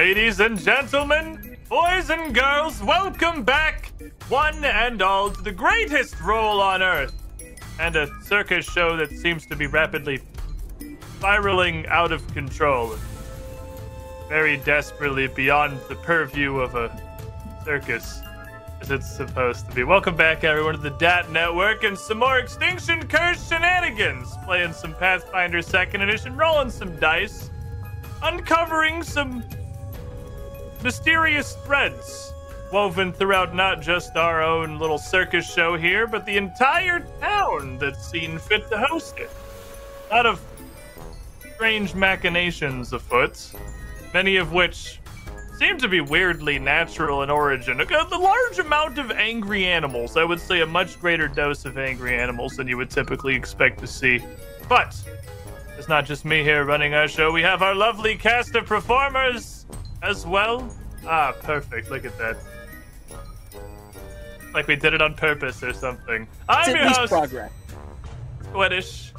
Ladies and gentlemen, boys and girls, welcome back, one and all, to the greatest roll on earth, and a circus show that seems to be rapidly spiraling out of control, very desperately beyond the purview of a circus, as it's supposed to be. Welcome back, everyone, to the DAT Network and some more Extinction Curse shenanigans, playing some Pathfinder Second Edition, rolling some dice, uncovering some mysterious threads woven throughout not just our own little circus show here, but the entire town that's seen fit to host it. A lot of strange machinations afoot, many of which seem to be weirdly natural in origin. A large amount of angry animals. I would say a much greater dose of angry animals than you would typically expect to see. But it's not just me here running our show. We have our lovely cast of performers as well. Ah, perfect. Look at that. Like we did it on purpose or something. I'm It's your host, progress. Squiddish,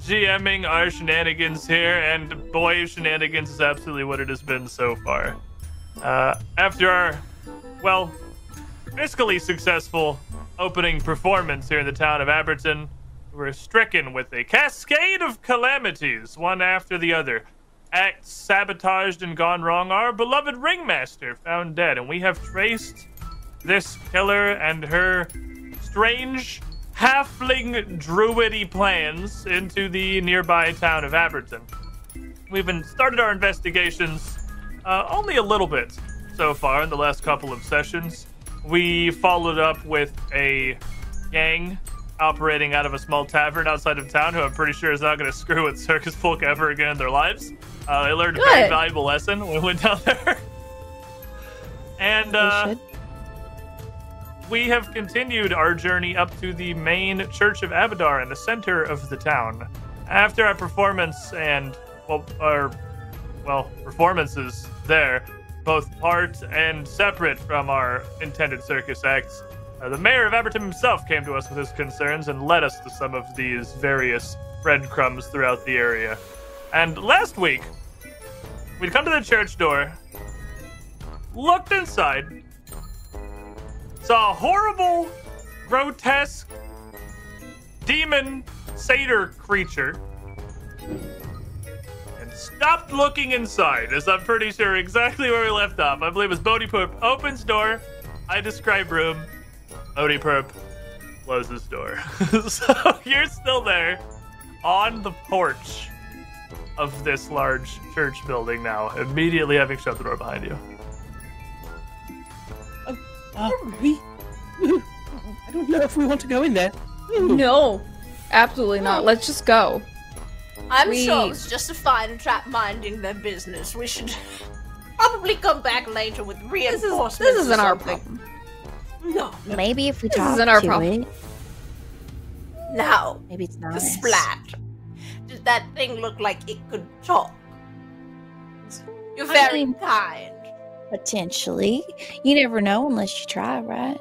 GMing our shenanigans here, and boy, shenanigans is absolutely what it has been so far. Uh, after our, well, fiscally successful opening performance here in the town of Abberton, we're stricken with a cascade of calamities, one after the other. Acts sabotaged and gone wrong. Our beloved ringmaster found dead, and we have traced this killer and her strange halfling druidy plans into the nearby town of Abberton. We've been started our investigations uh, only a little bit so far in the last couple of sessions. We followed up with a gang operating out of a small tavern outside of town who I'm pretty sure is not going to screw with circus folk ever again in their lives. Uh, they learned a very valuable lesson when we went down there. and uh, we have continued our journey up to the main Church of Abadar in the center of the town. After our performance and well, our well performances there, both part and separate from our intended circus acts, uh, the mayor of Abberton himself came to us with his concerns and led us to some of these various breadcrumbs throughout the area. And last week, we'd come to the church door, looked inside, saw a horrible, grotesque demon satyr creature and stopped looking inside, as I'm pretty sure exactly where we left off. I believe it was Bodhi Perp opens door, I describe room, Bodhi Perp closes door. so you're still there on the porch of this large church building now, immediately having shut the door behind you. Uh, we, I don't know if we want to go in there. No, absolutely not. Let's just go. I'm We- sure it's just a fine trap minding their business. We should probably come back later with This is reinforcements. this isn't our problem. No, Maybe if we This talk isn't our to problem. it, now maybe it's not. the splat. Does that thing look like it could talk? You're I very mean- kind. Potentially, you never know unless you try, right?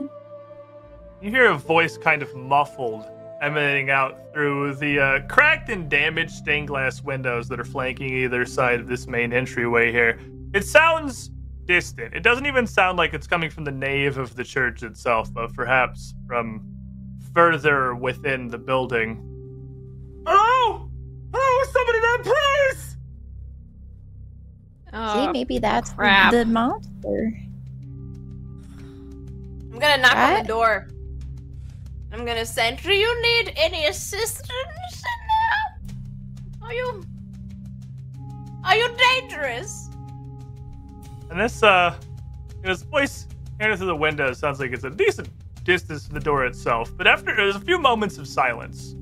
You hear a voice kind of muffled emanating out through the uh, cracked and damaged stained glass windows that are flanking either side of this main entryway here. It sounds distant. It doesn't even sound like it's coming from the nave of the church itself, but perhaps from further within the building. Hello? Hello, is somebody there, please? See, Oh, maybe that's the- crap. the monster. I'm gonna knock on the door. I'm gonna say, "Do you need any assistance in there? Are you? Are you dangerous?" And this uh this voice enters through the window sounds like it's a decent distance from the door itself. But after there's a few moments of silence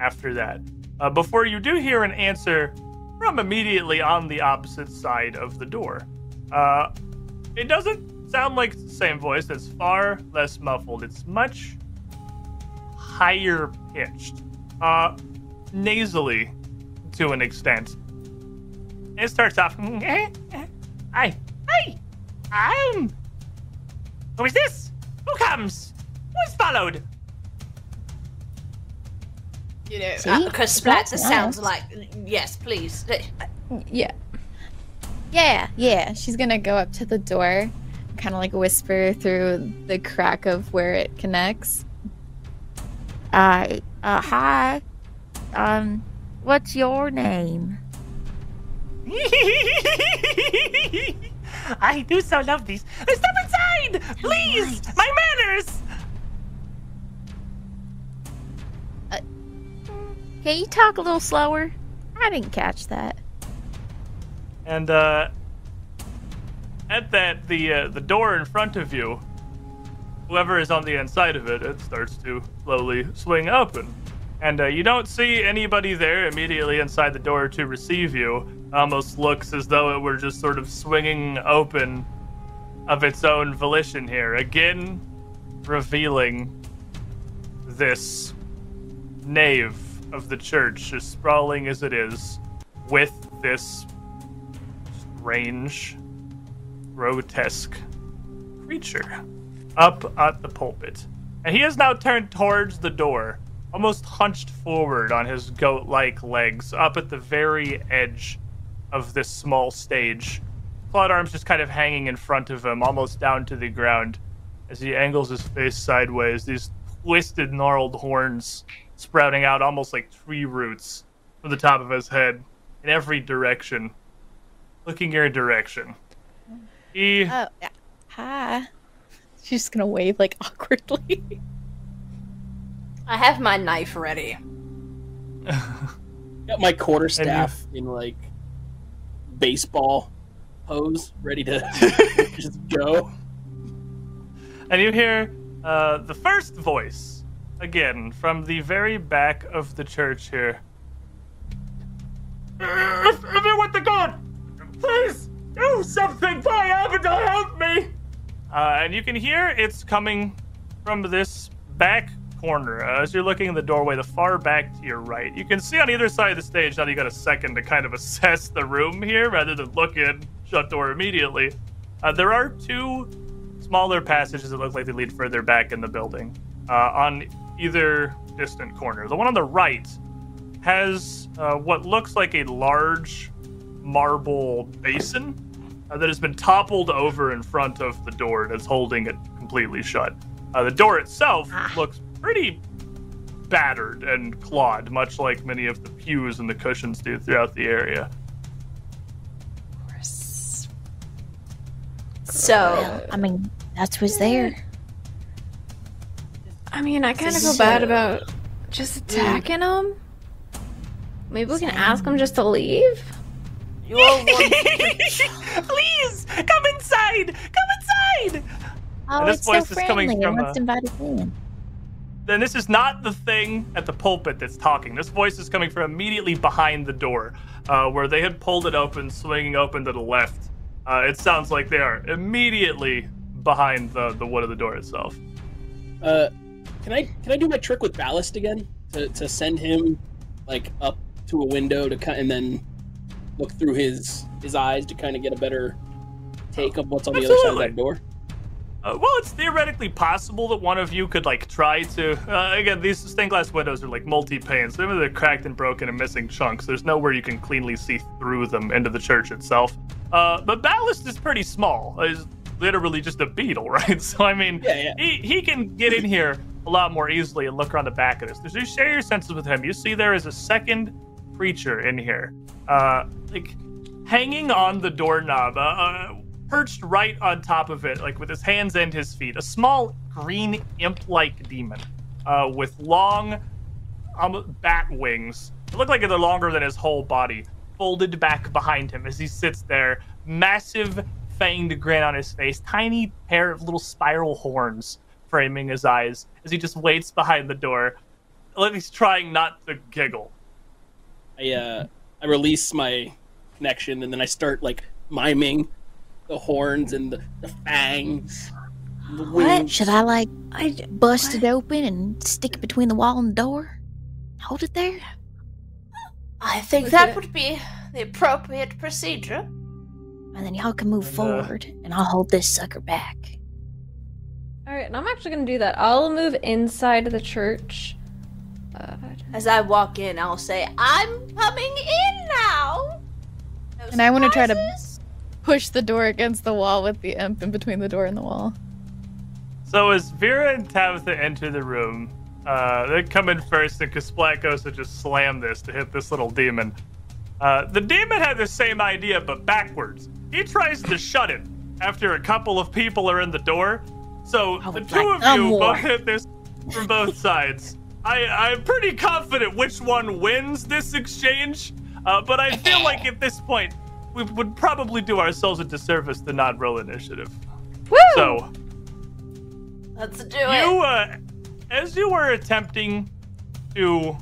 after that. Uh, before you do hear an answer from immediately on the opposite side of the door. Uh it doesn't sound like the same voice, it's far less muffled. It's much higher pitched. Uh nasally to an extent. It starts off Hi. Hi. Um. Who is this? Who comes? Who's followed? You know, See? because That's Splatter sounds nice. like yes, please. yeah. Yeah, yeah. She's gonna go up to the door, kind of like whisper through the crack of where it connects. Uh, uh, hi. Um, what's your name? I do so love these. Step inside, please. My manners. Can you talk a little slower? I didn't catch that. And uh, at that, the uh, the door in front of you, whoever is on the inside of it, it starts to slowly swing open, and uh, you don't see anybody there immediately inside the door to receive you. Almost looks as though it were just sort of swinging open of its own volition here, again revealing this nave of the church, as sprawling as it is, with this strange, grotesque creature up at the pulpit. And he has now turned towards the door, almost hunched forward on his goat like legs, up at the very edge of this small stage. Clawed arms just kind of hanging in front of him, almost down to the ground, as he angles his face sideways, these twisted, gnarled horns sprouting out almost like tree roots from the top of his head in every direction, looking your direction. He. Oh, yeah. hi. She's just gonna wave like awkwardly. I have my knife ready. Got my quarter staff in like baseball pose, ready to just go. And you hear uh, the first voice, again, from the very back of the church here. If, if you want the God, please do something for Abadar, help me! Uh, and you can hear it's coming from this back corner. Uh, as you're looking in the doorway, the far back to your right. You can see on either side of the stage, now that you got a second to kind of assess the room here rather than look in, shut door immediately. Uh, there are two smaller passages that look like they lead further back in the building uh, on either distant corner. The one on the right has uh, what looks like a large marble basin uh, that has been toppled over in front of the door that's holding it completely shut. Uh, the door itself looks pretty battered and clawed, much like many of the pews and the cushions do throughout the area. So, I mean, that's what's there. I mean, I kind of feel bad about just attacking them. Maybe we can ask them just to leave. you all want Please come inside. Come inside. Oh, this it's so voice is coming from, Let's uh, invite us in. Then this is not the thing at the pulpit that's talking. This voice is coming from immediately behind the door, uh, where they had pulled it open, swinging open to the left. Uh, it sounds like they are immediately behind the, the wood of the door itself. Uh, can I can I do my trick with ballast again to, to send him like up to a window to cut and then look through his his eyes to kind of get a better take of what's on the other side of that door? Uh, well, it's theoretically possible that one of you could like try to. Uh, again, these stained glass windows are like multi-pane, so they're cracked and broken and missing chunks, there's nowhere you can cleanly see through them into the church itself. Uh, but ballast is pretty small. It's literally just a beetle, right? So I mean, Yeah, yeah. he he can get in here a lot more easily and look around the back of this. So you share your senses with him. You see there is a second creature in here, uh, like hanging on the doorknob, uh, uh, perched right on top of it, like with his hands and his feet. A small green imp-like demon uh, with long um, bat wings. They look like they're longer than his whole body, folded back behind him as he sits there, massive fanged grin on his face, tiny pair of little spiral horns framing his eyes as he just waits behind the door, like he's trying not to giggle. I uh I release my connection and then I start like miming the horns and the, the fangs. The What? Should I like I bust it open and stick it between the wall and the door? Hold it there? I think Okay. that would be the appropriate procedure. And then y'all can move And, uh, forward and I'll hold this sucker back. All right, and I'm actually gonna do that. I'll move inside the church. Uh, As I walk in, I'll say, I'm coming in now. No And I wanna try to- surprises? Push the door against the wall with the imp in between the door and the wall. So as Vera and Tabitha enter the room, uh, they come in first, and Kasplat goes to just slam this to hit this little demon. Uh, the demon had the same idea, but backwards. He tries to shut it after a couple of people are in the door. So I the two like of you more. both hit this from both sides. I, I'm pretty confident which one wins this exchange, uh, but I feel like at this point we would probably do ourselves a disservice to not roll initiative. Woo! So Let's do you, it. uh, as you were attempting to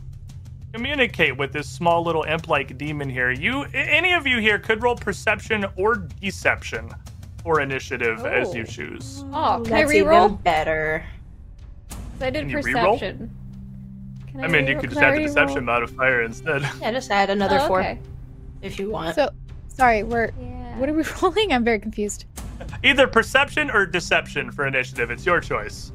communicate with this small little imp-like demon here, you, any of you here, could roll perception or deception or initiative as you Oh. choose. Oh, can That's I reroll? even better. 'Cause I did Can you reroll? perception. Can I mean, you could just can add the deception modifier instead. Yeah, just add another Oh, four okay. if you want. So, sorry, we're. Yeah. What are we rolling? I'm very confused. Either perception or deception for initiative. It's your choice.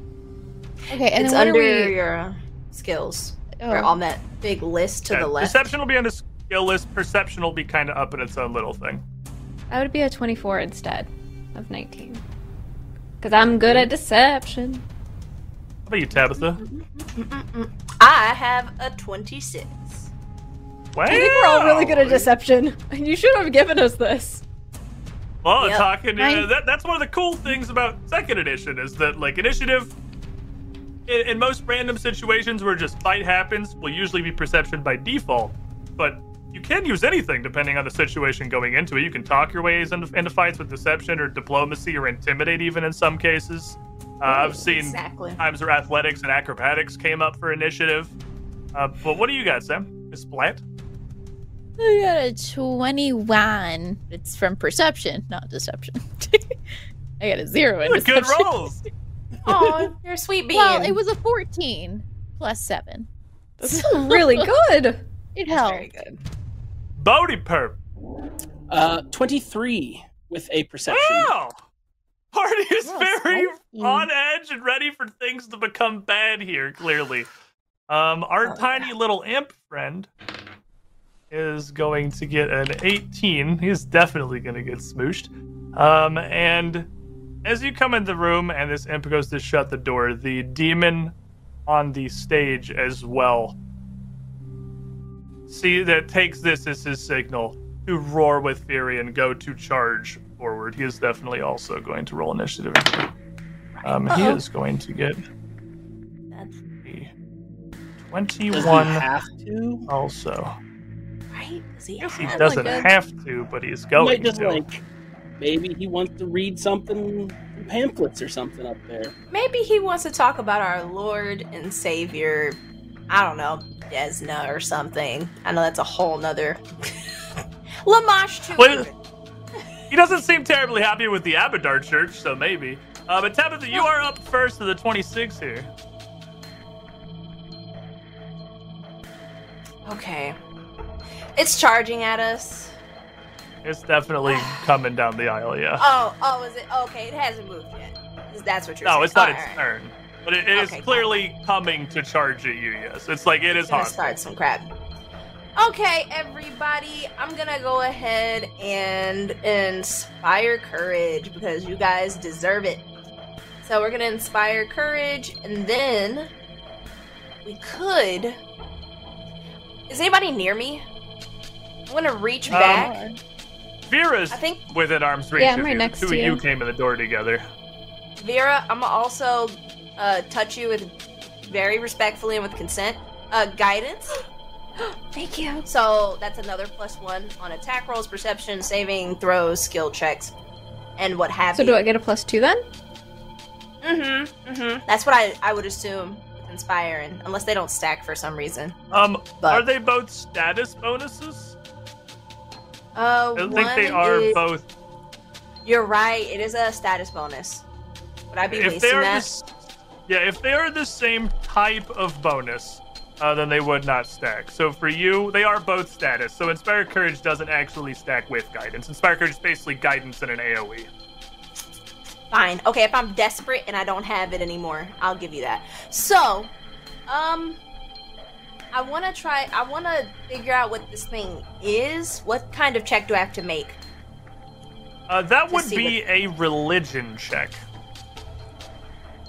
Okay, and it's then under are we? your uh, skills. Oh. Or on that big list to Yeah, the left. Deception will be on the skill list. Perception will be kind of up in its own little thing. I would be a 24 instead of 19. Because I'm good at deception. How about you, Tabitha? I have a 26. Wow. I think we're all really good at deception. You should have given us this. Well, Yep. talking uh, Mine- that, that's one of the cool things about second edition is that like initiative in, in most random situations where just fight happens will usually be perception by default, but you can use anything depending on the situation going into it. You can talk your ways into, into fights with deception or diplomacy or intimidate even in some cases. Uh, I've seen Exactly. times where athletics and acrobatics came up for initiative. Uh, but what do you got, Sam? Is Splat? I got a 21. It's from perception, not deception. I got a zero in Good deception. rolls. Oh, you're a sweet bean. Well, it was a 14 plus 7. That's really good. It That's helped. very good. Bodie Perp. Uh, 23 with a perception. Wow! Party is very spicy. on edge and ready for things to become bad here, clearly. Um, our Oh, tiny little imp friend is going to get an 18. He's definitely going to get smooshed. Um, and as you come in the room and this imp goes to shut the door, the demon on the stage as well see that takes this as his signal to roar with fury and go to charge forward. He is definitely also going to roll initiative. Um, he Uh-oh. is going to get That's a Does he 21 have to? also. Right. Does he I guess he doesn't good. have to, but he's He going might just to. like maybe he wants to read something pamphlets or something up there. Maybe he wants to talk about our Lord and Savior. I don't know, Desna or something. I know that's a whole nother. Lamashtu. Well- He doesn't seem terribly happy with the Abadar Church, so maybe. Uh, but Tabitha, you are up first of the 26 here. Okay. It's charging at us. It's definitely coming down the aisle, yeah. Oh, oh, is it? Okay, it hasn't moved yet. That's what you're saying. No, it's not All its right. turn. But it, it is Okay, cool. clearly coming to charge at you, yes. It's like it is hostile. start some crap. Okay, everybody, I'm gonna go ahead and inspire courage because you guys deserve it. So we're gonna inspire courage, and then we could. Is anybody near me? I'm gonna reach Um, back. Vera's I think within arm's reach. Yeah, I'm right you. next the two to of you. you came in the door together. Vera, I'm gonna also uh, touch you with very respectfully and with consent. Uh, guidance. Thank you. So that's another plus one on attack rolls, perception, saving, throws, skill checks, and what have So you. do I get a plus two then? Mm-hmm. Mm-hmm. That's what I, I would assume with inspire, and unless they don't stack for some reason. Um, But- are they both status bonuses? Uh, I don't think they are is- both. You're right. It is a status bonus. Would I be If wasting are the, yeah, if they are the same type of bonus, uh, then they would not stack. So for you, they are both status. So Inspire Courage doesn't actually stack with Guidance. Inspire Courage is basically Guidance in an. AOE. Fine. Okay, if I'm desperate and I don't have it anymore, I'll give you that. So, um, I want to try. I want to figure out what this thing is. What kind of check do I have to make? Uh, that To would be a religion check.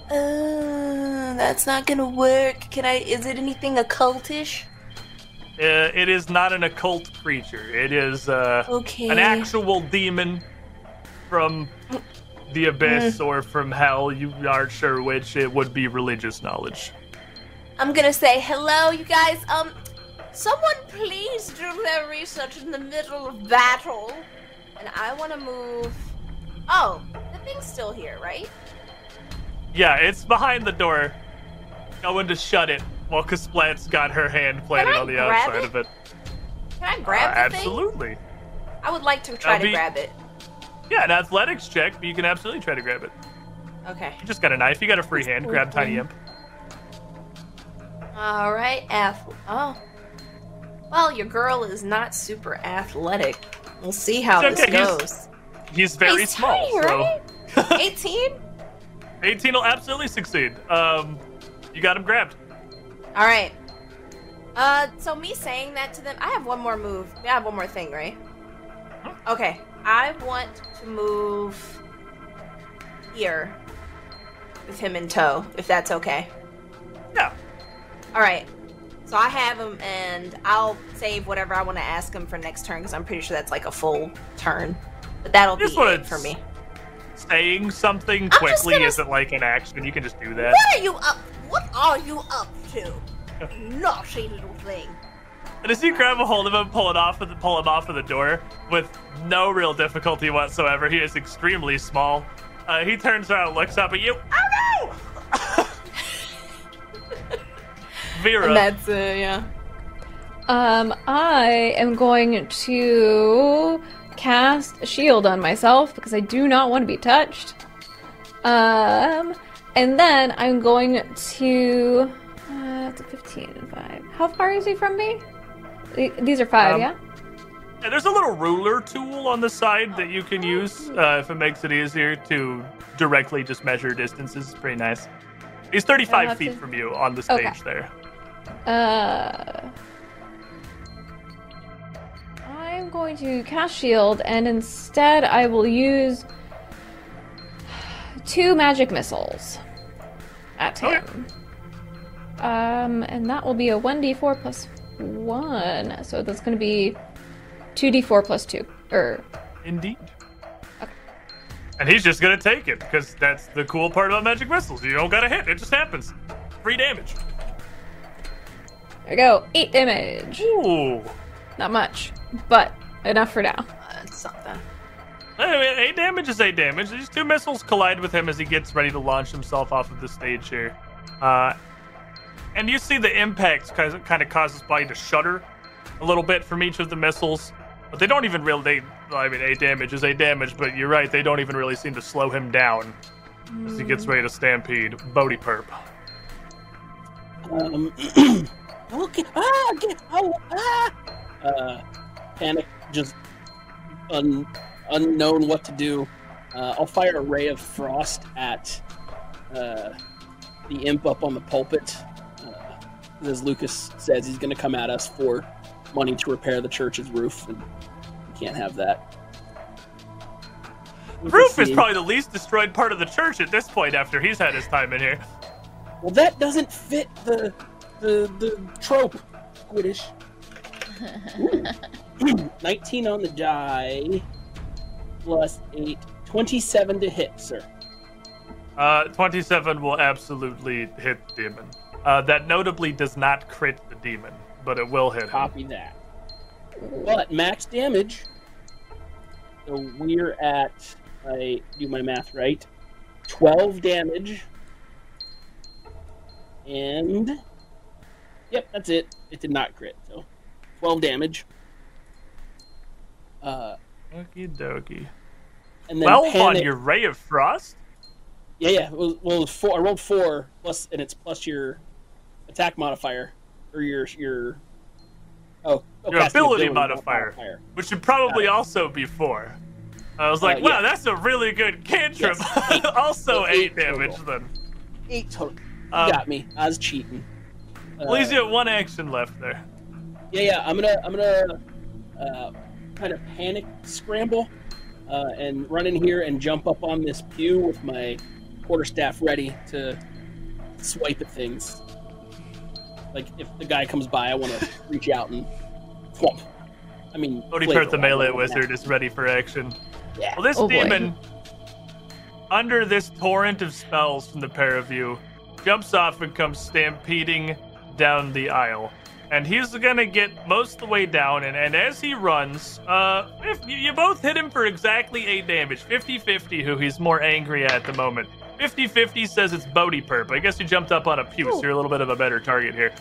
Uh, that's not gonna work. Can I? Is it anything occultish? Uh, it is not an occult creature. It is uh, Okay. an actual demon from the abyss or from hell. You aren't sure which. It would be religious knowledge. I'm gonna say hello, you guys. Um, someone please do their research in the middle of battle. And I want to move. Oh, the thing's still here, right? Yeah, it's behind the door. Going to shut it while Kasplat's got her hand planted on the outside it? of it. Can I Uh, grab thing? absolutely. I would like to try That'd to be- grab it. Yeah, an athletics check, but you can absolutely try to grab it. Okay. You just got a knife. You got a free hand. Grab Tiny Imp. All right, ath. Oh. Well, your girl is not super athletic. We'll see how It's this okay, he's- goes. He's very He's small, tiny, so right? 18? 18 will absolutely succeed. Um, you got him grabbed. All right. Uh, so me saying that to them, I have one more move. I have one more thing, right? Okay. I want to move here with him in tow, if that's okay. Yeah. All right. So I have him, and I'll save whatever I want to ask him for next turn because I'm pretty sure that's like a full turn. But that'll be it for me. Saying something quickly gonna- isn't like an action. You can just do that. What are you up? What are you up to? Naughty little thing. And as you grab a hold of him, pull it off of the, pull him off of the door with no real difficulty whatsoever. He is extremely small. Uh, he turns around looks up at you. Oh no! Vera, And that's uh, yeah. Um, I am going to cast shield on myself because I do not want to be touched. Um, and then I'm going to. Uh, it's a 15 and 5. How far is he from me? These are 5, Um, yeah? Yeah, there's a little ruler tool on the side that you can use uh, if it makes it easier to directly just measure distances. It's pretty nice. He's 35 feet to- from you on the stage Okay. there. Uh. I'm going to cast shield, and instead I will use two magic missiles at Okay. him. Um, and that will be a 1d4 plus 1. So that's going to be 2d4 plus 2. Or, Indeed. And he's just gonna take it because that's the cool part about magic missiles. You don't gotta hit; it just happens. Free damage. There we go. 8 damage. Ooh. Not much, but enough for now. That's something. I mean, eight damage is eight damage. These two missiles collide with him as he gets ready to launch himself off of the stage here. Uh, and you see the impact kind of, kind of causes body to shudder a little bit from each of the missiles. But they don't even really. They, I mean, eight damage is eight damage, but you're right. They don't even really seem to slow him down as he gets ready to stampede. Bodhi perp. Um, okay. Ah, get oh, ah. Uh, panic, just un, unknown what to do. Uh, I'll fire a ray of frost at uh, the imp up on the pulpit. Uh, as Lucas says, he's going to come at us for money to repair the church's roof, and we can't have that. The roof is See. probably the least destroyed part of the church at this point after he's had his time in here. Well, that doesn't fit the the the trope, Squiddish. 19 on the die, plus 8. 27 to hit, sir. Uh, 27 will absolutely hit the demon. Uh, that notably does not crit the demon, but it will hit him. Copy that. But max damage. So we're at, I do my math right, 12 damage. And, yep, that's it. It did not crit, so 12 damage. Uh, Okie dokie. and then 12 on your Ray of Frost? Yeah, yeah. Was, well, four. I rolled four plus, and it's plus your attack modifier or your your. Oh, oh, Your casting ability not modifier. Which should probably also be 4. I was like, Uh, wow, yeah. that's a really good cantrip. Yes, eight. also 8 eight damage then. Eight total. You Um, got me. I was cheating. Uh, least you at one action left there. Yeah, yeah. I'm gonna I'm gonna uh, kind of panic scramble uh, and run in here and jump up on this pew with my quarterstaff ready to swipe at things. Like if the guy comes by, I want to reach out and thwomp. I mean, Odie flavor Pert, the melee wizard, is ready for action. Yeah. Well, this Oh, boy. demon, under this torrent of spells from the pair of you, jumps off and comes stampeding down the aisle. And he's gonna get most of the way down, and, and as he runs, uh, if you, you both hit him for exactly 8 damage, 50 50 who he's more angry at at the moment. 50 50 says it's Bodie Perp. I guess you jumped up on a pew, so you're a little bit of a better target here.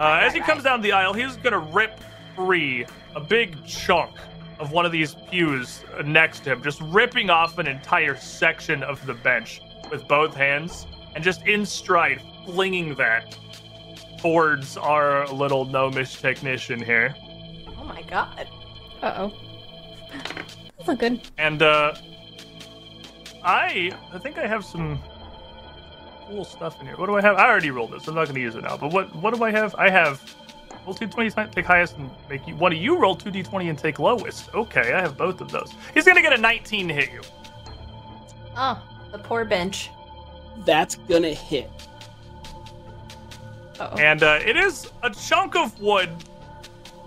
Uh, as he comes down the aisle, he's gonna rip free a big chunk of one of these pews next to him, just ripping off an entire section of the bench with both hands, and just in stride, flinging that towards our little gnomish technician here. Oh my god. Uh oh. That's not good. And uh I I think I have some cool stuff in here. What do I have? I already rolled this. I'm not gonna use it now. But what what do I have? I have roll two d20 take highest and make you one of you roll two d20 and take lowest. Okay, I have both of those. He's gonna get a 19 to hit you. Oh, the poor bench. That's gonna hit. Uh oh. And uh, it is a chunk of wood,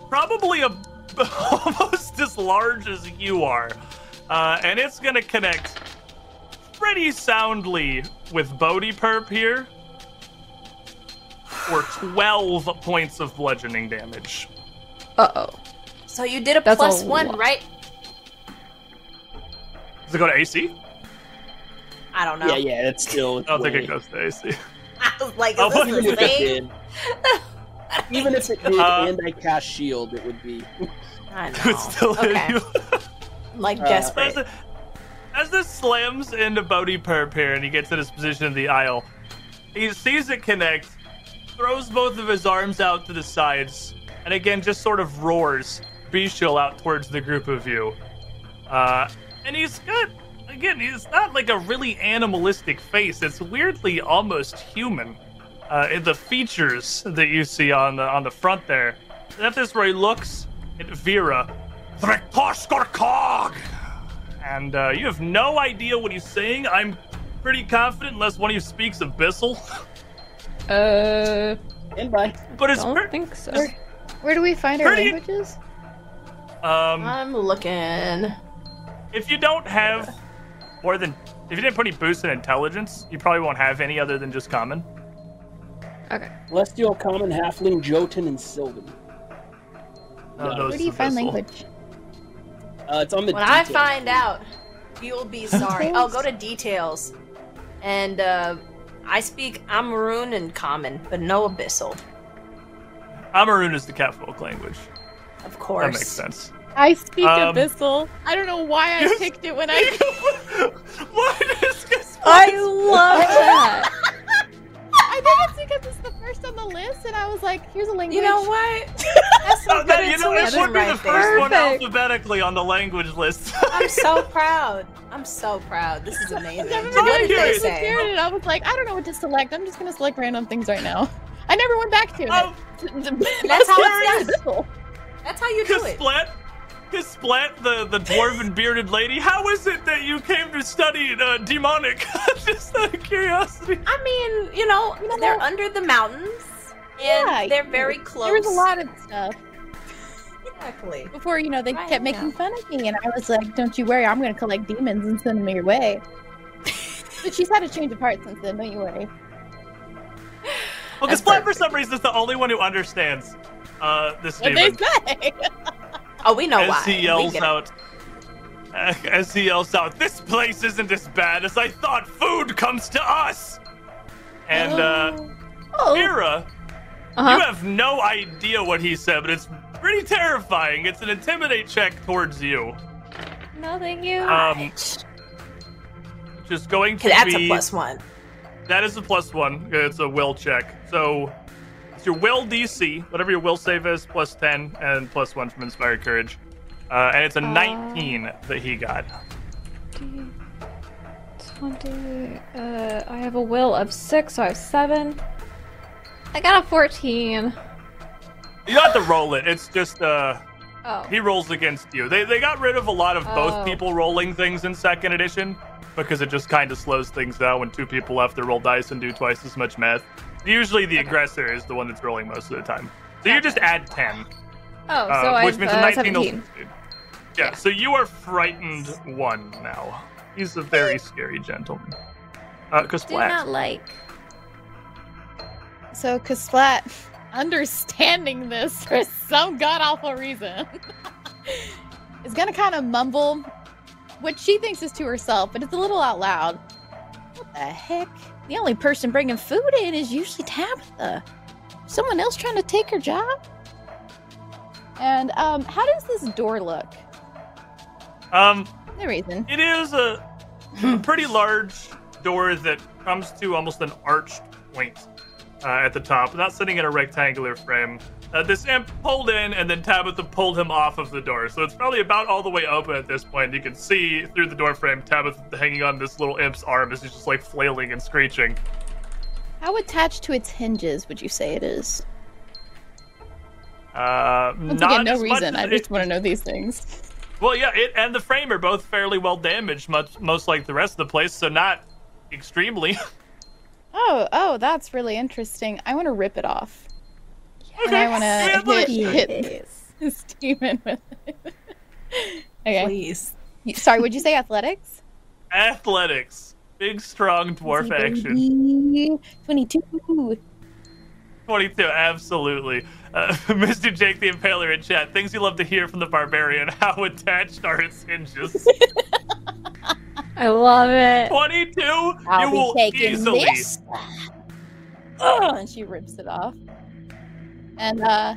probably a almost as large as you are, uh, and it's gonna connect pretty soundly with Bodie Perp here for 12 points of bludgeoning damage. Uh oh. So you did a That's plus a one, lot. right? Does it go to AC? I don't know. Yeah, yeah, it's still. I don't think it goes to AC. I was like, is Oh, this Even the if it same? did, even if it did, Uh, and I cast shield, it would be. I It would know. still hit okay. you. I'm like Uh, desperate. As, the- as this slams into Bodie Perp here and he gets in his position in the aisle, he sees it connect, throws both of his arms out to the sides, and again just sort of roars Bestial out towards the group of you. Uh, and he's got, again, he's not like a really animalistic face. It's weirdly almost human. Uh, in the features that you see on the on the front there. That is where he looks at Vera, Threktoshkorkog! And uh, you have no idea what he's saying. I'm pretty confident, unless one of you speaks Abyssal. Uh, And by. But it's don't per- think so. Where, where do we find our Pretty- languages? um, I'm looking. if you don't have more than if you didn't put any boosts in intelligence, you probably won't have any other than just common. Okay. Celestial, Common, Halfling, Jotun, and Sylvan. None of those Where do you find Abyssal. language? Uh, it's on the. When I find out, you'll be sorry. I'll go to details. And uh, I speak Amurrun and Common, but no Abyssal. Amurrun is the Catfolk language. Of course. That makes sense. I speak Um, Abyssal. I don't know why I picked it when I. what is this? I love that. I think it's because it's the first on the list, and I was like, "Here's a language." You know what? That's some Oh, good that, you know, it intuition would be the first there. one alphabetically on the language list. I'm so proud. I'm so proud. This is amazing. Never So what did I they was say? scared, and I was like, I don't know what to select. I'm just gonna select random things right now. I never went back to it. Oh, That's how it's done. That's how you do it. Kasplat, Kasplat, the, the dwarven bearded lady, how is it that you came to study uh, demonic? Just out of curiosity. I mean, you know, You know they're what? under the mountains, and Yeah, they're very close. There was a lot of stuff Exactly. before, you know, they Right, kept making fun of me, and I was like, "Don't you worry, I'm gonna collect demons and send them your way." but she's had a change of heart since then. Don't you worry. Well, That's Kasplat, for some reason, is the only one who understands uh, this What they demon. say. Oh, we know As why. he yells out, uh, as he yells out, "This place isn't as bad as I thought. Food comes to us." And uh, Oh. Mira, Uh-huh. you have no idea what he said, but it's pretty terrifying. It's an intimidate check towards you. No, thank you. Um, just going to that's be a plus one. that is a plus one. It's a will check. So it's your will DC, whatever your will save is, plus ten and plus one from Inspired Courage. Uh, and it's a Uh, 19 that he got. 20. Uh, I have a will of 6, so I have 7. I got a 14. You don't have to roll it. It's just uh, Oh. He rolls against you. They they got rid of a lot of both Oh. people rolling things in second edition because it just kind of slows things down when two people have to roll dice and do twice as much math. Usually the aggressor is the one that's rolling most of the time. So you just add 10. Oh, uh, so which I've means uh, 19 17. succeed. Yeah, so you are frightened one now. He's a very scary gentleman. Uh, cause Do not like. So, Kasplat, understanding this for some god awful reason, is gonna kind of mumble what she thinks is to herself, but it's a little out loud. What the heck? The only person bringing food in is usually Tabitha. Someone else trying to take her job? And um, how does this door look? Um, No reason. It is a, a pretty large door that comes to almost an arched point uh, at the top, not sitting in a rectangular frame. Uh, this imp pulled in, and then Tabitha pulled him off of the door. So it's probably about all the way open at this point. You can see through the door frame Tabitha hanging on this little imp's arm as he's just like flailing and screeching. How attached to its hinges would you say it is? Uh, Once not again, no reason. as I it- just want to know these things. Well, yeah, it and the frame are both fairly well damaged, much most like the rest of the place. So not extremely. Oh, oh, that's really interesting. I want to rip it off. And I want to hit, hit this demon with it. okay. Please. Sorry, would you say athletics? Athletics, big strong dwarf action. 22. 22, absolutely. Uh, Mr. Jake the Impaler in chat, things you love to hear from the barbarian. How attached are its hinges? I love it. 22, I'll you be will taking easily. this. Oh, and she rips it off. And uh,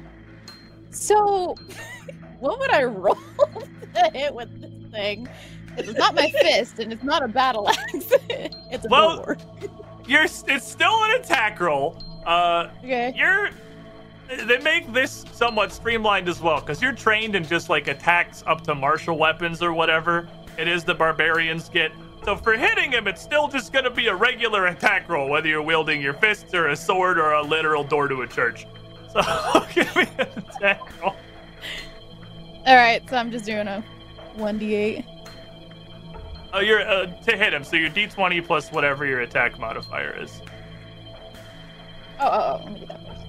so what would I roll to hit with this thing? It's not my fist, and it's not a battle axe. it's a Well- door. You're, it's still an attack roll. Uh, Okay. you're. They make this somewhat streamlined as well, because you're trained in just like attacks up to martial weapons or whatever it is the barbarians get. So for hitting him, it's still just gonna be a regular attack roll, whether you're wielding your fists or a sword or a literal door to a church. So give me an attack roll. All right, so I'm just doing a 1d8. Oh, you're uh, to hit him. So your D20 plus whatever your attack modifier is. Oh, oh, oh, let me get that first.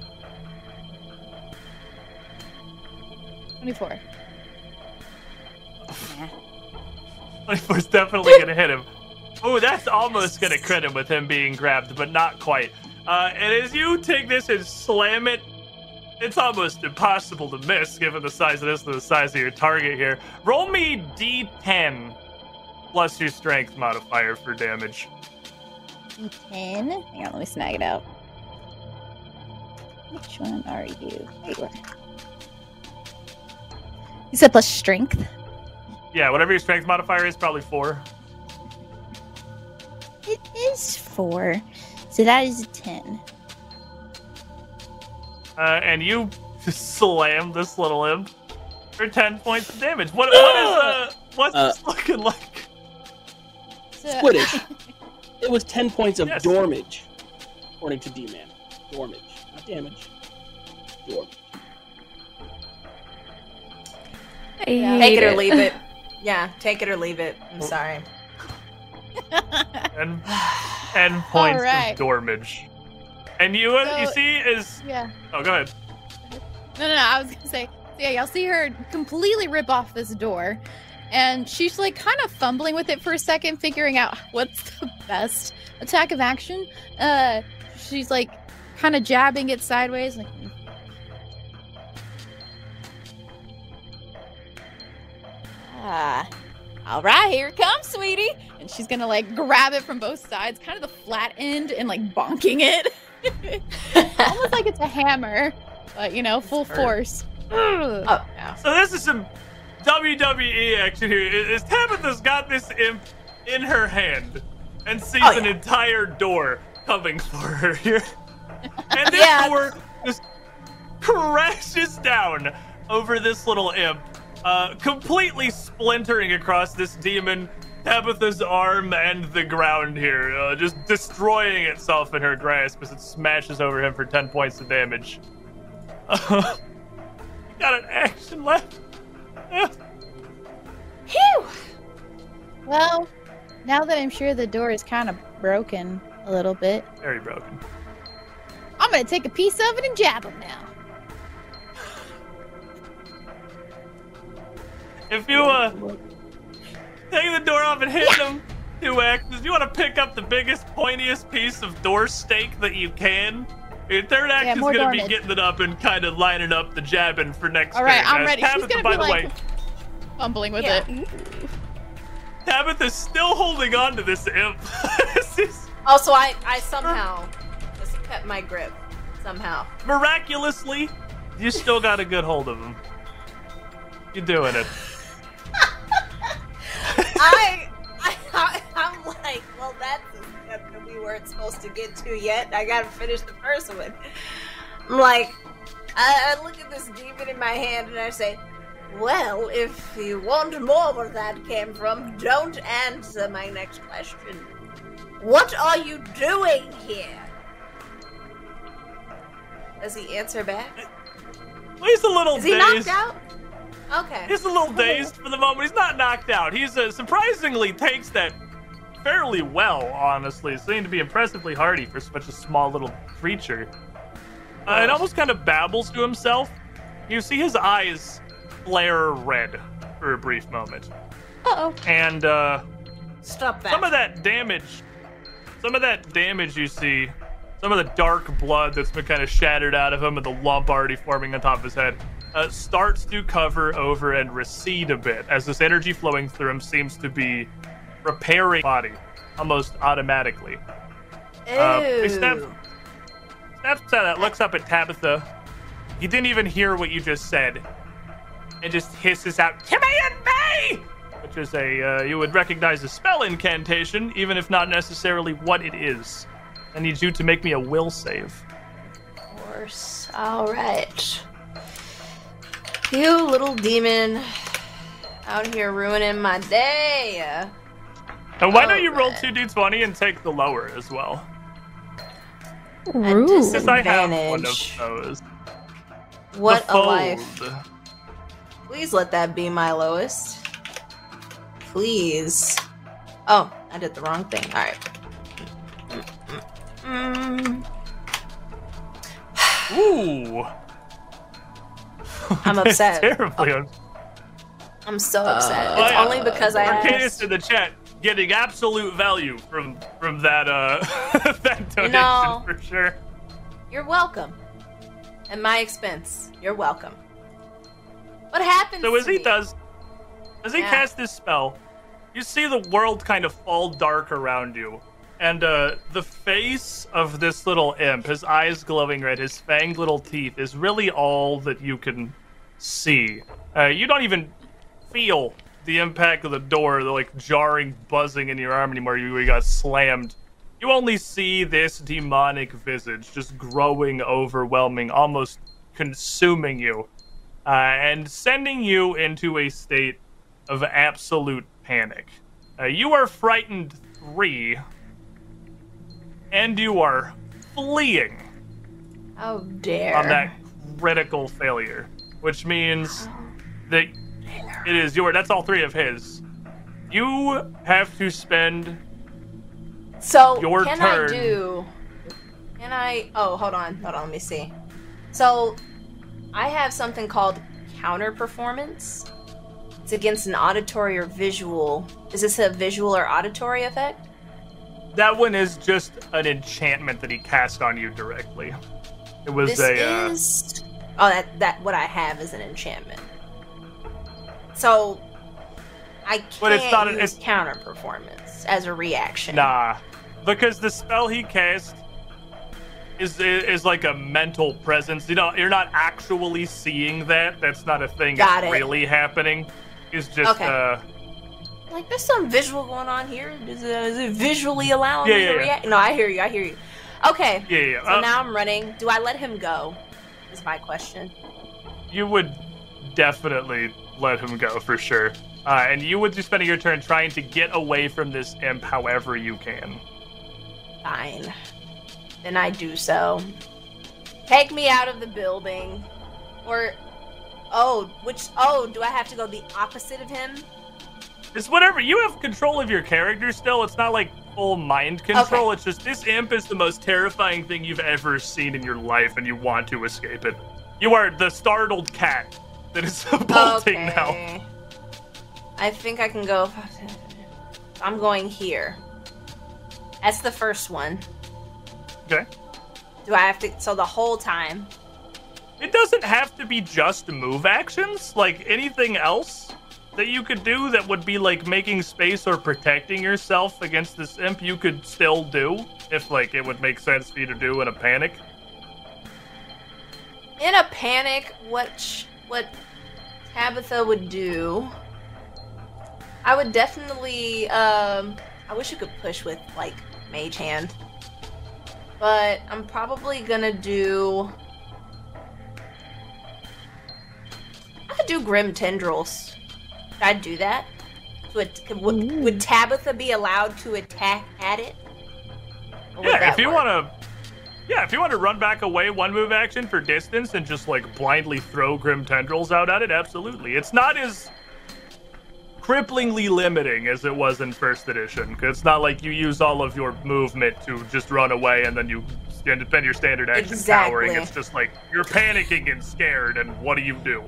24. 24 is definitely gonna hit him. Oh, that's almost gonna crit him with him being grabbed, but not quite. Uh, and as you take this and slam it, it's almost impossible to miss given the size of this and the size of your target here. Roll me D10 plus your strength modifier for damage. D10. Hang on, let me snag it out. Which one are you? There you are. You said plus strength. Yeah, whatever your strength modifier is, probably four. It is four. So that is a 10. Uh, and you just slam this little imp for 10 points of damage. What, what is, uh, what's Uh, this looking like? So, Squiddish. It was 10 points of Yes. dormage, according to D-Man. Dormage. Not damage. Dormage. Yeah. Take hate it or leave it. Yeah, take it or leave it. I'm sorry. And 10 points right. of dormage. And you, uh, you see, is. yeah. Oh, go ahead. No, no, no. I was gonna say, yeah, y'all see her completely rip off this door, and she's like kind of fumbling with it for a second, figuring out what's the best attack of action. Uh, she's like kind of jabbing it sideways, like. "Hmm." Ah, all right, here it comes, sweetie. And she's gonna like grab it from both sides, kind of the flat end, and like bonking it, almost like it's a hammer, but you know, full force. Oh, yeah. So, this is some WWE action here. Is Tabitha's got this imp in her hand and sees Oh, an entire door coming for her here. And this Yeah. door just crashes down over this little imp, uh, completely splintering across this demon, Tabitha's arm and the ground here, uh, just destroying itself in her grasp as it smashes over him for 10 points of damage. got an action left. Phew! Well, now that I'm sure the door is kind of broken a little bit, Very broken. I'm gonna take a piece of it and jab him now. If you uh take the door off and hit them, two axes, you want to pick up the biggest, pointiest piece of door stake that you can. Your third act Yeah, is gonna be getting it up and kind of lining up the jabbing for next All right, turn. I'm ready. She's Tabitha, gonna by be the like way, fumbling with Yeah. it. Tabitha's still holding on to this imp. this is Also, I, I somehow just kept my grip. Somehow. miraculously, you still got a good hold of him. You're doing it. I, I, I'm like, well, that's that we weren't supposed to get to yet. I gotta finish the first one. I'm like, I, I look at this demon in my hand and I say, well, if you want more where that came from, don't answer my next question. What are you doing here? Does he answer back? He's a little Is he dazed. knocked out? Okay. He's a little dazed for the moment. He's not knocked out. He's uh, surprisingly takes that fairly well, honestly. Seeming to be impressively hardy for such a small little creature. Uh, and almost kind of babbles to himself. You see his eyes flare red for a brief moment. Uh oh. And uh, Stop that. some of that damage, some of that damage you see, some of the dark blood that's been kind of shattered out of him and the lump already forming on top of his head, uh, starts to cover over and recede a bit as this energy flowing through him seems to be repairing body almost automatically. Uh, he snaps, Ew. snaps at that, looks up at Tabitha. He didn't even hear what you just said, and just hisses out, "Timmy and me!" Which is a uh, you would recognize a spell incantation, even if not necessarily what it is. I need you to make me a will save. Of course. All right. You little demon out here ruining my day. And why don't you roll two d20 and take the lower as well? Rude. Since I have one of Advantage. those. What a life. Please let that be my lowest. Please. Oh, I did the wrong thing. All right. Mm, Ooh. I'm That's upset. Terribly un- I'm so upset. Uh, it's yeah. only because I Arcanus asked. in the chat getting absolute value from from that uh that donation know, for sure. You're welcome. At my expense. You're welcome. What happens? So as to he me? does, as he Yeah. casts this spell, you see the world kind of fall dark around you, and uh, the face of this little imp, his eyes glowing red, his fanged little teeth, is really all that you can see. Uh, you don't even feel the impact of the door, the like jarring buzzing in your arm anymore. You you got slammed. You only see this demonic visage just growing, overwhelming, almost consuming you uh, and sending you into a state of absolute panic. Uh, you are frightened three, and you are fleeing How dare. on that critical failure, which means that it is your. That's all three of his. You have to spend. So Your can turn. I do? Can I? Oh, hold on, hold on. Let me see. So, I have something called counter performance. It's against an auditory or visual. Is this a visual or auditory effect? That one is just an enchantment that he cast on you directly. It was This a. Uh, is. Oh, that that what I have is an enchantment. So, I can't But it's not an- use it's- counter performance as a reaction. Nah, because the spell he cast is is like a mental presence. You know, you're not actually seeing that. That's not a thing Got that's it. really happening. It's just Okay. uh, Like, there's some visual going on here. Is it, is it visually allowing Yeah, me yeah, to yeah. react? No, I hear you. I hear you. Okay. yeah, yeah. So uh, now I'm running. Do I let him go? Is my question. you would definitely let him go for sure. Uh, and you would be spending your turn trying to get away from this imp however you can. Fine. Then I do so. Take me out of the building. Or. oh, which oh, do I have to go the opposite of him? It's whatever. You have control of your character still. It's not like full mind control. Okay. It's just this imp is the most terrifying thing you've ever seen in your life, and you want to escape it. You are the startled cat that is bolting now. Okay. I think I can go. I'm going here. That's the first one. Okay. Do I have to? So the whole time. It doesn't have to be just move actions. Like anything else that you could do that would be like making space or protecting yourself against this imp, you could still do if like it would make sense for you to do in a panic. In a panic, what what Tabitha would do? I would definitely. Um, I wish you could push with like Mage Hand, but I'm probably gonna do. I could do Grim Tendrils. Should I do that? Would, would, would Tabitha be allowed to attack at it? Yeah, if you want to. Yeah, if you want to run back away one move action for distance and just like blindly throw Grim Tendrils out at it, absolutely. It's not as cripplingly limiting as it was in first edition. 'cause it's not like you use all of your movement to just run away and then you stand spend your standard action cowering. Exactly. It's just like you're panicking and scared, and what do you do?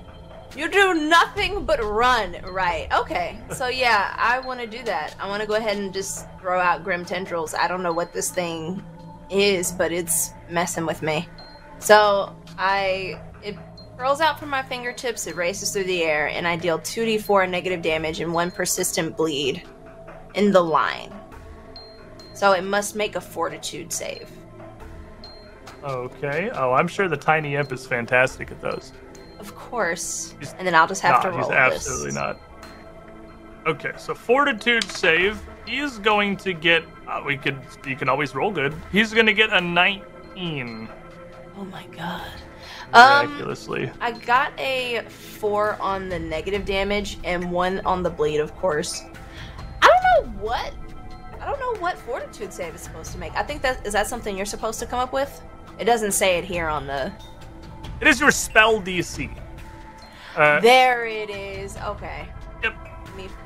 You do nothing but run, right? Okay, so yeah, I want to do that. I want to go ahead and just throw out Grim Tendrils. I don't know what this thing is, but it's messing with me. So I it rolls out from my fingertips, it races through the air, and I deal 2d4 negative damage and one persistent bleed in the line. So it must make a fortitude save. Okay. Oh, I'm sure the tiny imp is fantastic at those. Of course. He's And then I'll just have to roll he's absolutely this. not. Okay, so fortitude save. He is going to get. Uh, we could. You can always roll good. He's going to get a 19. Oh my god. Um, Miraculously. I got a four on the negative damage and one on the bleed, of course. I don't know what. I don't know what fortitude save is supposed to make. I think that is that something you're supposed to come up with. It doesn't say it here on the. it is your spell DC. Uh, There it is. Okay. Yep.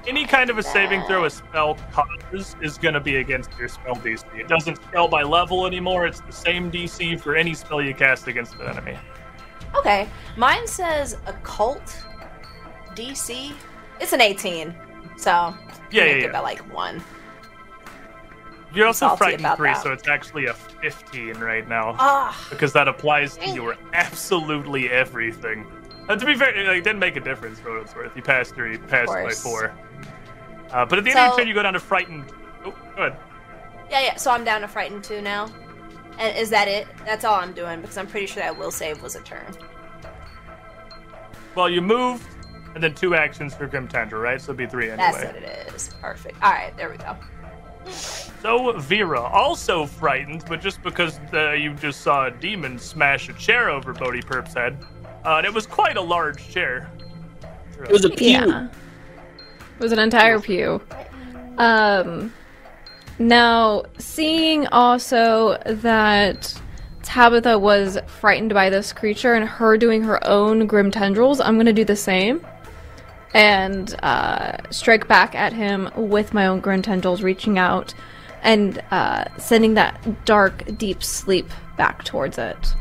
Any kind of a saving throw a spell causes is going to be against your spell DC. It doesn't spell by level anymore. It's the same DC for any spell you cast against an enemy. Okay. Mine says occult DC. It's an 18. So Yeah, yeah, yeah. by like one. You're also frightened three, that. so it's actually a 15 right now. Ah. because that applies to your absolutely everything. Uh, to be fair, it like, didn't make a difference for what it's worth. You passed three, passed by four. Uh, but at the end of your turn, you go down to frightened. Oh, go ahead. Yeah, yeah. So I'm down to frightened two now. And is that it? That's all I'm doing because I'm pretty sure that will save was a turn. Well, you moved, and then two actions for Grim Tendril, right? So it'd be three anyway. That's what it is. Perfect. All right, there we go. So Vera, also frightened, but just because uh, you just saw a demon smash a chair over Bodhi Perp's head, uh, and it was quite a large chair. It was a pew. Yeah. It was an entire pew. Um now seeing also that Tabitha was frightened by this creature and her doing her own grim tendrils, I'm gonna do the same. And uh, strike back at him with my own grim tendrils, reaching out and uh, sending that dark, deep sleep back towards it.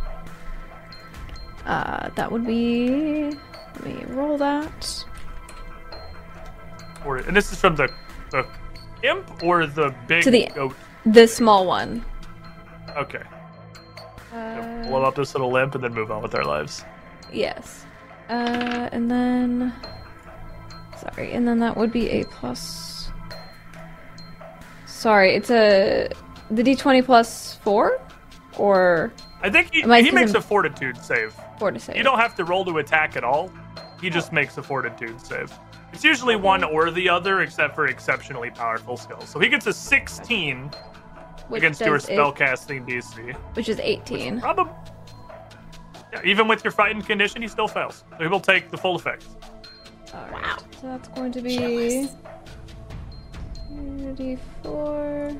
Uh, that would be. Let me roll that. Or, and this is from the the imp or the big To the- goat. The small one. Okay, Uh, blow up this little limp and then move on with our lives. yes. Uh, and then. Sorry, and then that would be a plus. Sorry, it's a. The d20 plus 4? Or I think he, I he makes seeing- a fortitude save. Fortitude save? You don't have to roll to attack at all. He oh. just makes a fortitude save. It's usually one or the other, except for exceptionally powerful skills. So he gets a 16 Which against your does eight- spellcasting DC. which is 18. Probably. Yeah, even with your frightened condition, he still fails. So he will take the full effect. Alright, so that's going to be. 34.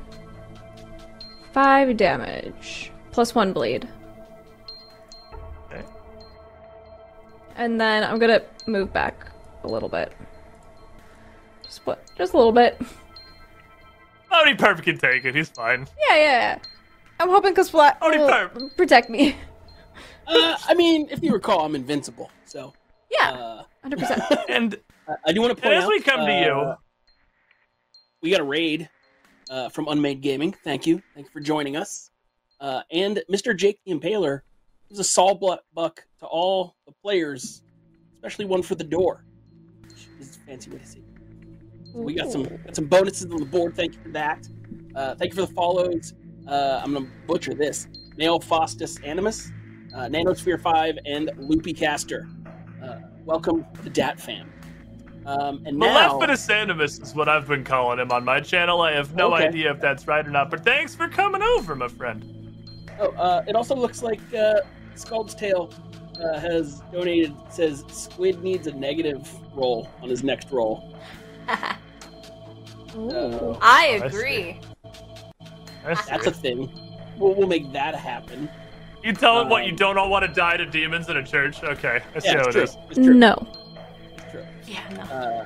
5 damage. Plus 1 bleed. Okay. and then I'm gonna move back a little bit. Just what? Just a little bit. Only Perp can take it. He's fine. Yeah, yeah. yeah. I'm hoping because Flat Only will Perp. protect me. Uh, I mean, if you recall, I'm invincible. So Yeah, uh, hundred percent. And I- I do want to And point as out. we come to you- uh, we got a raid uh, from Unmade Gaming. Thank you, thank you for joining us. Uh, and Mr. Jake the Impaler is a saw buck to all the players, especially one for the door. Which is a fancy way to say. it. We got some got some bonuses on the board. Thank you for that. Uh, thank you for the follows. Uh, I'm gonna butcher this. Nail Faustus Animus, uh, Nanosphere Five, and Loopy Caster. Uh, welcome to Dat Fam. Um, and now, Maleficus Animus is what I've been calling him on my channel. I have no Okay. idea if that's right or not, but thanks for coming over, my friend. Oh, uh, it also looks like uh, Scald's Tail uh, has donated. Says Squid needs a negative roll on his next roll. Ooh. I I agree. That's That's a thing. We'll, we'll make that happen. you tell him what you um, don't all want to die to demons in a church. Okay, I see Yeah, how it true. is. It's true. No. It's true. Yeah, no. Uh,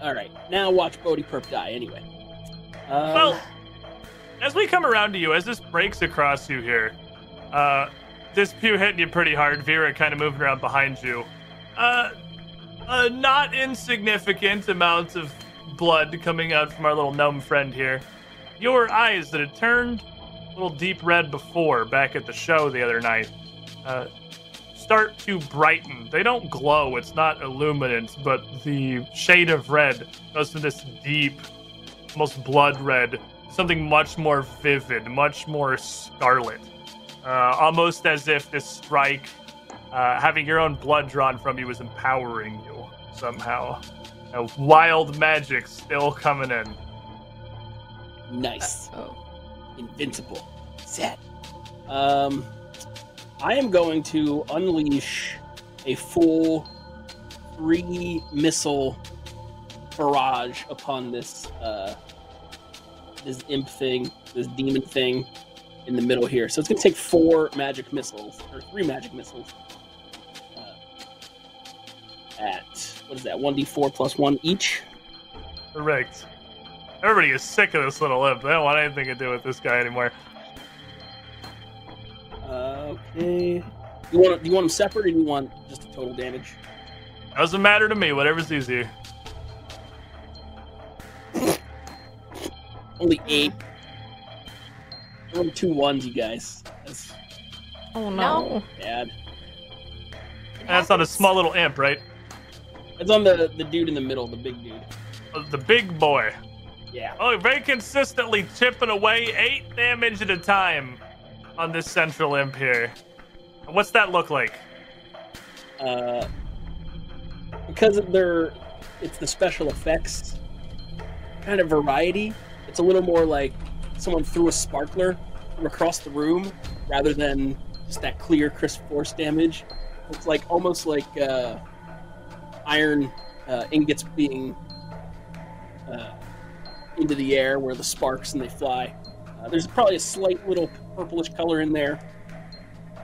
all right, now watch Bodhi Perp die. Anyway. Um, Well, as we come around to you, as this breaks across you here, uh, this pew hitting you pretty hard, Vera kind of moving around behind you. Uh, a not insignificant amount of blood coming out from our little gnome friend here. Your eyes that had turned a little deep red before back at the show the other night uh, start to brighten. They don't glow, it's not illuminant, but the shade of red goes to this deep, almost blood red, something much more vivid, much more scarlet. Uh, almost as if this strike, uh, having your own blood drawn from you, is empowering you somehow. Uh, wild magic still coming in. nice. Oh. Invincible. Set. Um, I am going to unleash a full three missile barrage upon this uh, this imp thing, this demon thing in the middle here. So it's going to take four magic missiles or three magic missiles. Uh, at what is that? One d four plus one each. Correct. Everybody is sick of this little imp. They don't want anything to do with this guy anymore. Uh, okay. You want do you want them separate, or do you want just a total damage? Doesn't matter to me, whatever's easier. Only eight. Only two ones, you guys. That's Oh no. No. bad. That's on a small little imp, right? It's on the the dude in the middle, the big dude. Uh, The big boy. Yeah. Oh, very consistently chipping away eight damage at a time on this central imp here. What's that look like? Uh, because of their, it's the special effects kind of variety. It's a little more like someone threw a sparkler from across the room rather than just that clear, crisp force damage. It's like almost like uh, iron uh, ingots being uh, into the air where the sparks and they fly. Uh, there's probably a slight little purplish color in there.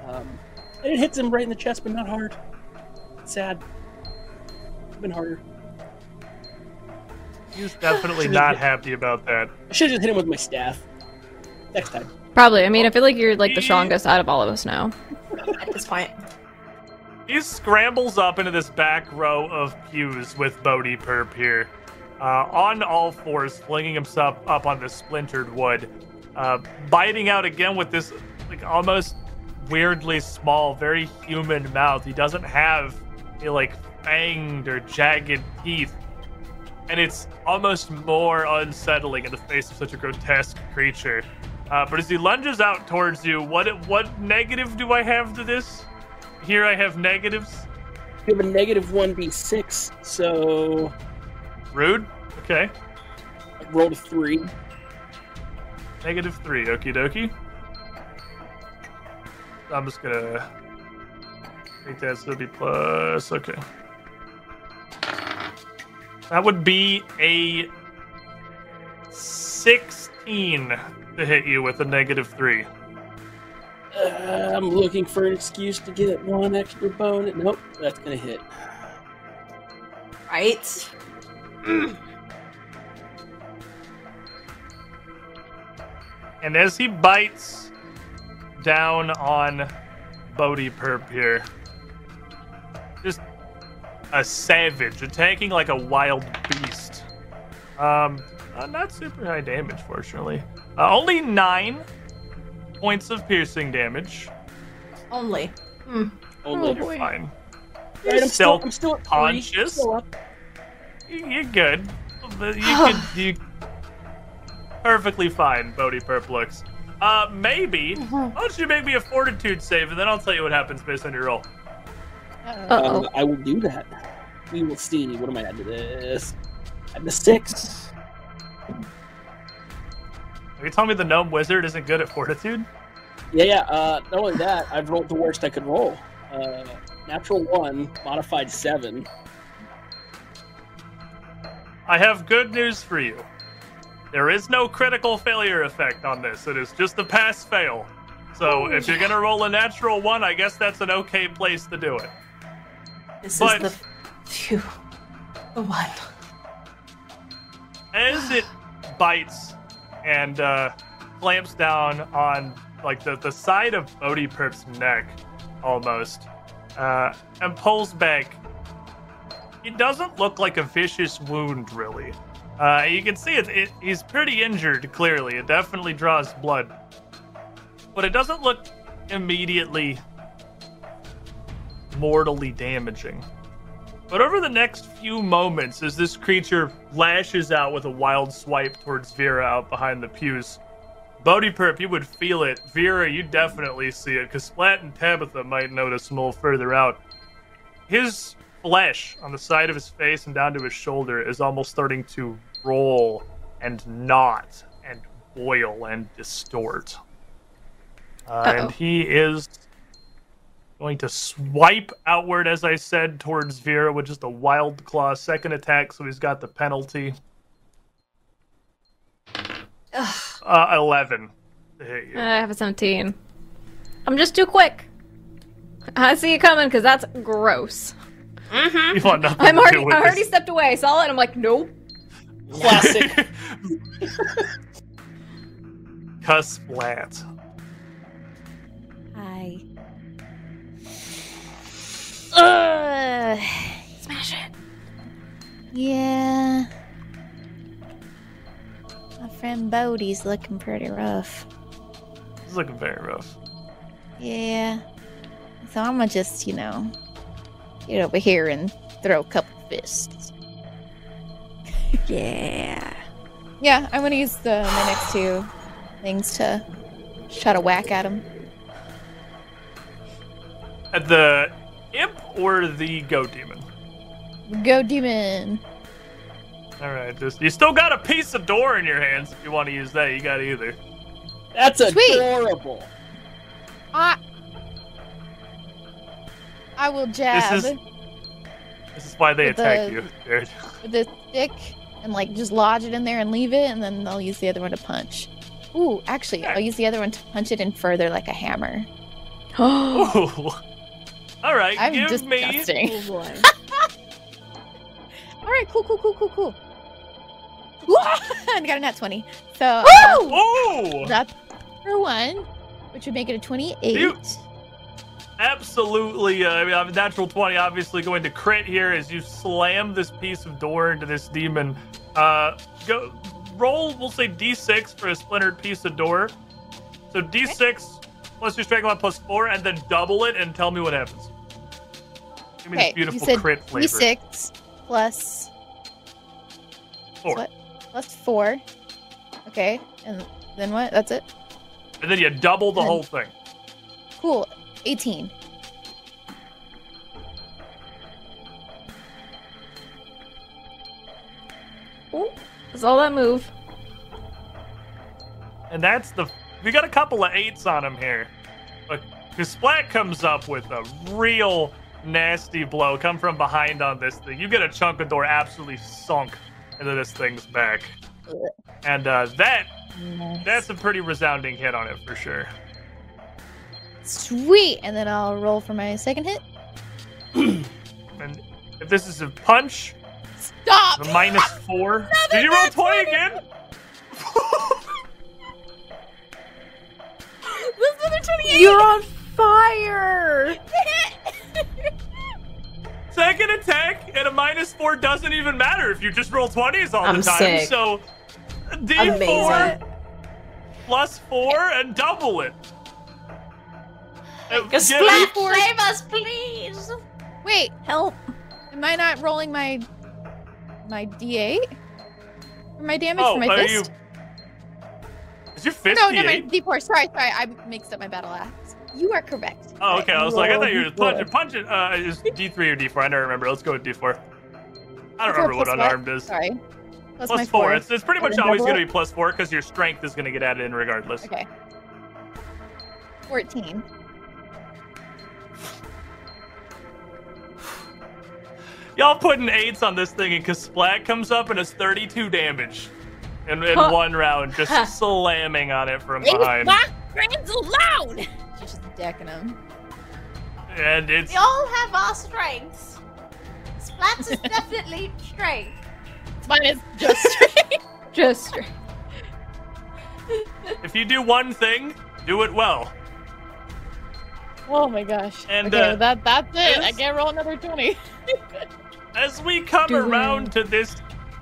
Um, and it hits him right in the chest, but not hard. It's sad. It's been harder. He's definitely not happy about that. I should just hit him with my staff. Next time. Probably. I mean, I feel like you're like the strongest out of all of us now. at this point. He scrambles up into this back row of pews with Bodhi Perp here, uh, on all fours, flinging himself up on the splintered wood, uh, biting out again with this like almost weirdly small, very human mouth. He doesn't have any, like fanged or jagged teeth, and it's almost more unsettling in the face of such a grotesque creature. Uh, but as he lunges out towards you, what what negative do I have to this? Here I have negatives. You have a negative 1d6, so Rude. Okay. I rolled a 3. Negative three. Okie dokie. I'm just gonna make that so it'll be plus. Okay. That would be a 16 to hit you with a negative three. Uh, I'm looking for an excuse to get one extra bone. Nope, that's gonna hit. Right? And as he bites down on Bodhi Perp here, just a savage, attacking like a wild beast. Um, uh, not super high damage, fortunately. Uh, only nine points of piercing damage. Only. Hmm. Only. Oh, You're boy. fine. Right, I'm still, Still I'm still conscious? still. You're good. You could you perfectly fine. Bodhi Perp looks. Uh, maybe. Why don't you make me a Fortitude save, and then I'll tell you what happens based on your roll. Uh-oh. Uh-oh. Um, I will do that. We will see. What am I adding to this? Add the six. Are you telling me the gnome wizard isn't good at Fortitude? Yeah, yeah. Uh, not only that, I've rolled the worst I could roll. Uh, natural one, modified seven. I have good news for you. There is no critical failure effect on this. It is just a pass fail. So if you're gonna roll a natural one, I guess that's an okay place to do it. This But- is the phew. The one. As it bites and uh, clamps down on like the, the side of Bodhi Perp's neck, almost, uh, and pulls back. It doesn't look like a vicious wound, really. Uh, you can see it, it. He's pretty injured. Clearly, it definitely draws blood, but it doesn't look immediately mortally damaging. But over the next few moments, as this creature lashes out with a wild swipe towards Vera out behind the pews, Bodhi Perp, you would feel it. Vera, you definitely see it, because Splat and Tabitha might notice a little further out. His flesh on the side of his face and down to his shoulder is almost starting to roll and knot and boil and distort. Uh, and he is going to swipe outward, as I said, towards Vera with just a wild claw second attack, so he's got the penalty. Uh, 11 hit you. I have a 17. I'm just too quick. I see you coming because that's gross. Mm-hmm. You want nothing I'm to already, do with I already this. stepped away. I Saw it. and I'm like, nope. Classic. Kasplat. Hi. Ugh. Smash it. Yeah. My friend Bodhi's looking pretty rough. He's looking very rough. Yeah. So I'm gonna just, you know, get over here and throw a couple fists. Yeah. Yeah, I'm gonna use the my next two things to try to whack at him. At the imp or the goat demon? Go demon. All right, just you still got a piece of door in your hands. If you want to use that, you got either. That's Sweet. adorable. I I will jab This is this is why they With attack the- you, Jared. with the stick and like just lodge it in there and leave it, and then I'll use the other one to punch. Ooh, actually, I'll use the other one to punch it in further like a hammer. oh Ooh. All right, I'm give me disgusting. boy. All right, cool, cool, cool, cool, cool. I got a nat 20. So uh, Ooh! that's for one, which would make it a 28. You- Absolutely. Uh, I mean, natural 20 obviously going to crit here as you slam this piece of door into this demon. Uh, go roll, we'll say d6 for a splintered piece of door. So d6 plus your strength one plus four, and then double it and tell me what happens. Give me Okay, this beautiful you said crit flavor. D6 plus Four. what? Plus four. Okay, and then what? That's it. And then you double the Then- whole thing. Cool. 18. Ooh, That's all that move. And that's the. We got a couple of eights on him here. But Kasplat comes up with a real nasty blow. Come from behind on this thing. You get a chunk of door absolutely sunk into this thing's back. And uh, that that's a pretty resounding hit on it for sure. Sweet. And then I'll roll for my second hit. And if this is a punch, Stop! the minus four. Did you roll nat 20 20. again? This is another 28. You're on fire! Second attack at a minus four doesn't even matter if you just roll 20s all I'm the time. sick. So D4 Amazing. plus four and double it. Get- splat save us, please! Wait, Help. am I not rolling my my D8 for my damage Oh, for my fist? you? Is your fist no, D8? no, my D4. Sorry, sorry. I mixed up my battle axe. You are correct. Oh, okay. I was like, I thought you were just punching. Punching. Uh, is D3 or D4? I never remember. Let's go with D4. I don't D4 remember what unarmed is. Sorry. Plus, Plus my four. four. It's, it's pretty And much always going to be plus four because your strength is going to get added in regardless. Okay. 14. Y'all putting eights on this thing, and Kasplat comes up and has 32 damage in, in Huh. one round, just slamming on it from Hey, behind. Black Grands loud! She's just decking him. And it's We all have our strengths. Splats is definitely strength. Mine is just straight. Just straight. if you do one thing, do it well. oh my gosh. And, okay, uh, that that's it. I can't roll another 20. As we come Do around to this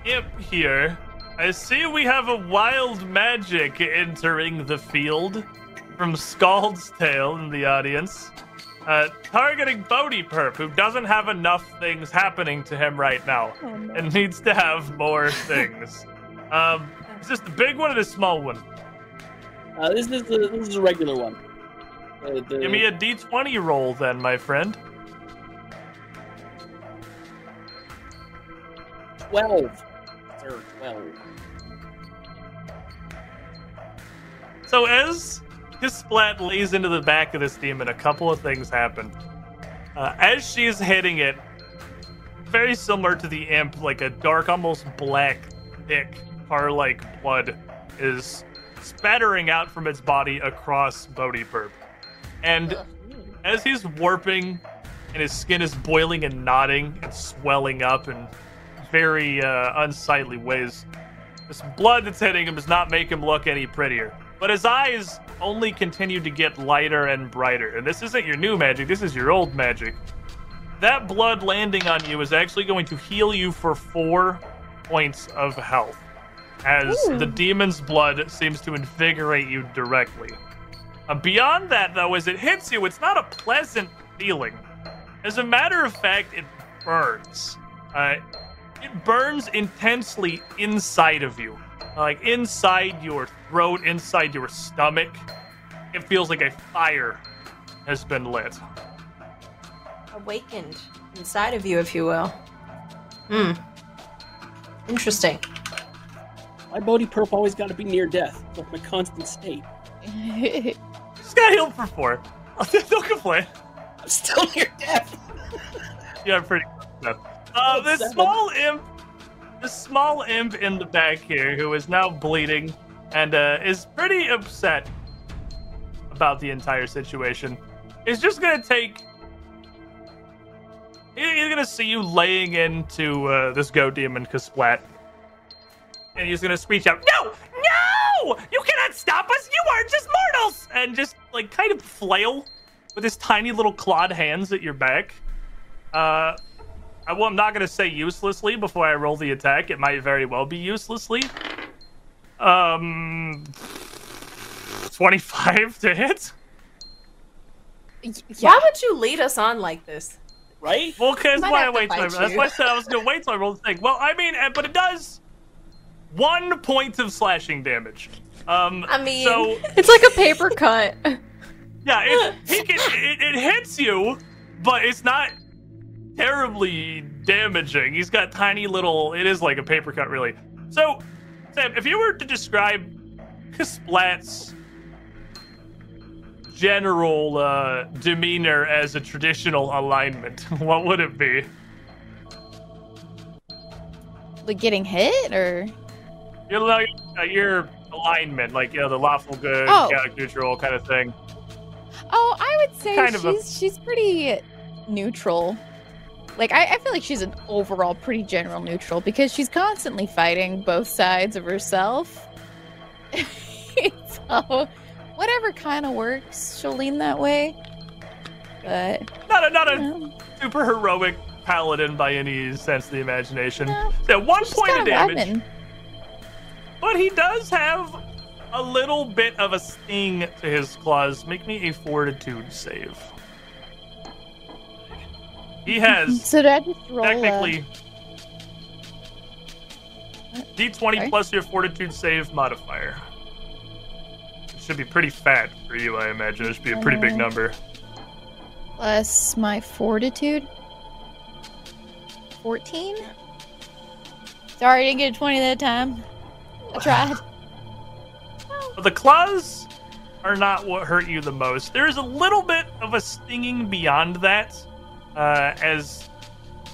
imp here, I see we have a wild magic entering the field from Scald's Tale in the audience. Uh, targeting Bodhi Perp, who doesn't have enough things happening to him right now Oh no. and needs to have more things. Um, is this the big one or the small one? Uh, this is the, this is a regular one. The, the, Give me a d20 roll then, my friend. twelve. Sir, twelve. So as Kasplat lays into the back of this demon, a couple of things happen. Uh, as she's hitting it, very similar to the imp, like a dark, almost black, thick, tar-like blood is spattering out from its body across Bodhi Perp. And as he's warping and his skin is boiling and knotting and swelling up in very uh, unsightly ways, this blood that's hitting him does not make him look any prettier. But his eyes only continue to get lighter and brighter. And this isn't your new magic, this is your old magic. That blood landing on you is actually going to heal you for four points of health. As Ooh. the demon's blood seems to invigorate you directly. Uh, beyond that, though, as it hits you, it's not a pleasant feeling. As a matter of fact, it burns. Uh, it burns intensely inside of you like inside your throat, inside your stomach. It feels like a fire has been lit. Awakened inside of you, if you will. Hmm. Interesting. My Bodhi perp always got to be near death. It's like my constant state. Just got healed for four. Don't complain. I'm still near death. Yeah, I'm pretty good. Uh, this Seven. small imp, this small imp in the back here, who is now bleeding and uh, is pretty upset about the entire situation, is just gonna take. He's gonna see you laying into uh, this go demon Kasplat, and he's gonna screech out, "No, no! You cannot stop us! You are just mortals!" And just like kind of flail with his tiny little clawed hands at your back. Uh, I, well, I'm not going to say uselessly before I roll the attack. It might very well be uselessly. Um, 25 to hit? Why would you lead us on like this? Right? Well, because Might why I wait till I, that's why I said I was going to wait till I roll the thing. Well, I mean, uh, but it does one point of slashing damage. Um, I mean- so It's like a paper cut. yeah, it, he can, it, it hits you, but it's not terribly damaging. He's got tiny little. It is like a paper cut, really. So, Sam, if you were to describe Kasplat's general uh, demeanor as a traditional alignment, what would it be? like getting hit or Your, uh, your alignment, like you know, the lawful good, Oh. chaotic neutral kind of thing. Oh, I would say Kind of a- she's she's pretty neutral. Like I, I feel like she's an overall pretty general neutral because she's constantly fighting both sides of herself. so whatever kind of works, she'll lean that way. But Not a not a know, super heroic paladin by any sense of the imagination. No, one point of damage, weapon. but he does have a little bit of a sting to his claws. Make me a fortitude save. He has So did I just roll technically d20 Sorry? plus your fortitude save modifier. It should be pretty fat for you, I imagine. It should be a pretty big Uh, number. plus my fortitude. 14? Sorry, I didn't get a 20 that time. I tried. But the claws are not what hurt you the most. There is a little bit of a stinging beyond that, uh, as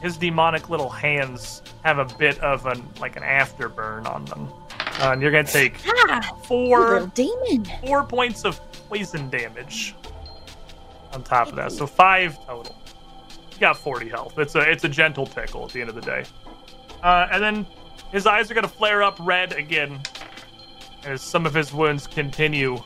his demonic little hands have a bit of an like an afterburn on them. Uh, and you're gonna take Ah, four demon. four points of poison damage on top of that. So five total. You got 40 health. It's a it's a gentle tickle at the end of the day. Uh, and then his eyes are gonna flare up red again as some of his wounds continue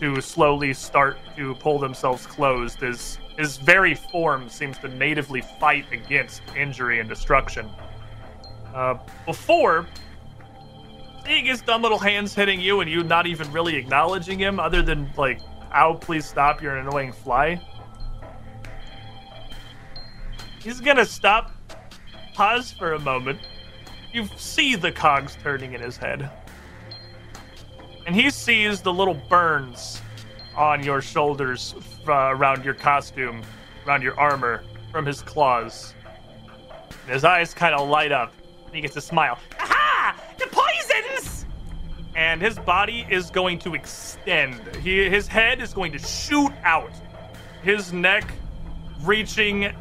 to slowly start to pull themselves closed as his very form seems to natively fight against injury and destruction. Uh, before, seeing his dumb little hands hitting you and you not even really acknowledging him, other than like, "Ow, please stop! You're an annoying fly." He's gonna stop, pause for a moment. You see the cogs turning in his head, and he sees the little burns on your shoulders, uh, around your costume, around your armor, from his claws. And his eyes kind of light up, and he gets a smile. Aha! The poisons! And his body is going to extend. He, his head is going to shoot out. His neck reaching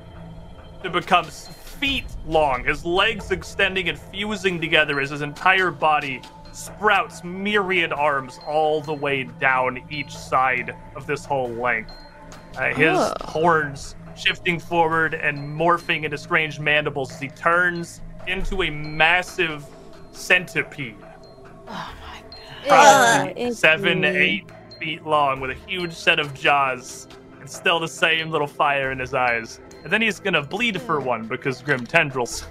to become feet long. His legs extending and fusing together as his entire body sprouts myriad arms all the way down each side of this whole length. Uh, his Oh. horns shifting forward and morphing into strange mandibles as he turns into a massive centipede. Oh my god. Probably seven, eight feet long with a huge set of jaws and still the same little fire in his eyes. And then he's gonna bleed for one because grim tendrils.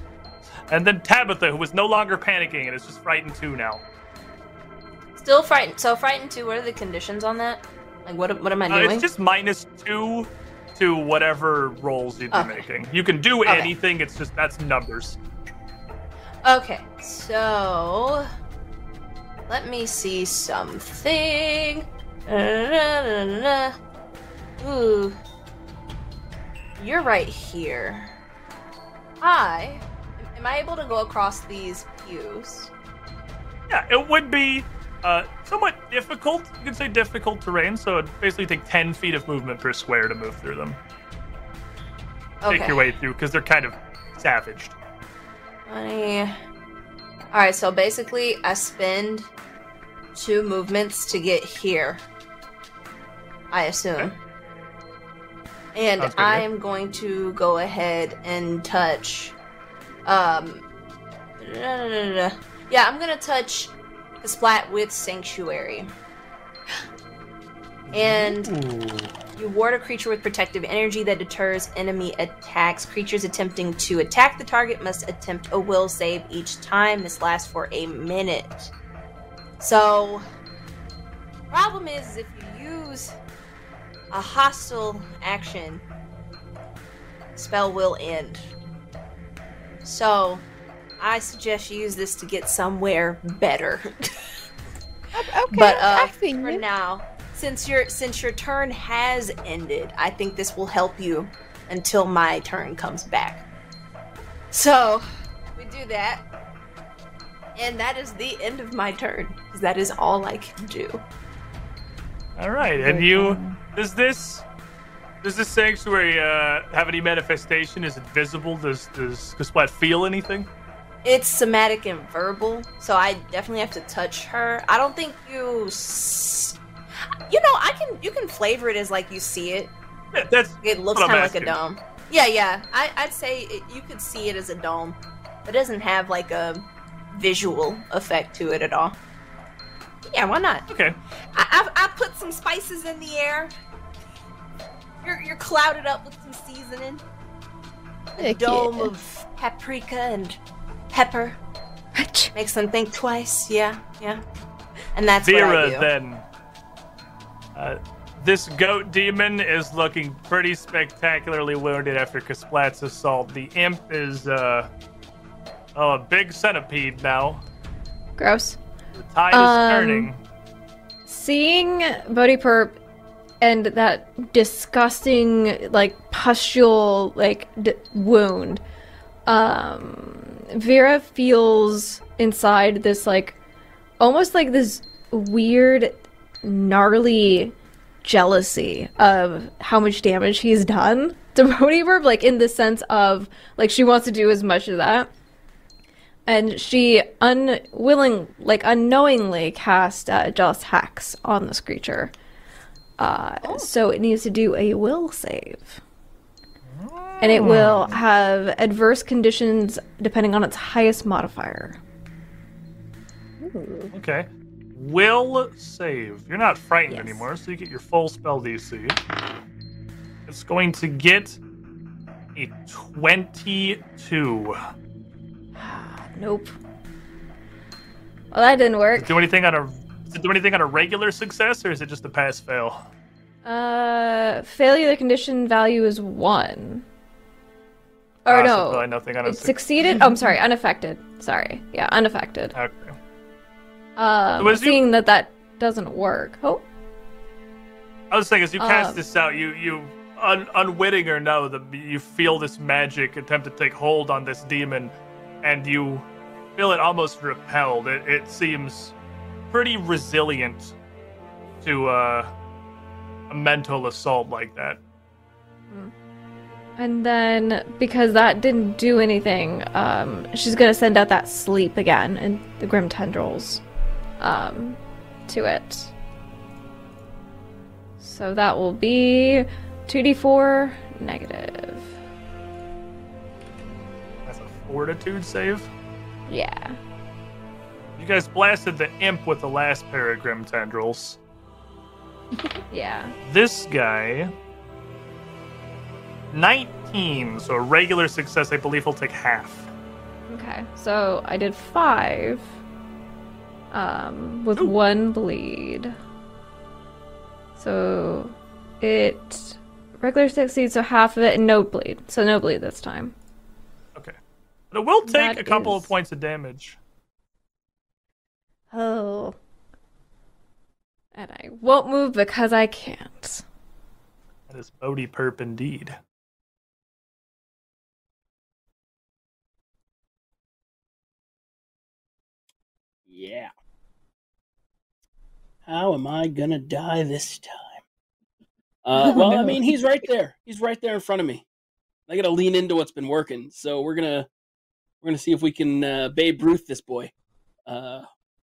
And then Tabitha, who is no longer panicking and is just frightened too now. Still frightened. So frightened too. What are the conditions on that? Like what? What am I Uh, doing? it's just minus two to whatever rolls you'd be Okay. making. You can do Okay. anything, it's just that's numbers. Okay, so let me see something. Ooh, you're right here. I am I able to go across these pews? Yeah, it would be uh, somewhat difficult. You could say difficult terrain, so it'd basically take 10 feet of movement per square to move through them. Okay. Take your way through, because they're kind of savaged. Twenty. All right, so basically, I spend two movements to get here. I assume. And good, I yeah. am going to go ahead and touch. Um. Yeah, I'm gonna touch the splat with sanctuary. And you ward a creature with protective energy that deters enemy attacks. Creatures attempting to attack the target must attempt a will save each time. This lasts for a minute. So, problem is if you use a hostile action, spell will end. So, I suggest you use this to get somewhere better. Okay, But uh, I see for you. now, since your since your turn has ended, I think this will help you until my turn comes back. So we do that, and that is the end of my turn. 'cause That is all I can do. All right, and you does this does this sanctuary uh, have any manifestation? Is it visible? Does does Kasplat feel anything? It's somatic and verbal, so I definitely have to touch her. I don't think you. S- You know, I can you can flavor it as like you see it. Yeah, That's It looks kind of like a dome. Yeah, yeah. I, I'd say it, you could see it as a dome. It doesn't have like a visual effect to it at all. Yeah, why not? okay. I, I, I put some spices in the air. You're, you're clouded up with some seasoning. A Heck dome yeah. of paprika and pepper makes them think twice. Yeah, yeah. And that's what I Vera, do. then. Uh, this goat demon is looking pretty spectacularly wounded after Kasplat's assault. The imp is, uh, oh, a big centipede now. Gross. The tide is Um, turning. Seeing Bodhi Perp and that disgusting, like, pustule, like, d- wound, um, Vera feels inside this, like, almost like this weird, gnarly jealousy of how much damage he's done to Perp, like, in the sense of, like, she wants to do as much of that. And she unwilling like unknowingly cast uh, jealous hacks on this creature. Uh, so it needs to do a will save and it will have adverse conditions depending on its highest modifier Okay. Will save. You're not frightened Yes. anymore, so you get your full spell DC. It's going to get a 22. nope well that didn't work Does it do anything on a does it do anything on a regular success or is it just a pass fail? uh failure the condition value is one or Ah, no probably nothing on a it suc- succeeded oh i'm sorry unaffected sorry yeah unaffected Okay. Um, you- seeing that that doesn't work. Oh, I was saying, as you cast Um, this out, you you un, unwitting or no, the, you feel this magic attempt to take hold on this demon, and you feel it almost repelled. It, it seems pretty resilient to uh, a mental assault like that. And then because that didn't do anything, um, she's gonna send out that sleep again and the grim tendrils, um, to it. So that will be two d four negative. That's a fortitude save. Yeah. You guys blasted the imp with the last pair of grim tendrils. Yeah. This guy, 19, so a regular success, I believe he'll take half. Okay. So I did five. Um, with Ooh. one bleed. So it regular succeeds, so half of it, and no bleed. So no bleed this time. Okay. But it will take That a couple of points of damage. Oh. And I won't move because I can't. That is Bodhi Perp indeed. Yeah. How am I gonna die this time? Uh, well, I mean, he's right there. He's right there in front of me. I gotta lean into what's been working. So we're gonna we're gonna see if we can uh, Babe Ruth this boy. Uh,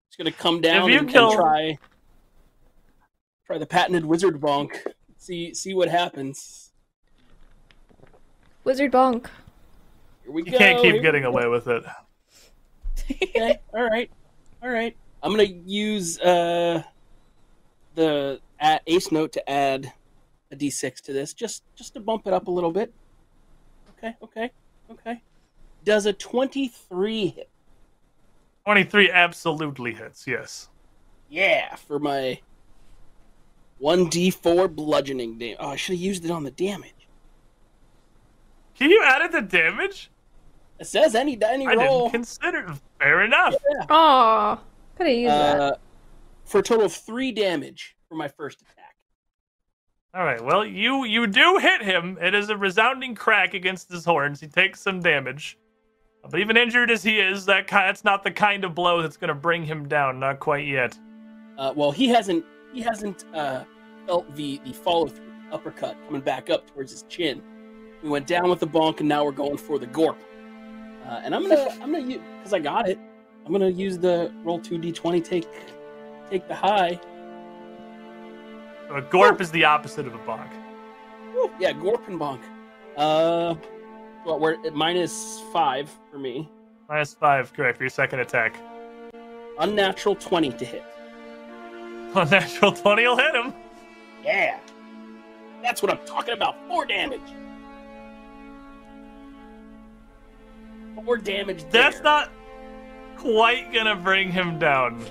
just gonna come down you and, and try try the patented wizard bonk. See see what happens. Wizard bonk. Here we You go. can't keep we getting go. away with it. okay. All right. All right. I'm gonna use uh the at ace note to add a d6 to this, just just to bump it up a little bit. Okay. Okay. Okay. Does a 23 hit? 23 absolutely hits, yes. Yeah, for my 1d4 bludgeoning damage. Oh, I should have used it on the damage. Can you add it to damage? It says any any I roll didn't consider. Fair enough. Aw. Could have used that. uh, for a total of three damage for my first attack. All right. Well, you you do hit him. It is a resounding crack against his horns. He takes some damage. But even injured as he is, that ki- that's not the kind of blow that's going to bring him down. Not quite yet. Uh, well, he hasn't he hasn't uh, felt the the follow through uppercut coming back up towards his chin. We went down with the bonk, and now we're going for the gorp. Uh, and I'm gonna I'm gonna use because I got it. I'm gonna use the roll two d20 take take the high. A gorp is the opposite of a bonk. Woo, yeah, Gorp and Bonk. Uh, well, we're at minus five for me. Minus five, correct, for your second attack. Unnatural 20 to hit. Unnatural natural 20 will hit him. Yeah. That's what I'm talking about. Four damage. Four damage. That's there. not quite gonna bring him down.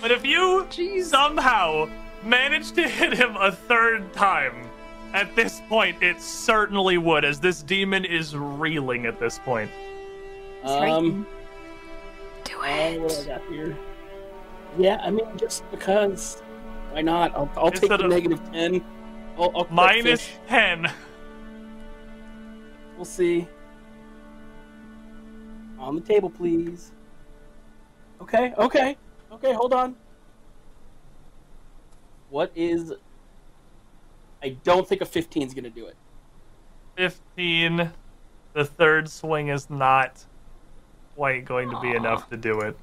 But if you somehow manage to hit him a third time, at this point, it certainly would, as this demon is reeling at this point. Um, Do uh, what do I? Yeah, I mean, just because. Why not? I'll, I'll take Instead the of- negative 10. I'll, I'll Minus fish. 10. We'll see. On the table, please. Okay, okay, okay, hold on. What is. I don't think a 15 is going to do it. 15. The third swing is not quite going to be enough to do it.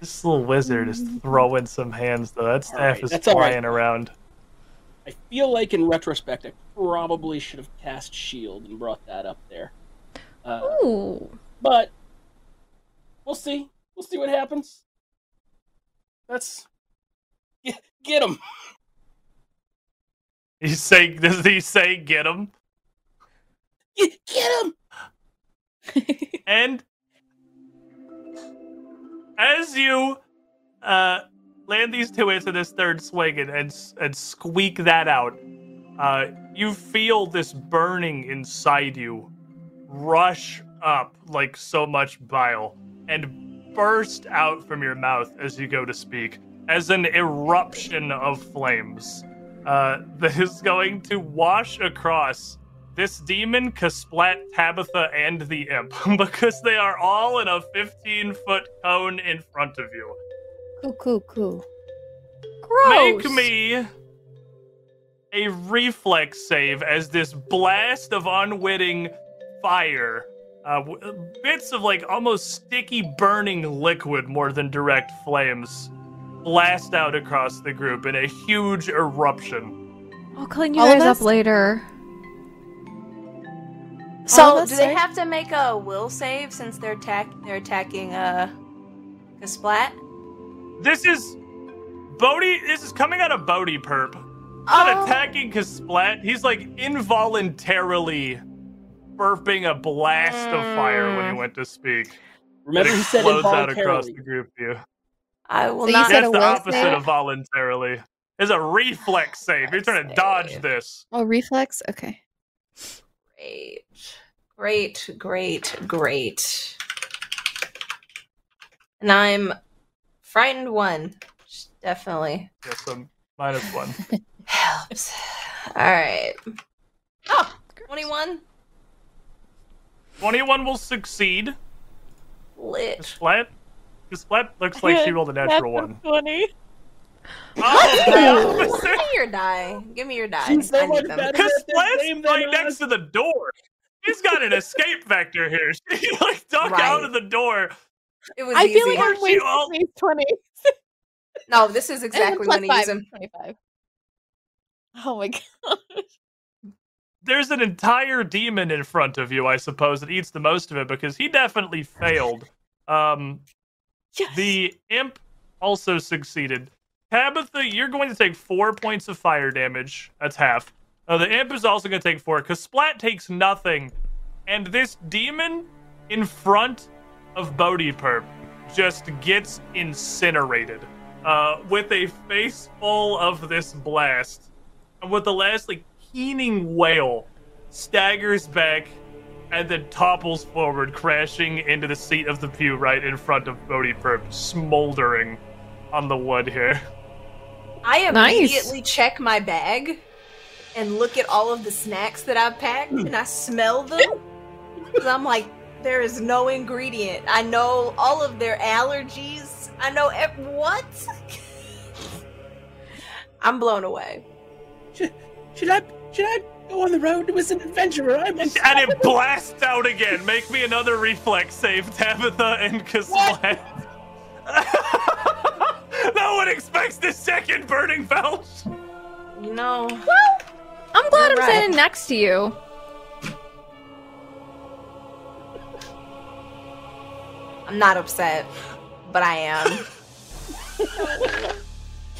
This little wizard is throwing some hands, though. That staff Alright, is that's all right. flying around. I feel like in retrospect, I probably should have cast Shield and brought that up there. Uh, Ooh. but we'll see. We'll see what happens. Let's get, get him. He say, does he say get him? Get, get him. And as you uh, land these two into this third swing and, and, and squeak that out, uh, you feel this burning inside you rush up like so much bile and burst out from your mouth as you go to speak as an eruption of flames uh, that is going to wash across this demon, Kasplat, Tabitha, and the imp because they are all in a 15 foot cone in front of you. Cool, cool, cool. Gross. Make me a reflex save as this blast of unwitting fire, uh, bits of like almost sticky burning liquid more than direct flames, blast out across the group in a huge eruption. I'll clean you All guys up later. So, of us, do they sir? have to make a will save since they're attack they're attacking uh Kasplat? This is Bodhi. This is coming out of Bodhi perp. Not Oh. attacking Kasplat. He's like involuntarily burping a blast of fire when he Mm. went to speak. Remember, it he said explodes out across the group view. I will So not. That's the opposite save? of voluntarily. It's a reflex save. You're trying to dodge this. Oh, reflex? Okay. Great. Great, great, great. And I'm frightened one. Definitely Yes, so minus one. helps. Alright. Oh, 21. 21 will succeed. Lit. Kasplat. Kasplat looks like she rolled a natural one. Funny. Oh, the opposite. Give me your die. Give me your die. She's so I much need them. better. Because Splat's right next to the door. He's got an escape vector here. She like duck out of the door. It was I easy. feel like Aren't I'm wasting all- these 20. no, this is exactly plus when to use them. 25. Oh my god. There's an entire demon in front of you, I suppose, that eats the most of it because he definitely failed. Um, Yes. the imp also succeeded. Tabitha, you're going to take four points of fire damage. That's half. Uh, the imp is also going to take four Kasplat takes nothing. And this demon in front of Bodhi Perp just gets incinerated uh, with a face full of this blast. And with the last, like, keening wail, staggers back and then topples forward, crashing into the seat of the pew right in front of Bodhi Perp, smoldering on the wood here. I Nice. immediately check my bag and look at all of the snacks that I've packed hmm. and I smell them. 'Cause I'm like, there is no ingredient. I know all of their allergies. I know ev- what? I'm blown away. Should, should I should I go on the road with an adventurer? I'm a And it blasts out again. Make me another reflex save, Tabitha and Kasplat. no one expects the second burning belch. you know, I'm glad You're I'm right. sitting next to you. I'm not upset, but I am.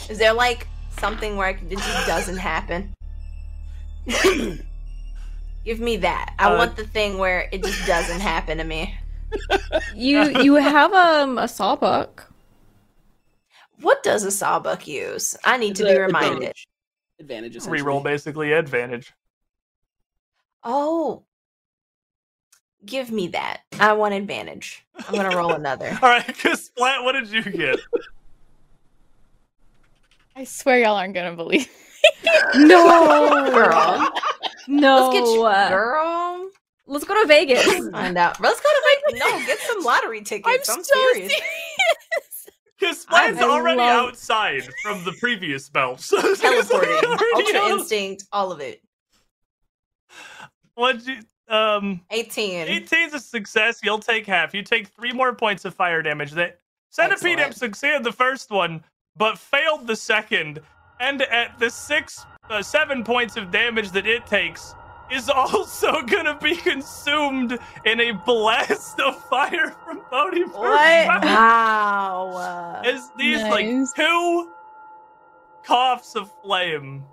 Is there like something where it just doesn't happen? Give me that. I Uh, want the thing where it just doesn't happen to me. You you have um a sawbuck. What does a sawbuck use? I need to be reminded. Advantage. Advantage essentially. Reroll basically advantage. Oh. Give me that. I want advantage. I'm gonna roll another. All right, Kasplat, what did you get? I swear y'all aren't gonna believe. No, Girl. no. Let's get you, uh, girl. Let's go to Vegas. Find out. Let's go to make no. Get some lottery tickets. I'm, serious. Kasplat's I already love- outside from the previous belt. So Teleporting, ultra out. instinct, all of it. What'd you um 18. 18's a success. You'll take half. You take three more points of fire damage. That Centipede Excellent. succeeded the first one, but failed the second. And at the six, uh, seven points of damage that it takes, is also gonna be consumed in a blast of fire from Bodhi. What? Wow. As these Nice. like two coughs of flame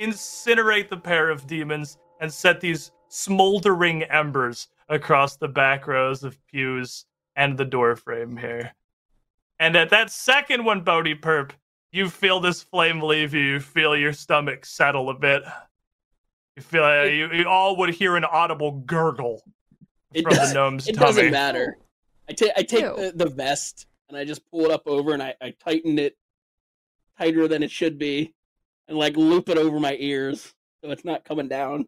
incinerate the pair of demons and set these smoldering embers across the back rows of pews and the door frame here. And at that second one, Bodhi Perp, you feel this flame leave you. You feel your stomach settle a bit. You feel uh, It- you, you all would hear an audible gurgle It from the does- gnome's It tummy. doesn't matter. I take I take the, the vest and I just pull it up over and I, I tighten it tighter than it should be and like loop it over my ears so it's not coming down.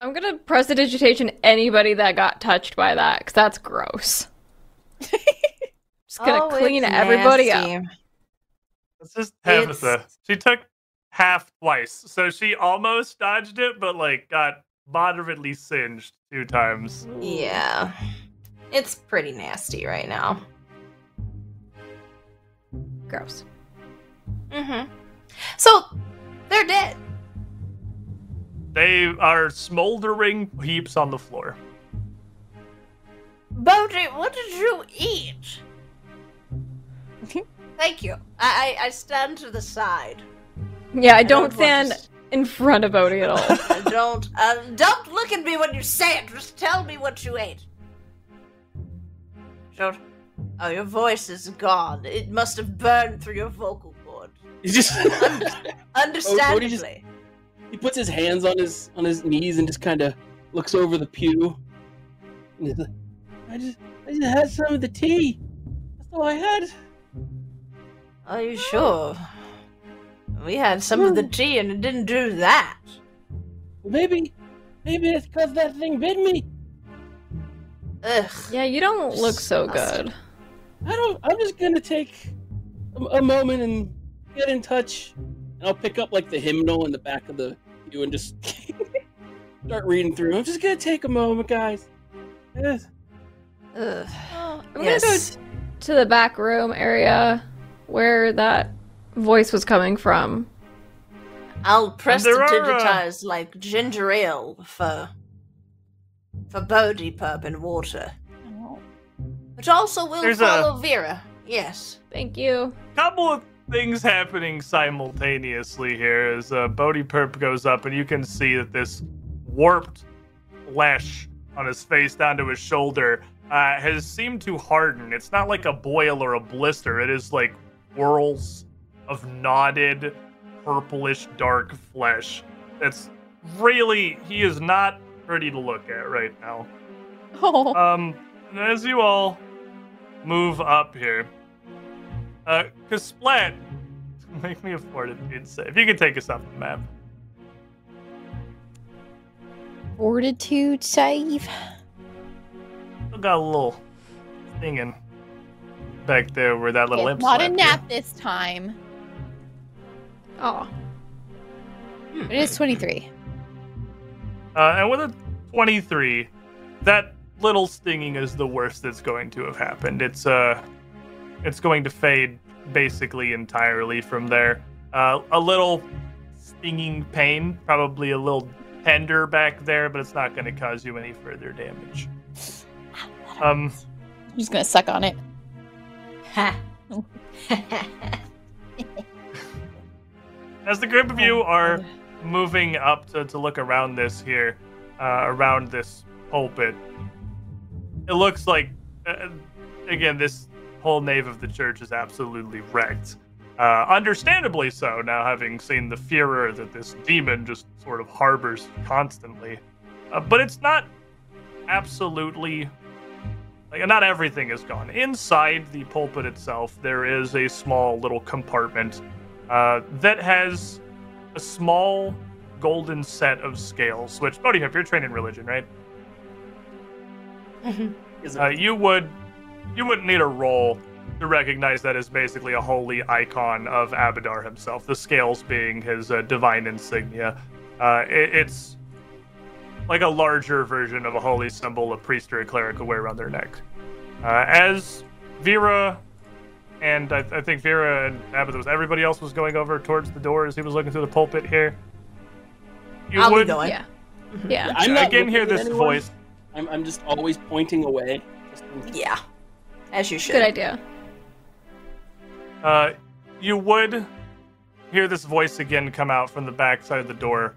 I'm gonna prestidigitation anybody that got touched by that, because that's gross. Just gonna Oh, clean everybody nasty. up. It's just It's- Tabitha. She took half twice, so she almost dodged it, but like got moderately singed two times. Yeah. It's pretty nasty right now. Gross. Mm-hmm. So they're dead. They are smoldering heaps on the floor. Bodhi, what did you eat? Thank you. I, I I stand to the side. Yeah, I don't don't want to stand in front of Bodhi at all. I don't uh, don't look at me when you say it. Just tell me what you ate. Don't. Oh, your voice is gone. It must have burned through your vocal cord. He just Understandably. he puts his hands on his on his knees and just kind of looks over the pew. Like, I just I just had some of the tea. That's all I had. Are you sure? We had some of the tea and it didn't do that. Maybe maybe it's because that thing bit me. Ugh. yeah, you don't look so good. I don't. I'm just gonna take a, a moment and get in touch, and I'll pick up like the hymnal in the back of the pew and just start reading through. I'm just gonna take a moment, guys. Yes. Ugh. Oh, I'm Yes. gonna go to the back room area where that voice was coming from. I'll there are, uh, like ginger ale for for Bodhi Perp and water. Which also will There's a- follow Vera. Yes. Thank you. Couple of things happening simultaneously here as uh, Bodhi Perp goes up, and you can see that this warped flesh on his face down to his shoulder uh, has seemed to harden. It's not like a boil or a blister, it is like whirls of knotted, purplish, dark flesh. That's really, he is not pretty to look at right now. Oh, Um, as you all move up here, uh, cause make me a fortitude save. You can take us off the map. fortitude save. Still got a little stinging back there where that little Okay, imp not a slapped you. nap this time. Oh, It is 23. Uh, and with a 23, that little stinging is the worst that's going to have happened. It's uh, it's going to fade basically entirely from there. Uh, a little stinging pain, probably a little tender back there, but it's not going to cause you any further damage. Um, I'm just gonna suck on it. As the group of you are moving up to, to look around this here, uh, around this pulpit, it looks like, uh, again, this whole nave of the church is absolutely wrecked. Uh, understandably so, now having seen the furor that this demon just sort of harbors constantly. Uh, but it's not absolutely. Like, not everything is gone. Inside the pulpit itself, there is a small little compartment uh, that has a small golden set of scales. Which, Bodhi, if you're trained in religion, right? Is Uh, you would you wouldn't need a roll to recognize that as basically a holy icon of Abadar himself. The scales being his uh, divine insignia. Uh, it, it's like a larger version of a holy symbol a priest or a cleric would wear around their neck. Uh, as Vera and I, I think Vera and Abadar was everybody else was going over towards the door as he was looking through the pulpit here. You I'll be going. Yeah. Yeah. I'm not again hear looking at this anyone. voice. I'm, I'm just always pointing away. Just in- Yeah. As you should. Good idea. Uh, you would hear this voice again come out from the back side of the door,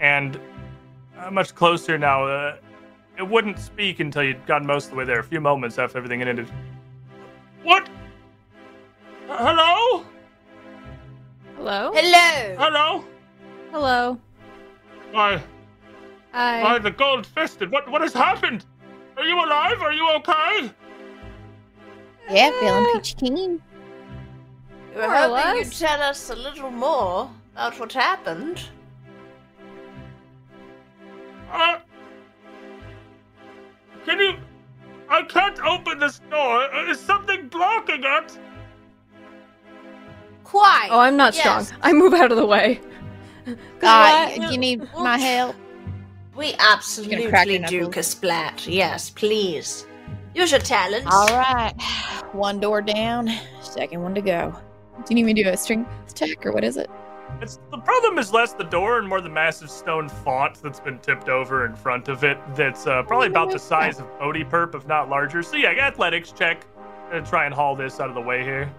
and much closer now. Uh, it wouldn't speak until you'd gotten most of the way there. A few moments after everything had ended. What? Uh, hello? Hello? Hello. Hello? Hello. Why? Why Hi. the gold fisted? What? What has happened? Are you alive? Are you okay? Yeah, feeling peachy keen. We were More or hoping you'd less. tell us a little more about what happened. Uh, can you? I can't open this door. Uh, Is something blocking it? Quite. Oh, I'm not Yes. strong. I move out of the way. 'Cause Uh, what? you need my help? We crack absolutely your do, knuckles. Kasplat. Yes, please. Use your talents. All right. One door down, second one to go. Do you need me to do a string check or what is it? It's the problem is less the door and more the massive stone font that's been tipped over in front of it. That's uh, probably about the size of Bodhi Perp, if not larger. So yeah, athletics check. And try and haul this out of the way here.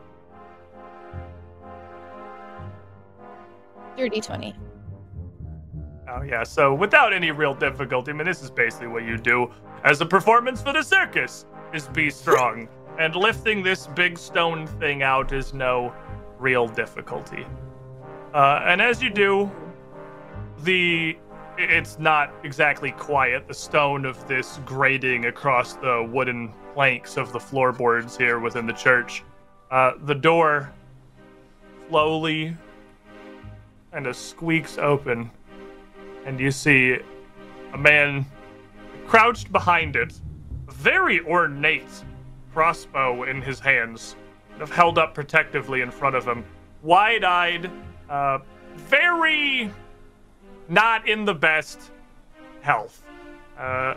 Dirty 20. Oh yeah, so without any real difficulty, I mean this is basically what you do as a performance for the circus is be strong. and lifting this big stone thing out is no real difficulty. Uh, and as you do, the it's not exactly quiet. The stone of this grating across the wooden planks of the floorboards here within the church. Uh, the door slowly kind of squeaks open and you see a man crouched behind it, very ornate crossbow in his hands, held up protectively in front of him, wide-eyed, uh, very not in the best health. Uh,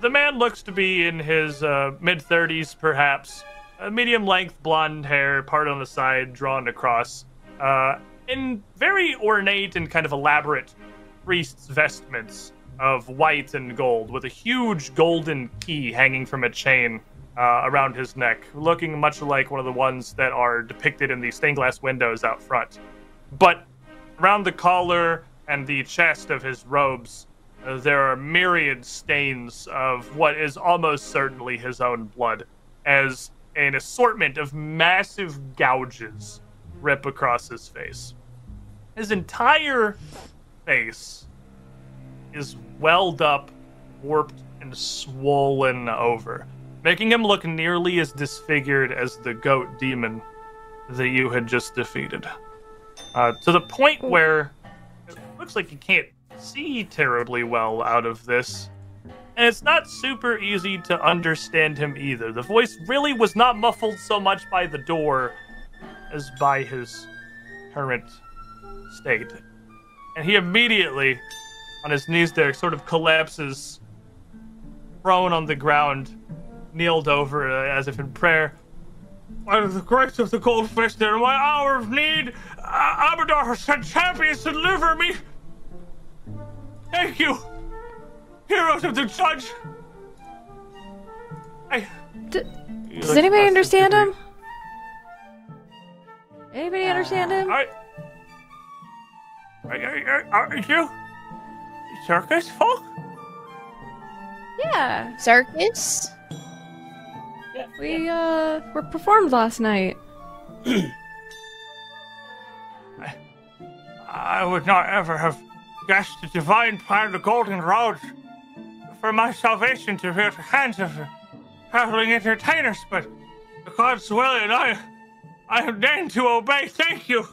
the man looks to be in his uh, mid 30s, perhaps. Uh, medium length blonde hair, part on the side, drawn across. Uh, in very ornate and kind of elaborate priest's vestments of white and gold, with a huge golden key hanging from a chain uh, around his neck, looking much like one of the ones that are depicted in the stained glass windows out front. But around the collar and the chest of his robes, uh, there are myriad stains of what is almost certainly his own blood, as an assortment of massive gouges rip across his face. His entire face is welled up, warped, and swollen over, making him look nearly as disfigured as the goat demon that you had just defeated. Uh, to the point where it looks like you can't see terribly well out of this. And it's not super easy to understand him either. The voice really was not muffled so much by the door as by his current state. And he immediately, on his knees there, sort of collapses, prone on the ground, kneeled over uh, as if in prayer. By the grace of the goldfish, there, in my hour of need, uh, Abadar has sent champions to deliver me. Thank you, heroes of the judge. I. D- You Does look anybody understand him? Anybody understand him? Are, are, are, are, are you circus folk? Yeah, Circus? We uh were performed last night. I would not ever have guessed the divine plan of the Golden Road for my salvation to be at the hands of traveling entertainers, but the God's will and I, I am deigned to obey. Thank you.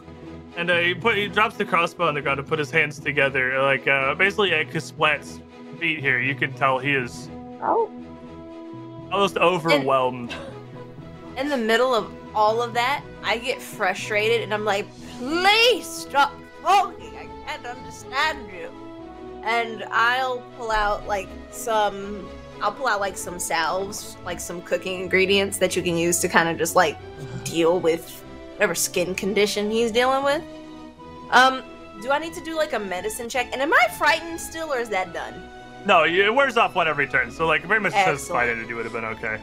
And uh, he put he drops the crossbow on the ground and put his hands together, like uh, basically at Kasplat's feet. Here, you can tell he is Oh. Almost overwhelmed. In the middle of all of that, I get frustrated and I'm like, please stop talking. I can't understand you. And I'll pull out like some I'll pull out like some salves, like some cooking ingredients that you can use to kind of just like deal with whatever skin condition he's dealing with. Um, do I need to do like a medicine check? And am I frightened still or is that done? No, it wears off one every turn, so like very much Excellent. satisfied it would have been okay.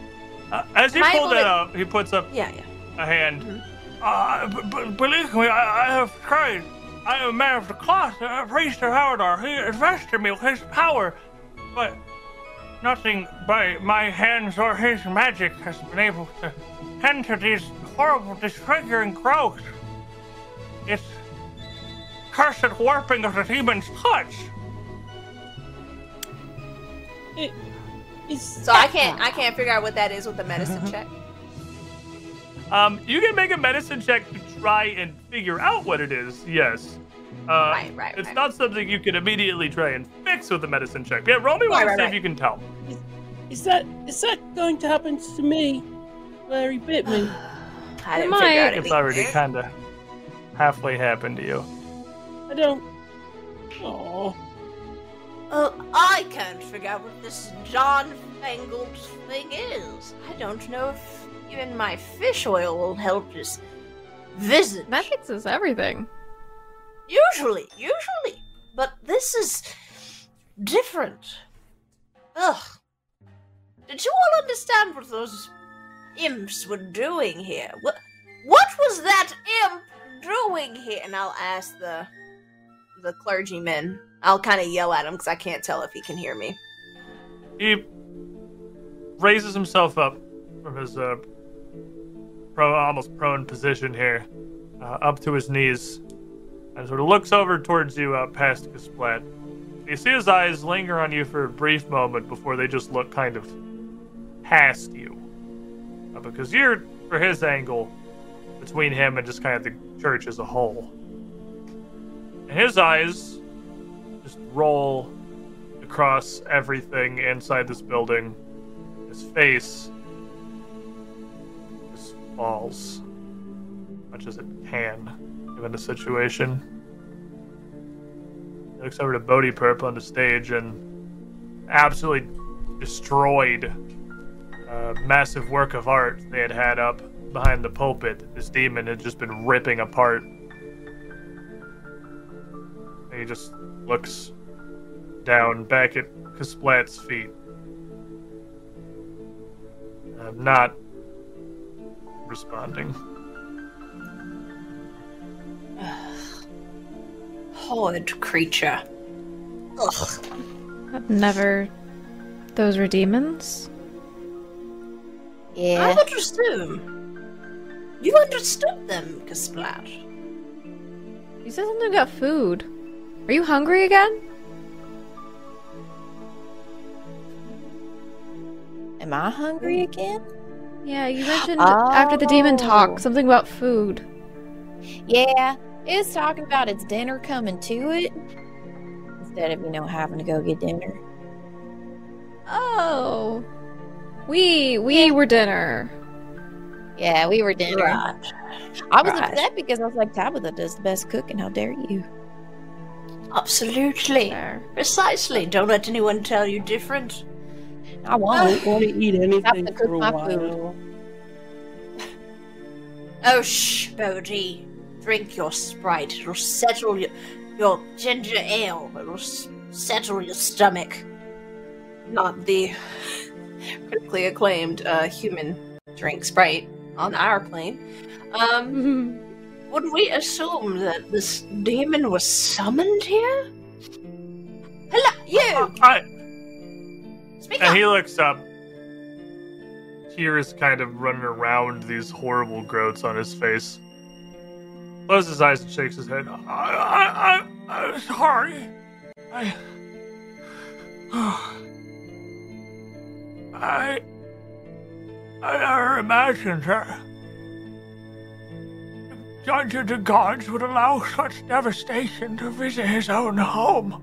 Uh, as he Am I pulled able that to- up, he puts up Yeah, yeah. a hand. Uh, b- b- believe me, I, I have tried. I am a man of the cloth, a priest of Abadar. He invested me with his power, but nothing by my hands or his magic has been able to enter these horrible, disfiguring growths. It's cursed warping of the demon's touch. Is So I can't I can't figure out what that is with the medicine check. Um, you can make a medicine check to try and figure out what it is. Yes. Uh, Right, right, It's right. not something you can immediately try and fix with a medicine check. Yeah, roll me one Right, to right, see if you can tell. is that is that going to happen to me? Where he bit me? I didn't might. figure out It's already kind of halfway happened to you. I don't. Oh, Uh, I can't figure out what this John Fangled thing is. I don't know if even my fish oil will help this visit. That fixes everything. Usually, usually. But this is different. Ugh. Did you all understand what those imps were doing here? What what was that imp doing here? And I'll ask the the clergyman. I'll kind of yell at him because I can't tell if he can hear me. He raises himself up from his uh, pro, almost prone position here, uh, up to his knees, and sort of looks over towards you uh, past Kasplat. You see his eyes linger on you for a brief moment before they just look kind of past you. Uh, because you're, for his angle, between him and just kind of the church as a whole. And his eyes just roll across everything inside this building. His face just falls, much as it can, given the situation. He looks over to Bodhi Perp on the stage and absolutely destroyed a massive work of art they had had up behind the pulpit. This demon had just been ripping apart. And he just looks down back at Kasplat's feet. I'm not responding. Horrid creature. Ugh. I've never. Those were demons? Yeah. I Yeah. understood. You understood them, Kasplat. You said something about food. Are you hungry again? Am I hungry again? Yeah, you mentioned after the demon Oh. talk something about food. Yeah. It's talking about its dinner coming to it. Instead of, you know, having to go get dinner. Oh. We we were dinner. Yeah, we were dinner. Right. I was Right. upset because I was like, Tabitha does the best cooking. How dare you? Absolutely. There. Precisely. Don't let anyone tell you different. I I won't. want to eat anything to for a my while. food. Oh, shh, Bodhi. Drink your sprite. It'll settle your, your ginger ale. It'll s- settle your stomach. Not the critically acclaimed uh, human drink sprite on our plane. Um, would we assume that this demon was summoned here? Hello, you! Oh, I, Speak and up! he looks up. Tears kind of running around these horrible growths on his face. Closes his eyes and shakes his head. I, I, I, I'm sorry. I, I, I never imagined that Dungeons and Gods would allow such devastation to visit his own home.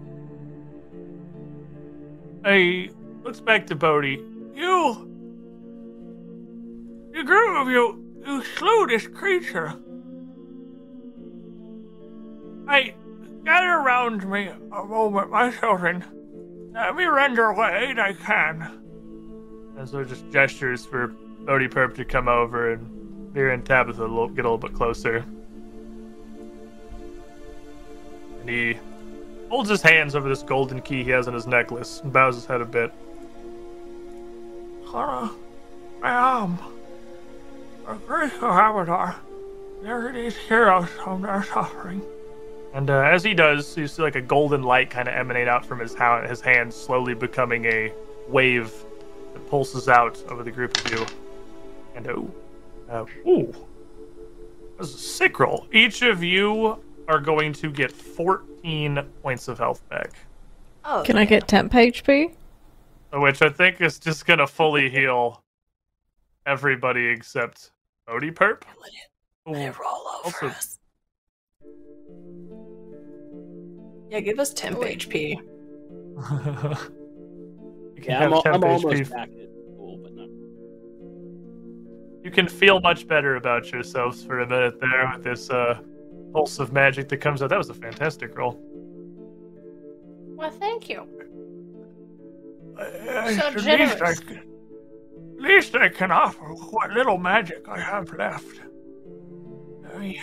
He looks back to Bodhi. You, the group of you, you slew this creature. I gather around me a moment, my children. Let me render what aid I can. And so just gestures for Bodhi Perp to come over and Mira and Tabitha get a little bit closer. And he holds his hands over this golden key he has on his necklace and bows his head a bit. Hana, I am a grateful avatar. There are these heroes from their suffering. And uh, as he does, you see like a golden light kind of emanate out from his, ha- his hand, slowly becoming a wave that pulses out over the group of you. And oh, uh, ooh, that's a sick roll. Each of you are going to get 14 points of health back, Oh, Can I get temp HP? which I think is just gonna fully heal everybody except Bodhi Perp. let it roll over Also- us. Yeah, give us temp Wait. HP. You can Yeah, I'm, temp I'm HP. almost back at full, but not. You can feel much better about yourselves for a minute there with this uh, pulse of magic that comes out. That was a fantastic roll. Well, thank you. Uh, So at least. I can, at least I can offer what little magic I have left. Let me,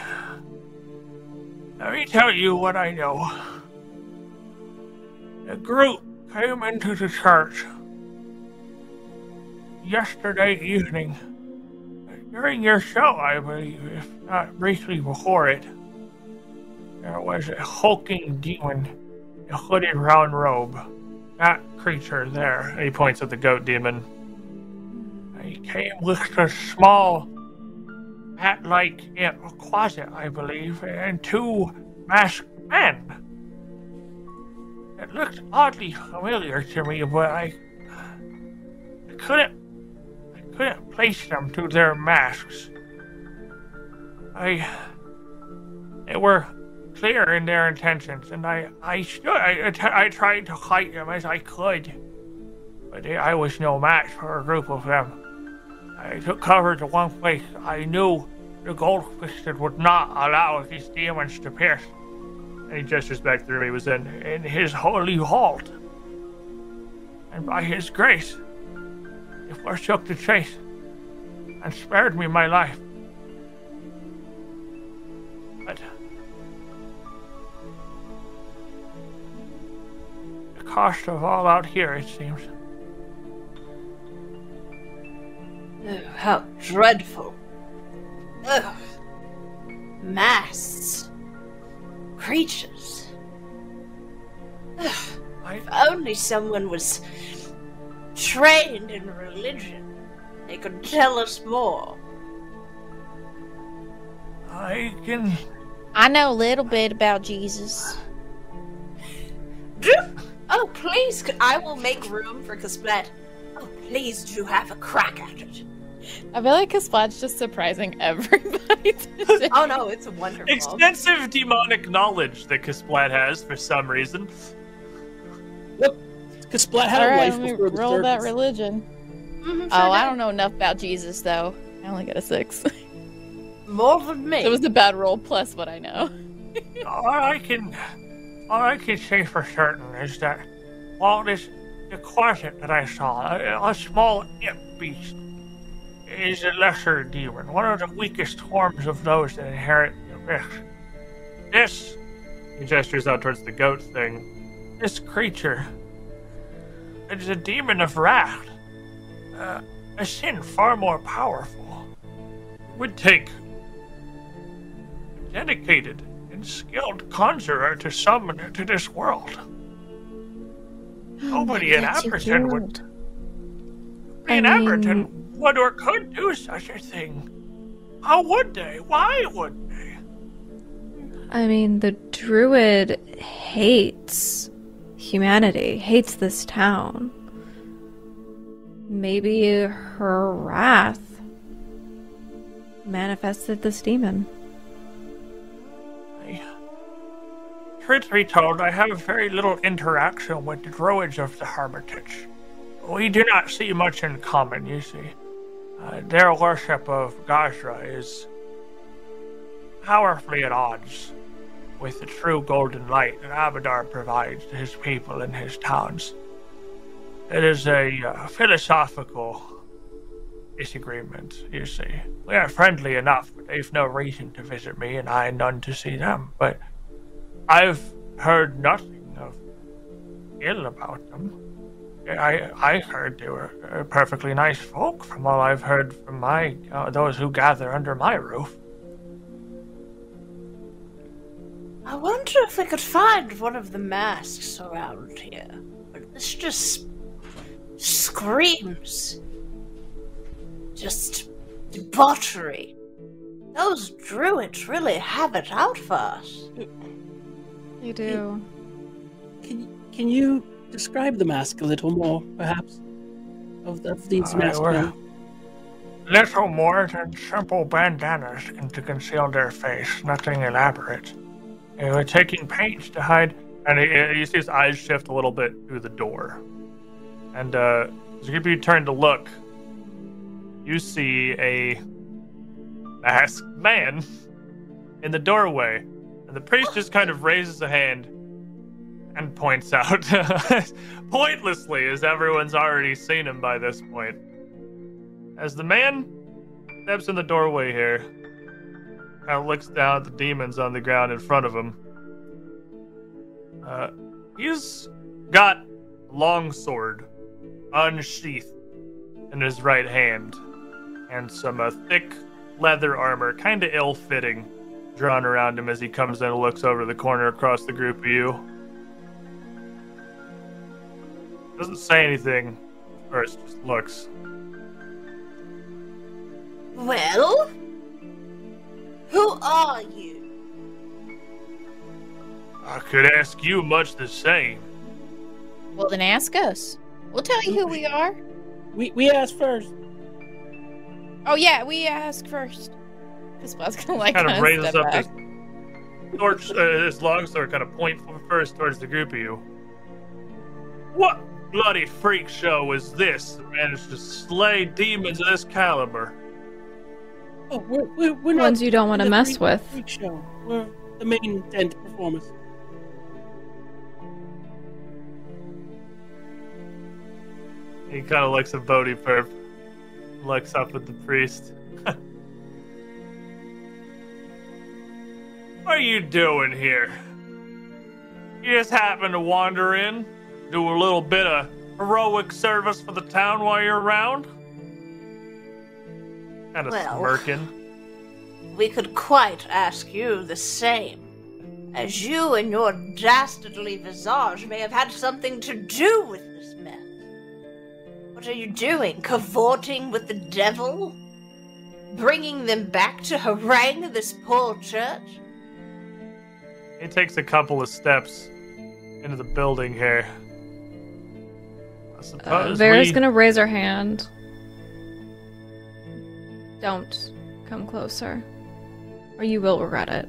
let me tell you what I know. A group came into the church yesterday evening. During your show, I believe, if not briefly before it, there was a hulking demon in a hooded round robe that creature there. He points at the goat demon. He came with a small hat like quasit, I believe, and two masked men. It looked oddly familiar to me, but I couldn't I couldn't place them to their masks. I they were clear in their intentions, and I I stood I, I, tried to fight them as I could, but I was no match for a group of them. I took cover to one place I knew the gold fisted would not allow these demons to pierce. And he gestures back through me was in in his holy vault. And by his grace, he forsook the chase and spared me my life. But the cost of all out here, it seems. Oh, how dreadful. Oh, Masts. Creatures. Oh, Ugh. I, If only someone was trained in religion, they could tell us more. I can. I know a little bit about Jesus. Do, oh, please, I will make room for Kasplat. Oh, please do have a crack at it. I feel like Kasplat's just surprising everybody. today. Oh no, it's a wonderful. Extensive demonic knowledge that Kasplat has for some reason. Kasplat had All a life let me before the roll that circus. religion. Mhm, Oh, sure I don't know enough about Jesus though. I only got a six. More than me. it was a bad roll plus what I know. All I can, all I can say for certain is that all this the quasit that I saw, a, a small imp beast, is a lesser demon, one of the weakest forms of those that inherit the rift. This, he gestures out towards the goat thing, this creature is a demon of wrath, uh, a sin far more powerful. It would take a dedicated and skilled conjurer to summon it to this world. Nobody in Abberton would in mean- would or could do such a thing. How would they? Why would they? I mean, the druid hates humanity, hates this town. Maybe her wrath manifested this demon. Truth be told, I have very little interaction with the druids of the Hermitage. We do not see much in common, you see. Uh, their worship of Gozreh is powerfully at odds with the true golden light that Abadar provides to his people and his towns. It is a uh, philosophical disagreement, you see. We are friendly enough, but they've no reason to visit me, and I none to see them. But I've heard nothing of ill about them. I I heard they were uh, perfectly nice folk from all I've heard from my uh, those who gather under my roof. I wonder if we could find one of the masks around here. But this just screams. Just debauchery. Those druids really have it out for us. You do. Can can you describe the mask a little more, perhaps? Of, of these Uh, masks. we're- Little more than simple bandanas can- to conceal their face, nothing elaborate. Were taking pains to hide, and he, you see his eyes shift a little bit through the door. And uh, as you turn to look, you see a masked man in the doorway, and the priest just kind of raises a hand and points out, pointlessly, as everyone's already seen him by this point. As the man steps in the doorway here, kind of looks down at the demons on the ground in front of him. Uh, he's got a long sword unsheathed in his right hand, and some uh, thick leather armor, kind of ill-fitting, drawn around him as he comes in and looks over the corner across the group of you. Doesn't say anything first, just looks. Well? Who are you? I could ask you much the same. Well, then ask us. We'll tell you who we are. We we asked first. Oh yeah, we ask first. This was gonna like kind of kinda raises step up back. his torch, uh, his long sword, kind of point first towards the group of you. What bloody freak show is this that managed to slay demons of this caliber? Oh, we're we're, we're not Ones you don't want to mess with. Show. We're the main tent performers. He kind of looks at Bodhi Perp, looks up at the priest. what are you doing here? You just happen to wander in, do a little bit of heroic service for the town while you're around? Kind of Well. smirking. We could quite ask you the same. As you and your dastardly visage may have had something to do with this mess. What are you doing? Cavorting with the devil? Bringing them back to harangue this poor church? He takes a couple of steps into the building here. I Uh, suppose Vera's we- gonna raise her hand. Don't come closer, or you will regret it.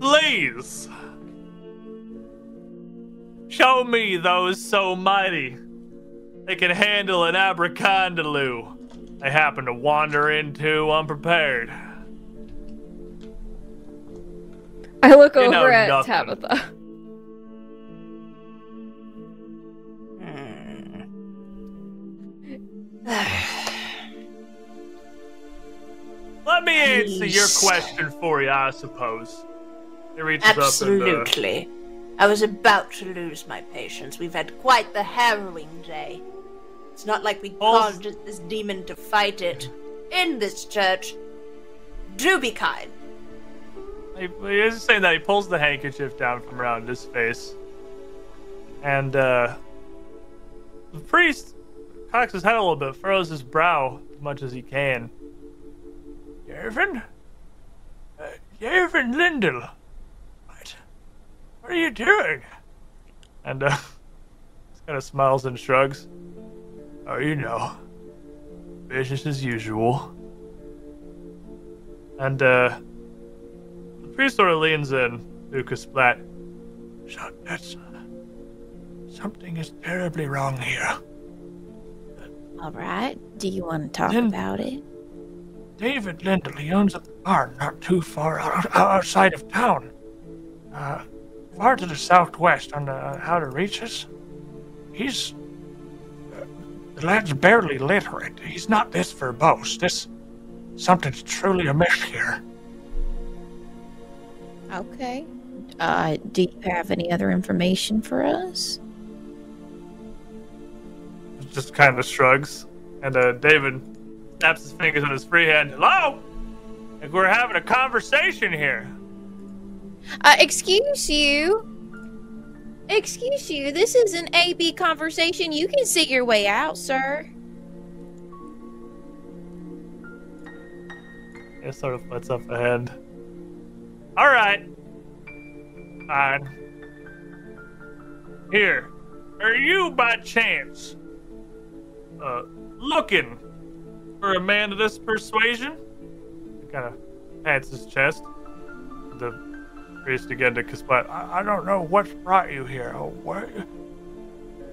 Please! Show me those so mighty. They can handle an abrikandilu. They happen to wander into unprepared. I look You over at nothing. Tabitha. Let me answer your question for you, I suppose. He reaches up and Absolutely. I was about to lose my patience. We've had quite the harrowing day. It's not like we Pulls- conjured this demon to fight it in this church. Do be kind. He, he is saying that he pulls the handkerchief down from around his face. And, uh. The priest cocks his head a little bit, furrows his brow as much as he can. Yervin? Uh, Yervin Lindell? What? What are you doing? And, uh. Kind of smiles and shrugs. Oh, you know. Business as usual. And, uh. The priest sort of leans in, Lucas Splat. So that's something is terribly wrong here. All right. Do you want to talk Then- about it? David Lindell, he owns a barn not too far out, outside of town. Uh, far to the southwest on the, how to reach us. He's. Uh, the lad's barely literate. He's not this verbose. This. Something's truly amiss here. Okay. Uh, do you have any other information for us? Just kind of shrugs. And uh, David snaps his fingers on his free hand. Hello? Like we're having a conversation here. Uh, excuse you. Excuse you. This is an AB conversation. You can see your way out, sir. It sort of puts up a hand. All right. Fine. Here. Are you by chance uh, looking for a man of this persuasion? Kind of pats his chest. The priest again to Kasplat. I, I don't know what's brought you here. Oh, what?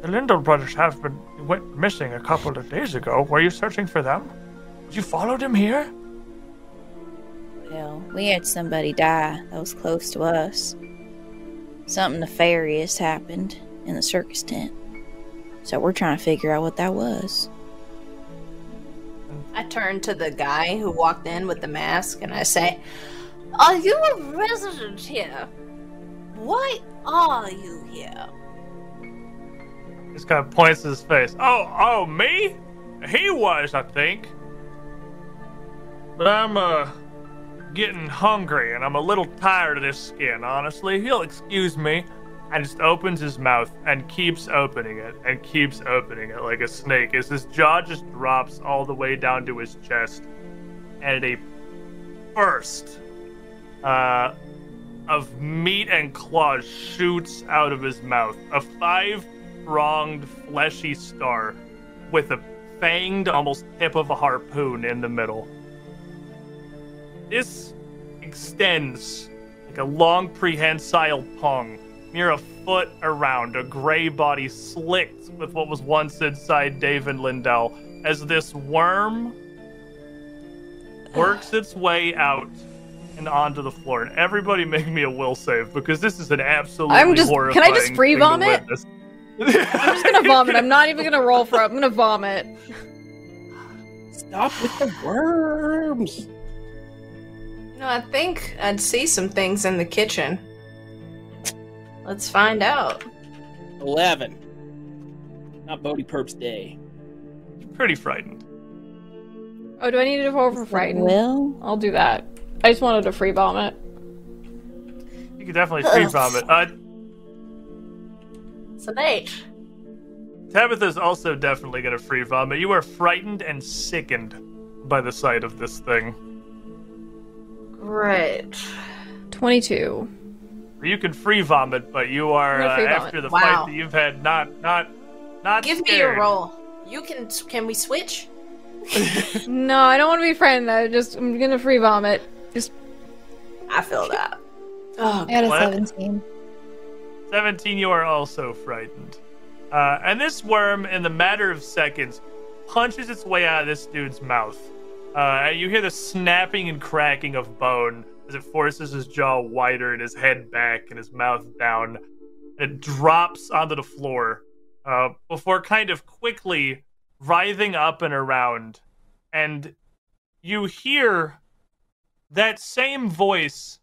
The Lindell brothers have been went missing a couple of days ago. Were you searching for them? Did you follow them here? Well, we had somebody die that was close to us. Something nefarious happened in the circus tent. So we're trying to figure out what that was. I turn to the guy who walked in with the mask and I say, Are you a resident here? Why are you here? Just kind of points to his face. Oh, oh, me? He was, I think. But I'm, uh, getting hungry and I'm a little tired of this skin, honestly. If you'll excuse me. And just opens his mouth and keeps opening it and keeps opening it like a snake as his jaw just drops all the way down to his chest. And a burst uh, of meat and claws shoots out of his mouth. A five pronged, fleshy star with a fanged, almost tip of a harpoon in the middle. This extends like a long prehensile tongue, near a foot around, a gray body slicked with what was once inside David Lindell, as this worm works its way out and onto the floor. And everybody make me a will save because this is an absolutely I'm just- can I just free vomit? I'm just gonna vomit. I'm not even gonna roll for it. I'm gonna vomit. Stop with the worms. You know, I think I'd see some things in the kitchen. Let's find out. Eleven. Not Bodhi Perp's day. Pretty frightened. Oh, do I need to roll for frightened? Well, I'll do that. I just wanted to free vomit. You could definitely free vomit. Uh, It's an eight. Tabitha's also definitely gonna free vomit. You are frightened and sickened by the sight of this thing. Great. 22. You can free vomit, but you are uh, after the Wow. fight that you've had not not not Give me scared. your roll. You can. Can we switch? No, I don't want to be frightened. I just I'm gonna free vomit. Just I feel that. Oh, I got a What? 17. 17, you are also frightened. Uh, and this worm, in the matter of seconds, punches its way out of this dude's mouth. Uh, and you hear the snapping and cracking of bone as it forces his jaw wider and his head back and his mouth down. And it drops onto the floor uh, before kind of quickly writhing up and around, and you hear that same voice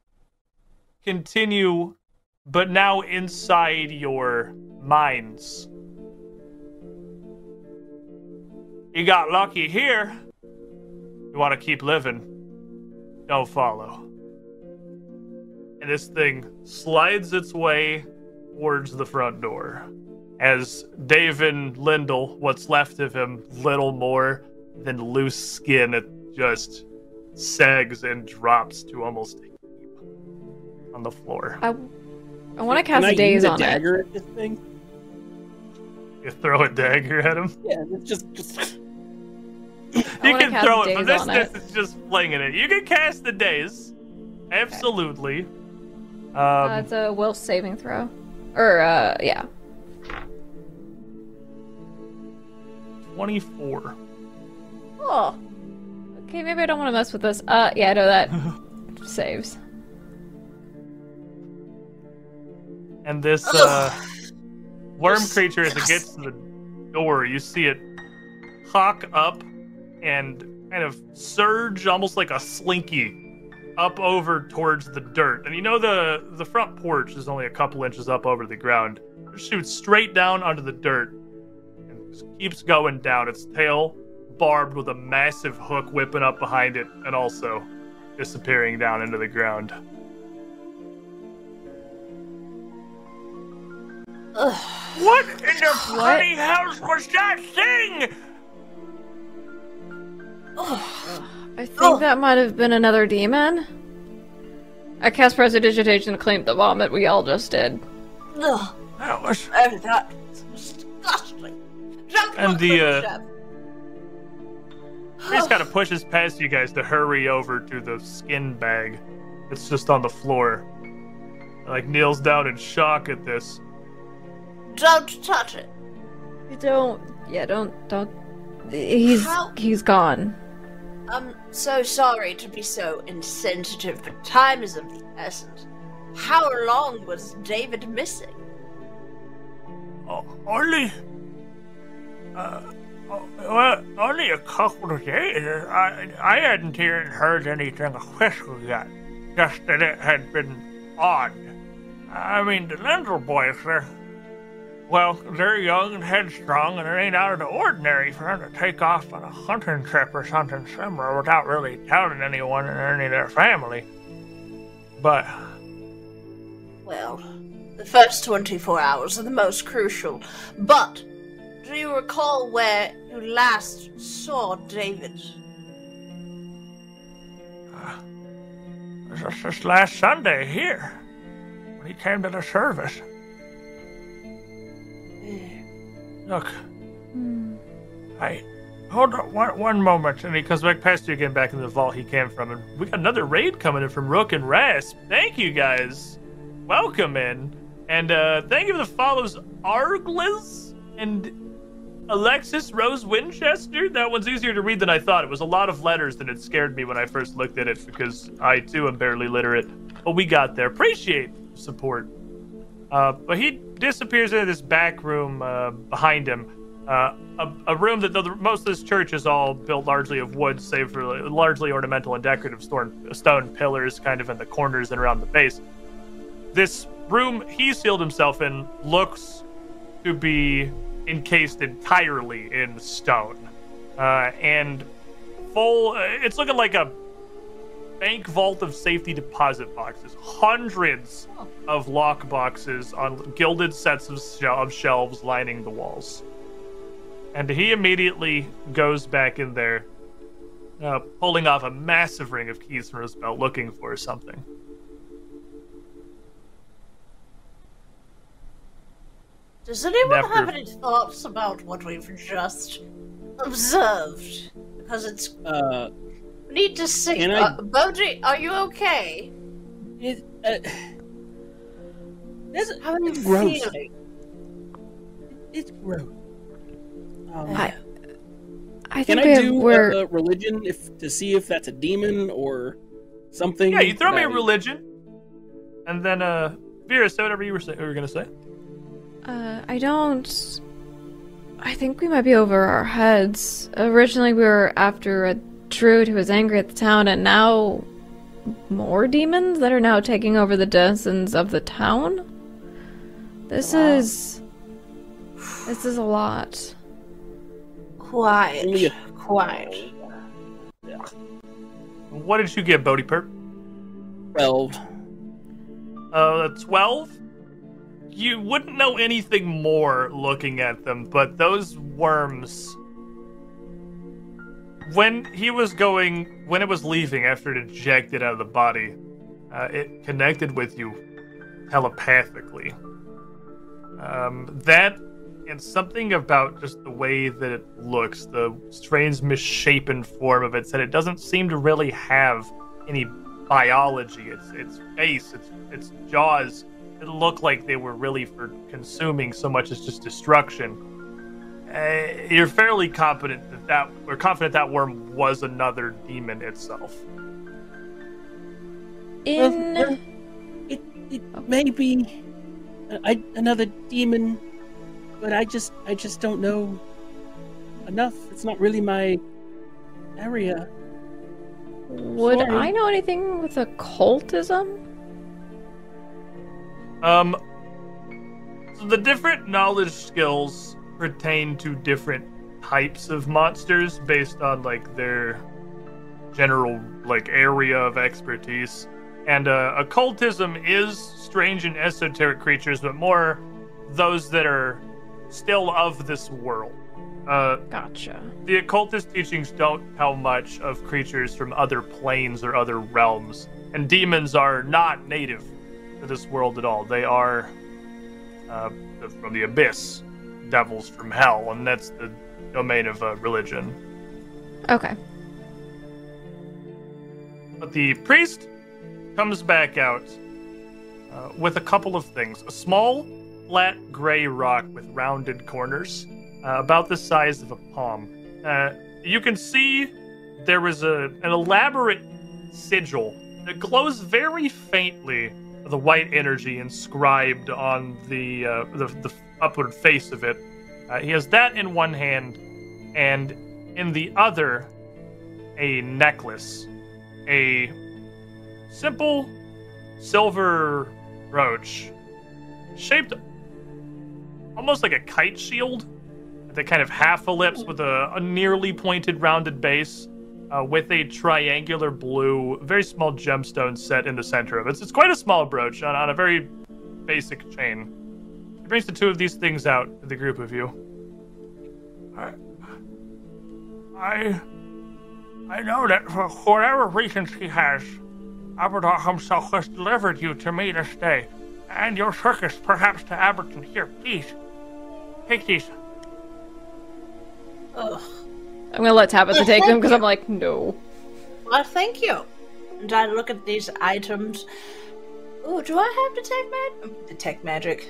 continue, but now inside your minds. You got lucky here. You want to keep living? Don't follow. And this thing slides its way towards the front door. As Dave and Lindell, what's left of him, little more than loose skin, it just sags and drops to almost a heap on the floor. I, I want to Can cast I daze use a on it. dagger at this thing? You throw a dagger at him. Yeah, it's just just. You can throw it from daze this on it. just flinging it. You can cast the daze. Absolutely. Um, Uh, it's a will saving throw. Or, uh, yeah. 24. Oh, Okay, maybe I don't want to mess with this. Uh, yeah, no, that saves. And this uh, worm creature, as it gets to the door, you see it hawk up and kind of surge almost like a slinky up over towards the dirt. And you know the the front porch is only a couple inches up over the ground. It shoots straight down onto the dirt and just keeps going down. Its tail barbed with a massive hook whipping up behind it and also disappearing down into the ground. What in the bloody house was that thing? I think that might have been another demon. I cast Prestidigitation to claim the vomit we all just did. ugh, That was oh, that was disgusting. Don't And the, for uh, chef. He just kind of pushes past you guys to hurry over to the skin bag. It's just on the floor. Like kneels down in shock at this. Don't touch it. You don't. Yeah, don't. Don't. He's. How- He's gone. I'm so sorry to be so insensitive, but time is of the essence. How long was David missing? Oh, only. Uh, oh, well, only a couple of days. I, I hadn't even heard anything official yet. Just that it had been odd. I mean, the Lindell boys, they're. Well, they're young and headstrong, and it ain't out of the ordinary for them to take off on a hunting trip or something similar without really telling anyone or any of their family. But Well, the first 24 hours are the most crucial. But, do you recall where you last saw David? Uh, it was just last Sunday here when he came to the service. Look, I hold on one, one moment, and he comes back past you again, back in the vault he came from, and we got another raid coming in from Rook and Rasp. Thank you guys, welcome in, and uh thank you for the follows, Arglis and Alexis Rose Winchester. That one's easier to read than I thought. It was a lot of letters, and it scared me when I first looked at it because I too am barely literate. But we got there. Appreciate support. Uh, but he disappears into this back room uh, behind him. Uh, a, a room that the, most of this church is all built largely of wood, save for largely ornamental and decorative stone, stone pillars kind of in the corners and around the base. This room he sealed himself in looks to be encased entirely in stone. Uh, and full, uh, it's looking like a bank vault of safety deposit boxes. Hundreds of lock boxes on gilded sets of, shel- of shelves lining the walls. And he immediately goes back in there, uh, pulling off a massive ring of keys from his belt, looking for something. Does anyone Never. have any thoughts about what we've just observed? Because it's. Uh, We need to see. Can I- Uh, Bodhi, are you okay? It, uh, this, How are you it's gross. feeling? It's gross. Um, I, I can I do we're. a, religion if to see if that's a demon or something? Yeah, you throw me a that- religion, and then uh, Vera, say whatever you were, say- you were gonna say. Uh, I don't. I think we might be over our heads. Originally, we were after a druid who was angry at the town, and now more demons that are now taking over the denizens of the town. This is this is a lot. Quiet. Only a- Quiet. What did you get, Bodhi Perp? Twelve. Uh, 12? You wouldn't know anything more looking at them, but those worms. When he was going, when it was leaving after it ejected out of the body, uh, it connected with you telepathically. Um, that and something about just the way that it looks, the strange misshapen form of it, said it doesn't seem to really have any biology. Its its face, its its jaws, it looked like they were really for consuming so much as just destruction. Uh, you're fairly confident that that, or confident that worm was another demon itself. In Well, it it may be I, another demon, but I just I just don't know enough. It's not really my area. would sorry. I know anything with occultism? Um, so the different knowledge skills pertain to different types of monsters based on like their general like area of expertise. And uh, occultism is strange and esoteric creatures, but more those that are still of this world. Uh, Gotcha. the occultist teachings don't tell much of creatures from other planes or other realms, and demons are not native to this world at all. They are uh, from the abyss, devils from hell, and that's the domain of uh, religion. Okay. But the priest comes back out uh, with a couple of things a small, flat gray rock with rounded corners, uh, about the size of a palm. Uh, you can see there was a, an elaborate sigil that glows very faintly the white energy inscribed on the, uh, the, the upward face of it. Uh, he has that in one hand, and in the other, a necklace. A simple silver brooch shaped almost like a kite shield that kind of half ellipse with a, a nearly pointed rounded base uh, with a triangular blue very small gemstone set in the center of it. It's quite a small brooch on, on a very basic chain. He brings the two of these things out to the group of you. I, I, I know that for whatever reasons he has, Abadar himself has delivered you to me this day, and your circus perhaps to Abberton. Here, please, take these. Ugh. I'm gonna let Tabitha take them because I'm like, no. Well, thank you. And I look at these items. Oh, do I have detect mag- detect magic?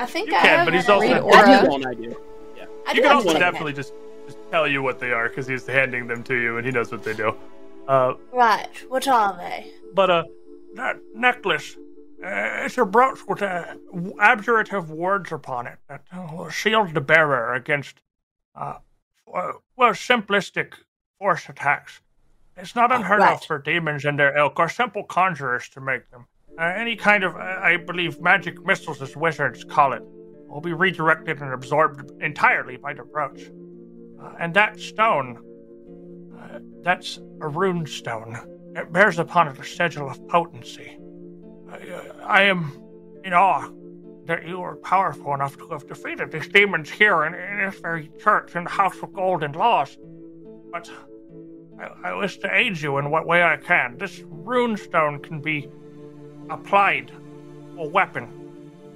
I think You I can, but he's also- Read Read aura. That's one I do. I You can also definitely just, just tell you what they are because he's handing them to you and he knows what they do. Uh. Right. What are they? but uh, that necklace, uh, it's a brooch with uh, abjurative words upon it that uh, shield the bearer against, uh, uh, well, simplistic force attacks. It's not unheard right. of for demons and their ilk or simple conjurers to make them. Uh, any kind of, uh, I believe, magic missiles, as wizards call it, will be redirected and absorbed entirely by the brooch. Uh, and that stone, uh, that's a rune stone. It bears upon it a sigil of potency. I, I am in awe that you are powerful enough to have defeated these demons here in, in this very church in the House of Gold and Laws. But I, I wish to aid you in what way I can. This rune stone can be applied, a weapon,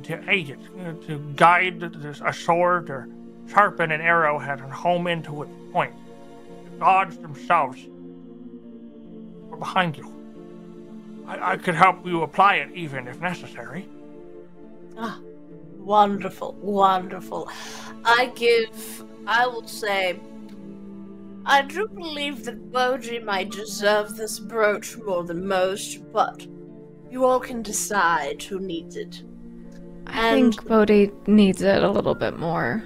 to aid it, uh, to guide a sword or sharpen an arrowhead and home into its point. The gods themselves are behind you. I, I could help you apply it even if necessary. Ah, wonderful, wonderful. I give, I will say, I do believe that Bodhi might deserve this brooch more than most, but you all can decide who needs it. I And- think Bodhi needs it a little bit more.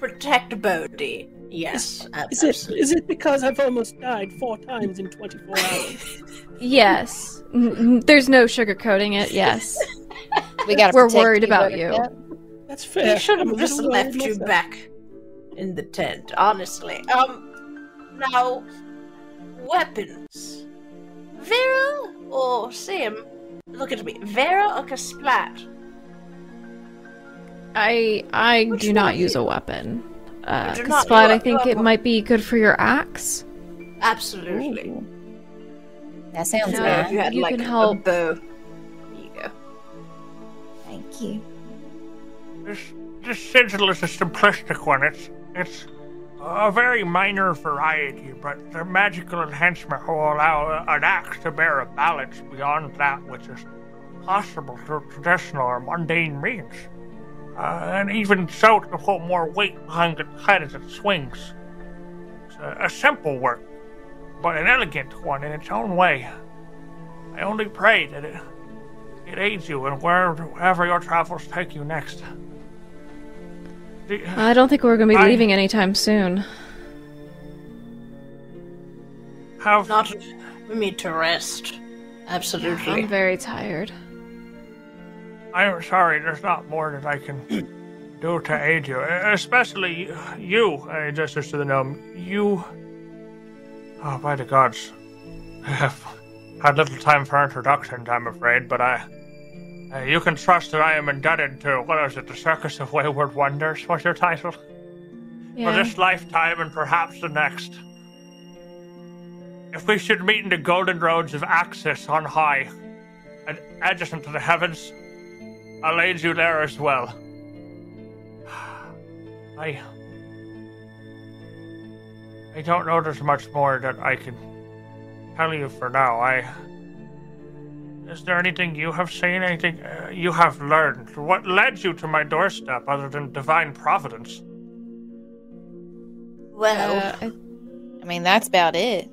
protect Bodhi. Yes, Is it is it because I've almost died four times in 24 hours? Yes. N- n- there's no sugarcoating it. Yes. We gotta. We're worried you, about Buttercup. That's fair. He should have just left you myself. back in the tent, honestly. Um, now, weapons. Vera or Sam? Look at me. Vera or Kasplat? I I Which do not use is a weapon. Uh, You do not- Splat, I think it might be good for your axe. Absolutely. Ooh. That sounds No, Yeah, good. you had you like can a help. bow. There you go. Thank you. This this sigil is a simplistic one. It's it's a very minor variety, but the magical enhancement will allow an axe to bear a balance beyond that which is possible through traditional or mundane means. Uh, and even so, to put more weight behind its head as it swings. It's a, a simple work, but an elegant one in its own way. I only pray that it it aids you in wherever your travels take you next. Do- I don't think we're going to be I- leaving anytime soon. Have Not. We need to rest. Absolutely. I'm very tired. I'm sorry, there's not more that I can do to aid you, especially you, uh, Justice to the Gnome. You. Oh, by the gods. I have had little time for introductions, I'm afraid, but I. Uh, you can trust that I am indebted to, what is it, the Circus of Wayward Wonders was your title? For this lifetime and perhaps the next. If we should meet in the golden roads of Axis on high, and adjacent to the heavens, I'll aid you there as well. I. I don't know there's much more that I can tell you for now. I. Is there anything you have seen, anything uh, you have learned? What led you to my doorstep other than divine providence? Well, Uh, I- I mean, that's about it.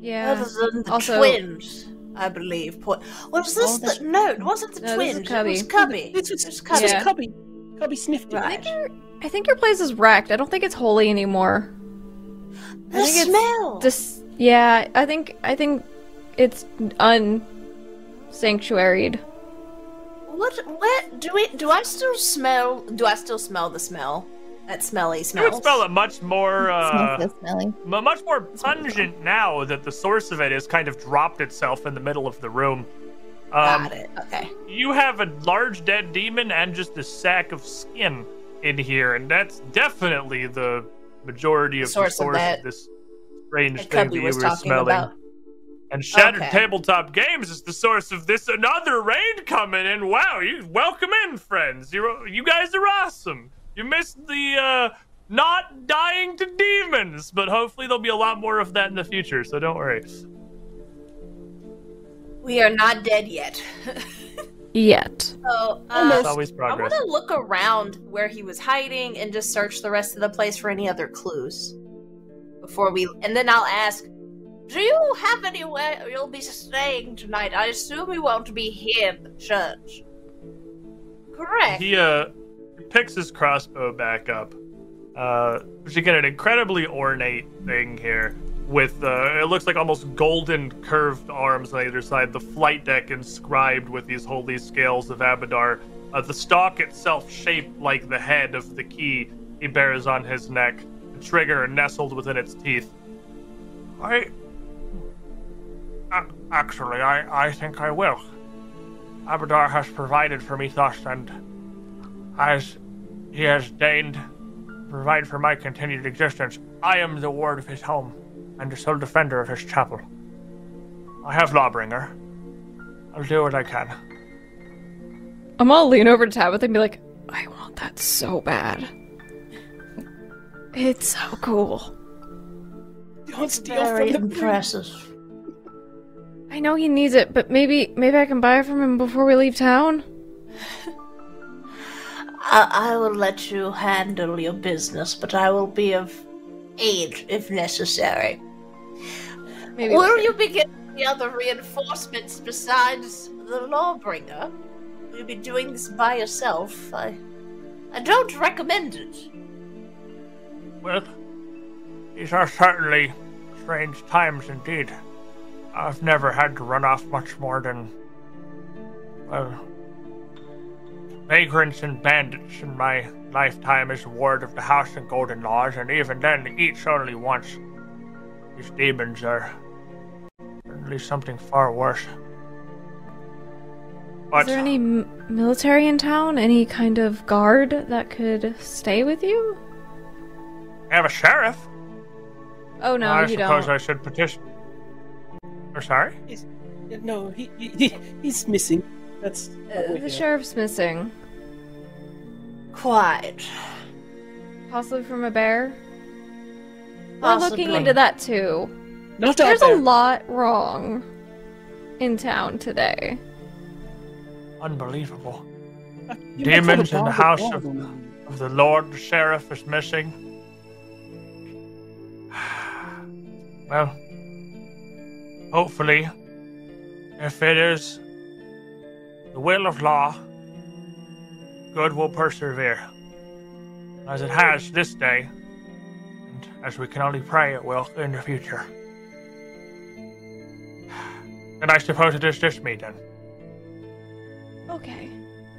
yeah. other than the Also- twins, I believe. Po- Was this Oh, that's- the no? It wasn't the No, this is twins. Cubby. It was Cubby. This was, It was this Cubby. Yeah. Cubby. Cubby sniffed it. Right. I think your place is wrecked. I don't think it's holy anymore. The I think it's smell. Just yeah, I think I think it's unsanctuaried. What? What? Do we? Do I still smell? Do I still smell the smell? That smelly You smell. would smell it much more, uh, Smells so smelly. much more pungent now that the source of it has kind of dropped itself in the middle of the room. Um, Got it. Okay. you have a large dead demon and just a sack of skin in here, and that's definitely the majority of the source of source that of this strange thing that you was were smelling. about. And Shattered Okay. Tabletop Games is the source of this another raid coming in. Wow, you welcome in, friends. You you guys are awesome. You missed the uh not dying to demons, but hopefully there'll be a lot more of that in the future, so don't worry. We are not dead yet. Yet. so, It's uh, always I progress. want to look around where he was hiding and just search the rest of the place for any other clues before we. And then I'll ask, "Do you have anywhere you'll be staying tonight? I assume you won't be here at the church." Correct. He uh picks his crossbow back up. Uh, which again, an incredibly ornate thing here with uh, it looks like almost golden curved arms on either side. The flight deck inscribed with these holy scales of Abadar. Uh, the stalk itself shaped like the head of the key he bears on his neck. The trigger nestled within its teeth. I. Actually, I, I think I will. Abadar has provided for me thus, and as he has deigned provide for my continued existence, I am the ward of his home and the sole defender of his chapel. I have Lawbringer. I'll do what I can. I'm gonna lean over to Tabitha and be like, I want that so bad. It's so cool. Don't steal Very from the impressive. I know he needs it, but maybe maybe I can buy it from him before we leave town. I, I will let you handle your business, but I will be of aid if necessary. Maybe Will later. you be getting the other reinforcements besides the Lawbringer? Will you be doing this by yourself? I, I don't recommend it. Well, these are certainly strange times indeed. I've never had to run off much more than, well, vagrants and bandits in my lifetime as ward of the House and Golden Laws, and even then, each only once. These demons are certainly something far worse. But Is there any m- military in town? Any kind of guard that could stay with you? I have a sheriff. Oh no, I you don't. I suppose I should petition. Or sorry? No, he, he, he he's missing. That's Uh, the sheriff's missing. Quite. Possibly from a bear. We're looking into that too. Not There's a there. lot wrong in town today. Unbelievable. You Demons in the house of, of the Lord, the sheriff is missing. Well, hopefully, if it is the will of law, good will persevere. As it has this day, and as we can only pray it will in the future. And I suppose it is just me then. Okay.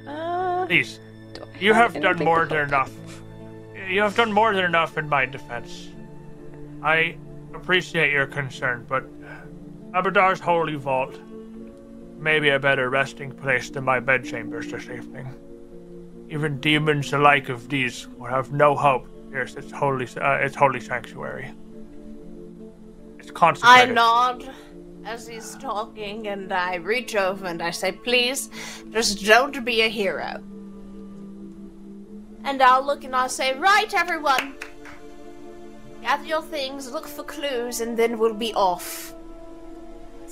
Uh, Please, You have done more than enough. You have done more than enough in my defense. I appreciate your concern, but Abadar's holy vault may be a better resting place than my bedchambers this evening. Even demons the like of these will have no hope. Here's its holy, uh, its holy sanctuary. It's I nod as he's talking and I reach over and I say, please, just don't be a hero. And I'll look and I'll say, right, everyone. Gather your things, look for clues, and then we'll be off.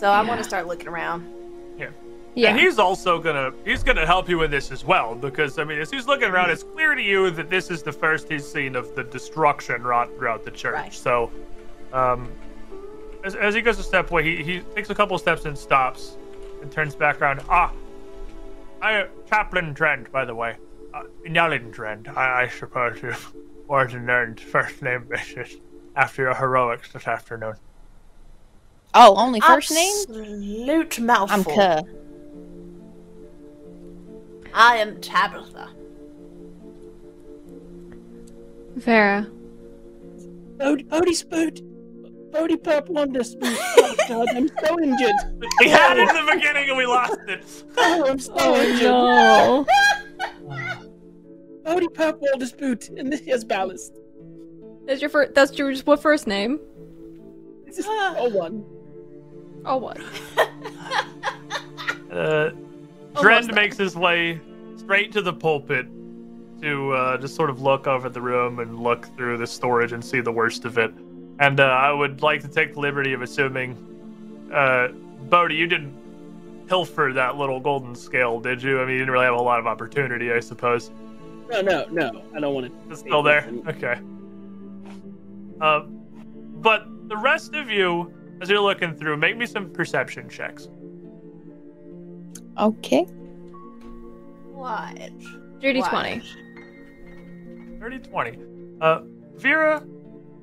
So I want to start looking around. Yeah. Yeah. And he's also gonna he's gonna help you in this as well because I mean as he's looking around, it's clear to you that this is the first he's seen of the destruction wrought throughout the church. Right. So, um, as, as he goes a step away, he, he takes a couple steps and stops, and turns back around. Ah, I Chaplain Drend, by the way, uh, Nyalin Drend. I, I suppose you already learned first name basis after your heroics this afternoon. Oh, only first name? Absolute mouthful. I'm Kuh. I am Tabitha. Vera. Bodhi, Bodhi Spoot. Bodhi Perp Wonder Spoot. Oh, God, I'm so injured. We had it in the beginning and we lost it. Oh, I'm so Oh injured. no. Bodhi Perp Wonder Spoot. And this is Ballast. That's your first. That's your what first name? This is oh one. Oh what? Uh, Drend makes his way straight to the pulpit to uh, just sort of look over the room and look through the storage and see the worst of it. And uh, I would like to take the liberty of assuming, uh, Bodhi, you didn't pilfer that little golden scale, did you? I mean, you didn't really have a lot of opportunity, I suppose. No, no, no. I don't want to. It's still there? Okay. Uh, but the rest of you, as you're looking through, make me some perception checks. Okay. What? Judy What? twenty. 30 20. Uh, Vera,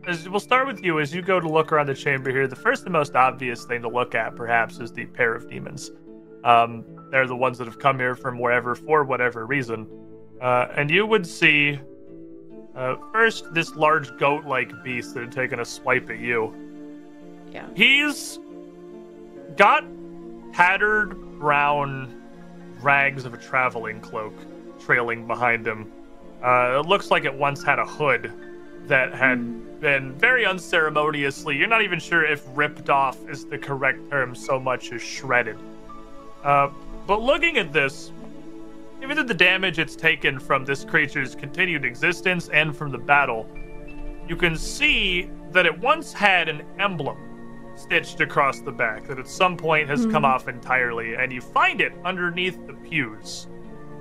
as we'll start with you as you go to look around the chamber here. The first and most obvious thing to look at, perhaps, is the pair of demons. Um, they're the ones that have come here from wherever for whatever reason. Uh, and you would see uh, first this large goat like beast that had taken a swipe at you. Yeah. He's got tattered brown rags of a traveling cloak trailing behind him. Uh, it looks like it once had a hood that had been very unceremoniously, you're not even sure if ripped off is the correct term so much as shredded. Uh, but looking at this, even the damage it's taken from this creature's continued existence and from the battle, you can see that it once had an emblem stitched across the back that at some point has come off entirely, and you find it underneath the pews.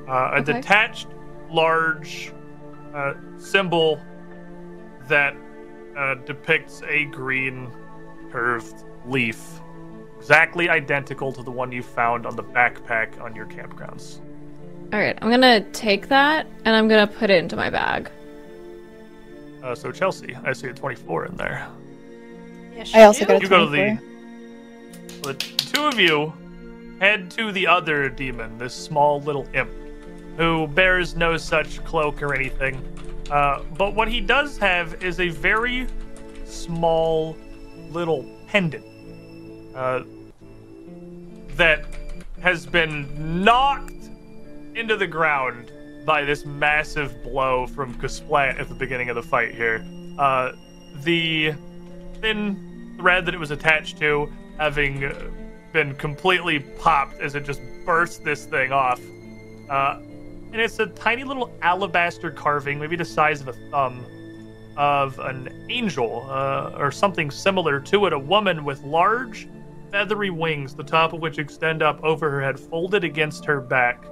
Uh, a Okay. detached, large uh, symbol that uh, depicts a green curved leaf, exactly identical to the one you found on the backpack on your campgrounds. All right, I'm gonna take that and I'm gonna put it into my bag. Uh, so Chelsea, I see a 24 in there. Yes, I also you got a You go to 24. the. The two of you head to the other demon, this small little imp, who bears no such cloak or anything. Uh, but what he does have is a very small little pendant uh, that has been knocked into the ground by this massive blow from Kasplat at the beginning of the fight here. Uh, the thin thread that it was attached to having uh, been completely popped as it just burst this thing off. Uh, and it's a tiny little alabaster carving, maybe the size of a thumb, of an angel uh, or something similar to it. A woman with large, feathery wings, the top of which extend up over her head, folded against her back,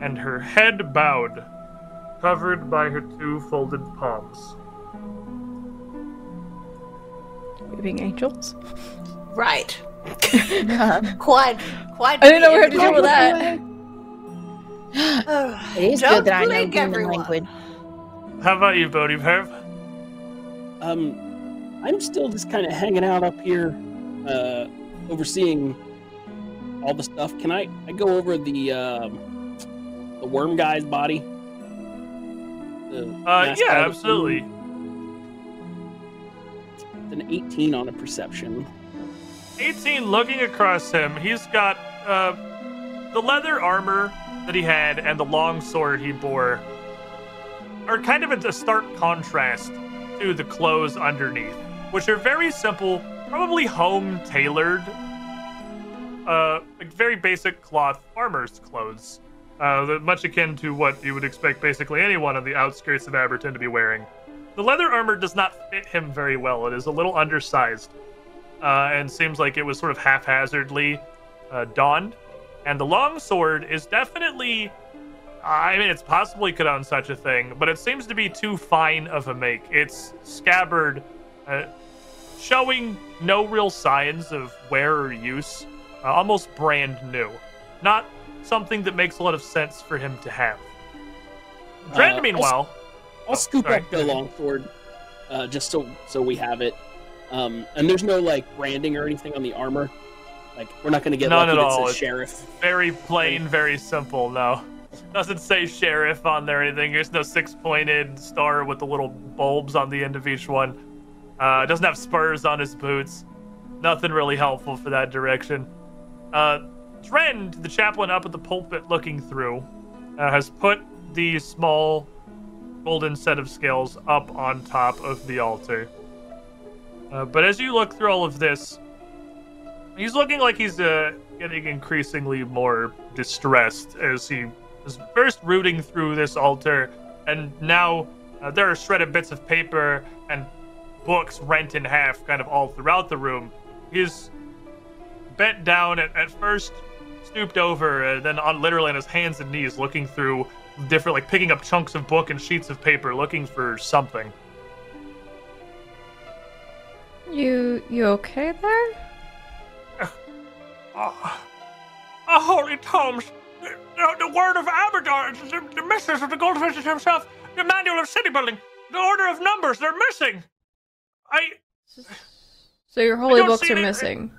and her head bowed, covered by her two folded palms. Weeping angels. Right. quite, quite. I didn't know we had to deal with that. Ugh, It is don't good that I know blink, demon everyone. language. How about you, Bodhi Perp? Um, I'm still just kind of hanging out up here, uh, overseeing all the stuff. Can I? I go over the um, the worm guy's body. The Uh, yeah, guy? absolutely. It's an 18 on a perception. 18 looking across him he's got uh, the leather armor that he had and the long sword he bore are kind of a stark contrast to the clothes underneath which are very simple probably home tailored uh, like very basic cloth farmer's clothes uh, much akin to what you would expect basically anyone on the outskirts of Abberton to be wearing. The leather armor does not fit him very well. It is a little undersized uh, and seems like it was sort of haphazardly uh, donned. And the long sword is definitely, I mean, it's possibly could own such a thing, but it seems to be too fine of a make. It's scabbard, uh, showing no real signs of wear or use, uh, almost brand new. Not something that makes a lot of sense for him to have. Dren, Uh, meanwhile, I'll Oh, scoop sorry. up the long sword, uh, just so so we have it. Um, and there's no like branding or anything on the armor. Like we're not going to get None at all. It's- sheriff. very plain, very simple. No, doesn't say sheriff on there or anything. There's no six-pointed star with the little bulbs on the end of each one. Uh, doesn't have spurs on his boots. Nothing really helpful for that direction. Uh, Trend, the chaplain up at the pulpit looking through, uh, has put the small golden set of scales up on top of the altar. Uh, but as you look through all of this, he's looking like he's uh, getting increasingly more distressed as he is first rooting through this altar, and now uh, there are shredded bits of paper and books rent in half, kind of all throughout the room. He's bent down at, at first, stooped over, and then on literally on his hands and knees, looking through different, like picking up chunks of book and sheets of paper, looking for something. You you okay there? Ah, a holy tomes, the, the, the word of Abadar, the, the mistress of the Goldfishes himself, the manual of city building, the order of numbers, they're missing. I, So your holy books are any- missing.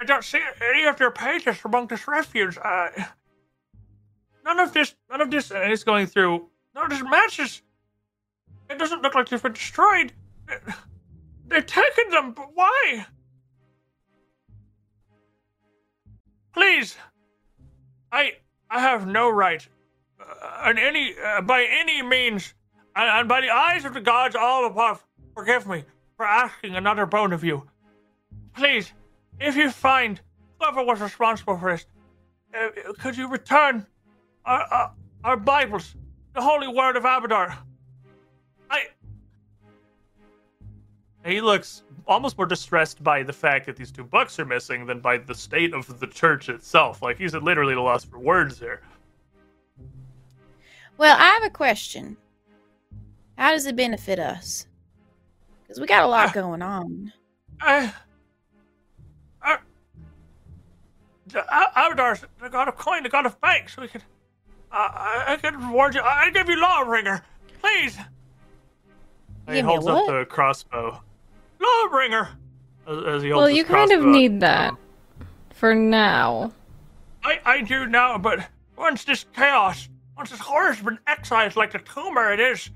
I don't see any of their pages among this refuge. Uh, none of this, none of this is going through. None of this matches. It doesn't look like they've been destroyed. They've taken them, but why? Please, I I have no right, uh, any uh, by any means, and, and by the eyes of the gods all above, forgive me for asking another bone of you. Please, if you find whoever was responsible for this, uh, could you return our, our, our Bibles, the Holy Word of Abadar? I. He looks almost more distressed by the fact that these two books are missing than by the state of the church itself. Like he's literally at a loss for words here. Well, I have a question. How does it benefit us? Because we got a lot Ah. going on. I. I. Abadar's the god of coin, the god of banks. So we could. Uh, I, I can reward you. I, I give you Lawbringer. Please. He Give me holds up the crossbow. Lawbringer! As, as he holds Well, you kind of need that Um, for now. I, I do now, but once this chaos, once this horror's been excised like the tumor it is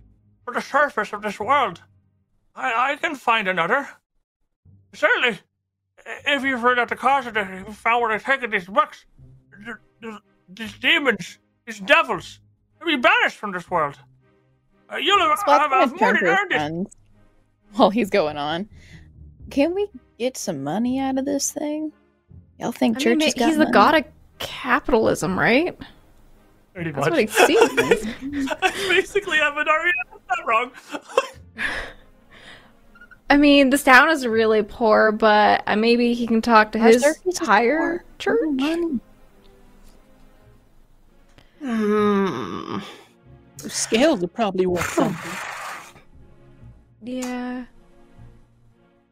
for the surface of this world, I, I can find another. Certainly, if you figured out the cause of it, if you found where they're taking these books, th- th- these demons, these devils, they'll be banished from this world. Uh, you'll have, have, have more than earned it. while he's going on. Can we get some money out of this thing? Y'all think I church mean, has got he's the god of capitalism, right? Pretty That's much. what he sees. That's basically Avadaria. That's not wrong. I mean, this town is really poor, but uh, maybe he can talk to Our his circus is higher church. Money. Hmm. The scales are probably worth something. Yeah.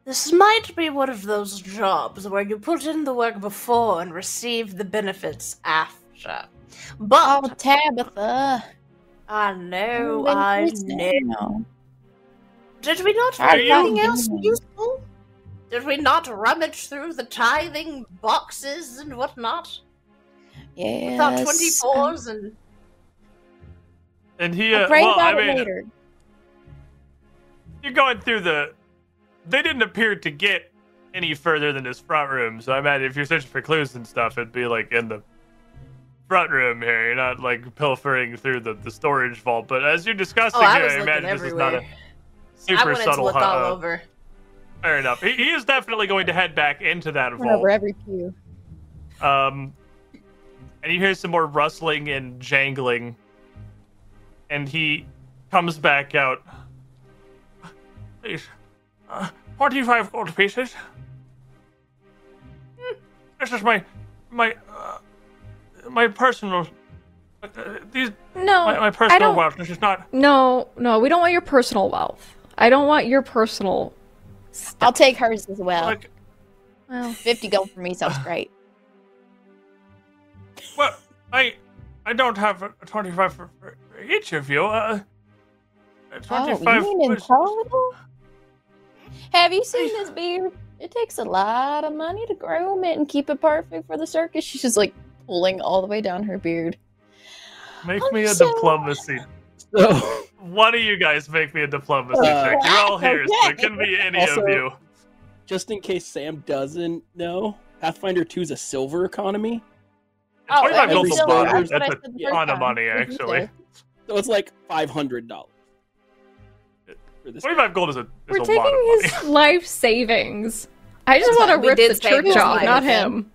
This might be one of those jobs where you put in the work before and receive the benefits after. But Oh, Tabitha. I know, I know. Did we not find anything else Mm. useful? Did we not rummage through the tithing boxes and whatnot? Yes. Without 24s and. And he, I'll uh, pray well, I mean, later. you're going through the. They didn't appear to get any further than this front room, so I imagine if you're searching for clues and stuff, it'd be like in the front room here. You're not like pilfering through the, the storage vault. But as you're discussing Oh, I here, was I looking imagine this is not everywhere. a I super wanted to look hu- all uh, over. Fair enough. He, he is definitely going to head back into that vault. over every pew. Um, and you hear some more rustling and jangling, and he comes back out. Please, uh, twenty-five gold pieces. This is my, my, uh, my personal. Uh, these No, my, my I personal don't. wealth. This is not. No, no, we don't want your personal wealth. I don't want your personal. I'll take hers as well. Like, Well, 50 gold for me sounds great. Well, I, I don't have a twenty-five for, for each of you. Uh, Oh, twenty-five. you mean in total? Have you seen this beard? It takes a lot of money to groom it and keep it perfect for the circus. She's just like pulling all the way down her beard. Make I'm me a so- diplomacy. So, One of you guys make me a diplomacy Uh, check. You're all here, so it can be any Also- of you. just in case Sam doesn't know, Pathfinder 2 is a silver economy. Oh, 25 every gold's a lot. that's what I That's said a the first ton of money, What did you actually. So it's like $500. 25 gold is a, is we're a lot of taking money. his life savings. I just want to rip did the save church off, not him.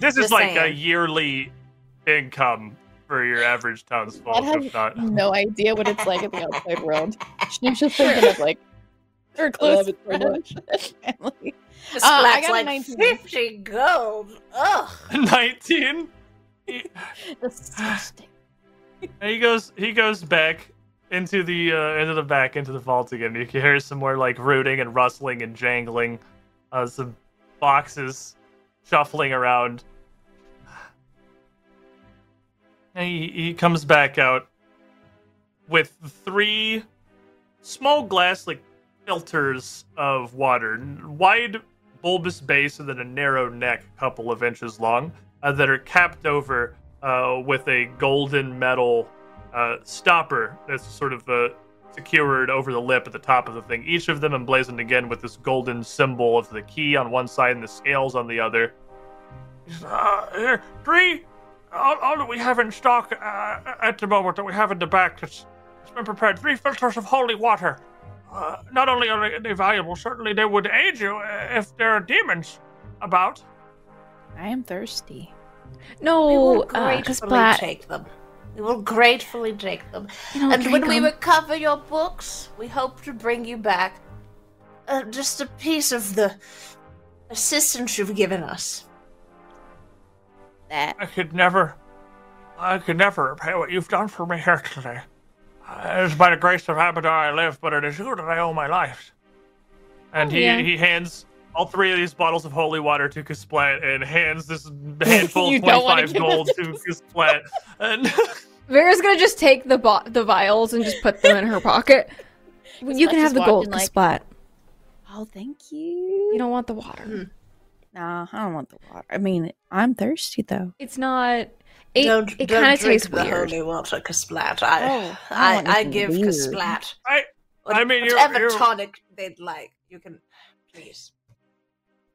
This is Just like a yearly income for your average townsfolk, I have if not. no idea what it's like in the outside world. She's just thinking of like her close love it so friends family. Uh, I got a like 19. 50 gold. Ugh. 19? Disgusting. and he goes he goes back into the uh, into the back into the vault again. You can hear some more like rooting and rustling and jangling, uh, some boxes shuffling around. And he, he comes back out with three small glass like filters of water, wide bulbous base and then a narrow neck, couple of inches long, uh, that are capped over uh, with a golden metal uh, stopper that's sort of uh, secured over the lip at the top of the thing. Each of them emblazoned again with this golden symbol of the key on one side and the scales on the other. Uh, here, three, all, all that we have in stock uh, at the moment that we have in the back that's, that's been prepared. Three filters of holy water. Uh, not only are they, valuable, certainly they would aid you if there are demons about. I am thirsty. We No, will uh, because gratefully Black. take them. We will gratefully take them. And when drink we 'em. recover your books, we hope to bring you back uh, just a piece of the assistance you've given us. That I could never, I could never repay what you've done for me here today. Uh, It is by the grace of Abadar I live, but it is you that I owe my life. And he, Yeah. he hands all three of these bottles of holy water to Kasplat and hands this handful of 25 gold to Kasplat. And Vera's gonna just take the bo- the vials and just put them in her pocket. You can have the gold, walking 'cause like- Splat. Oh, thank you. You don't want the water. Mm. Nah, I don't want the water. I mean, I'm thirsty though. It's not. It, don't it don't kind of drink tastes the weird. holy water, Kasplat. I, Oh, I I, I, give weird. Kasplat. I- I mean, you're- whatever you're- tonic they'd like. You can, please.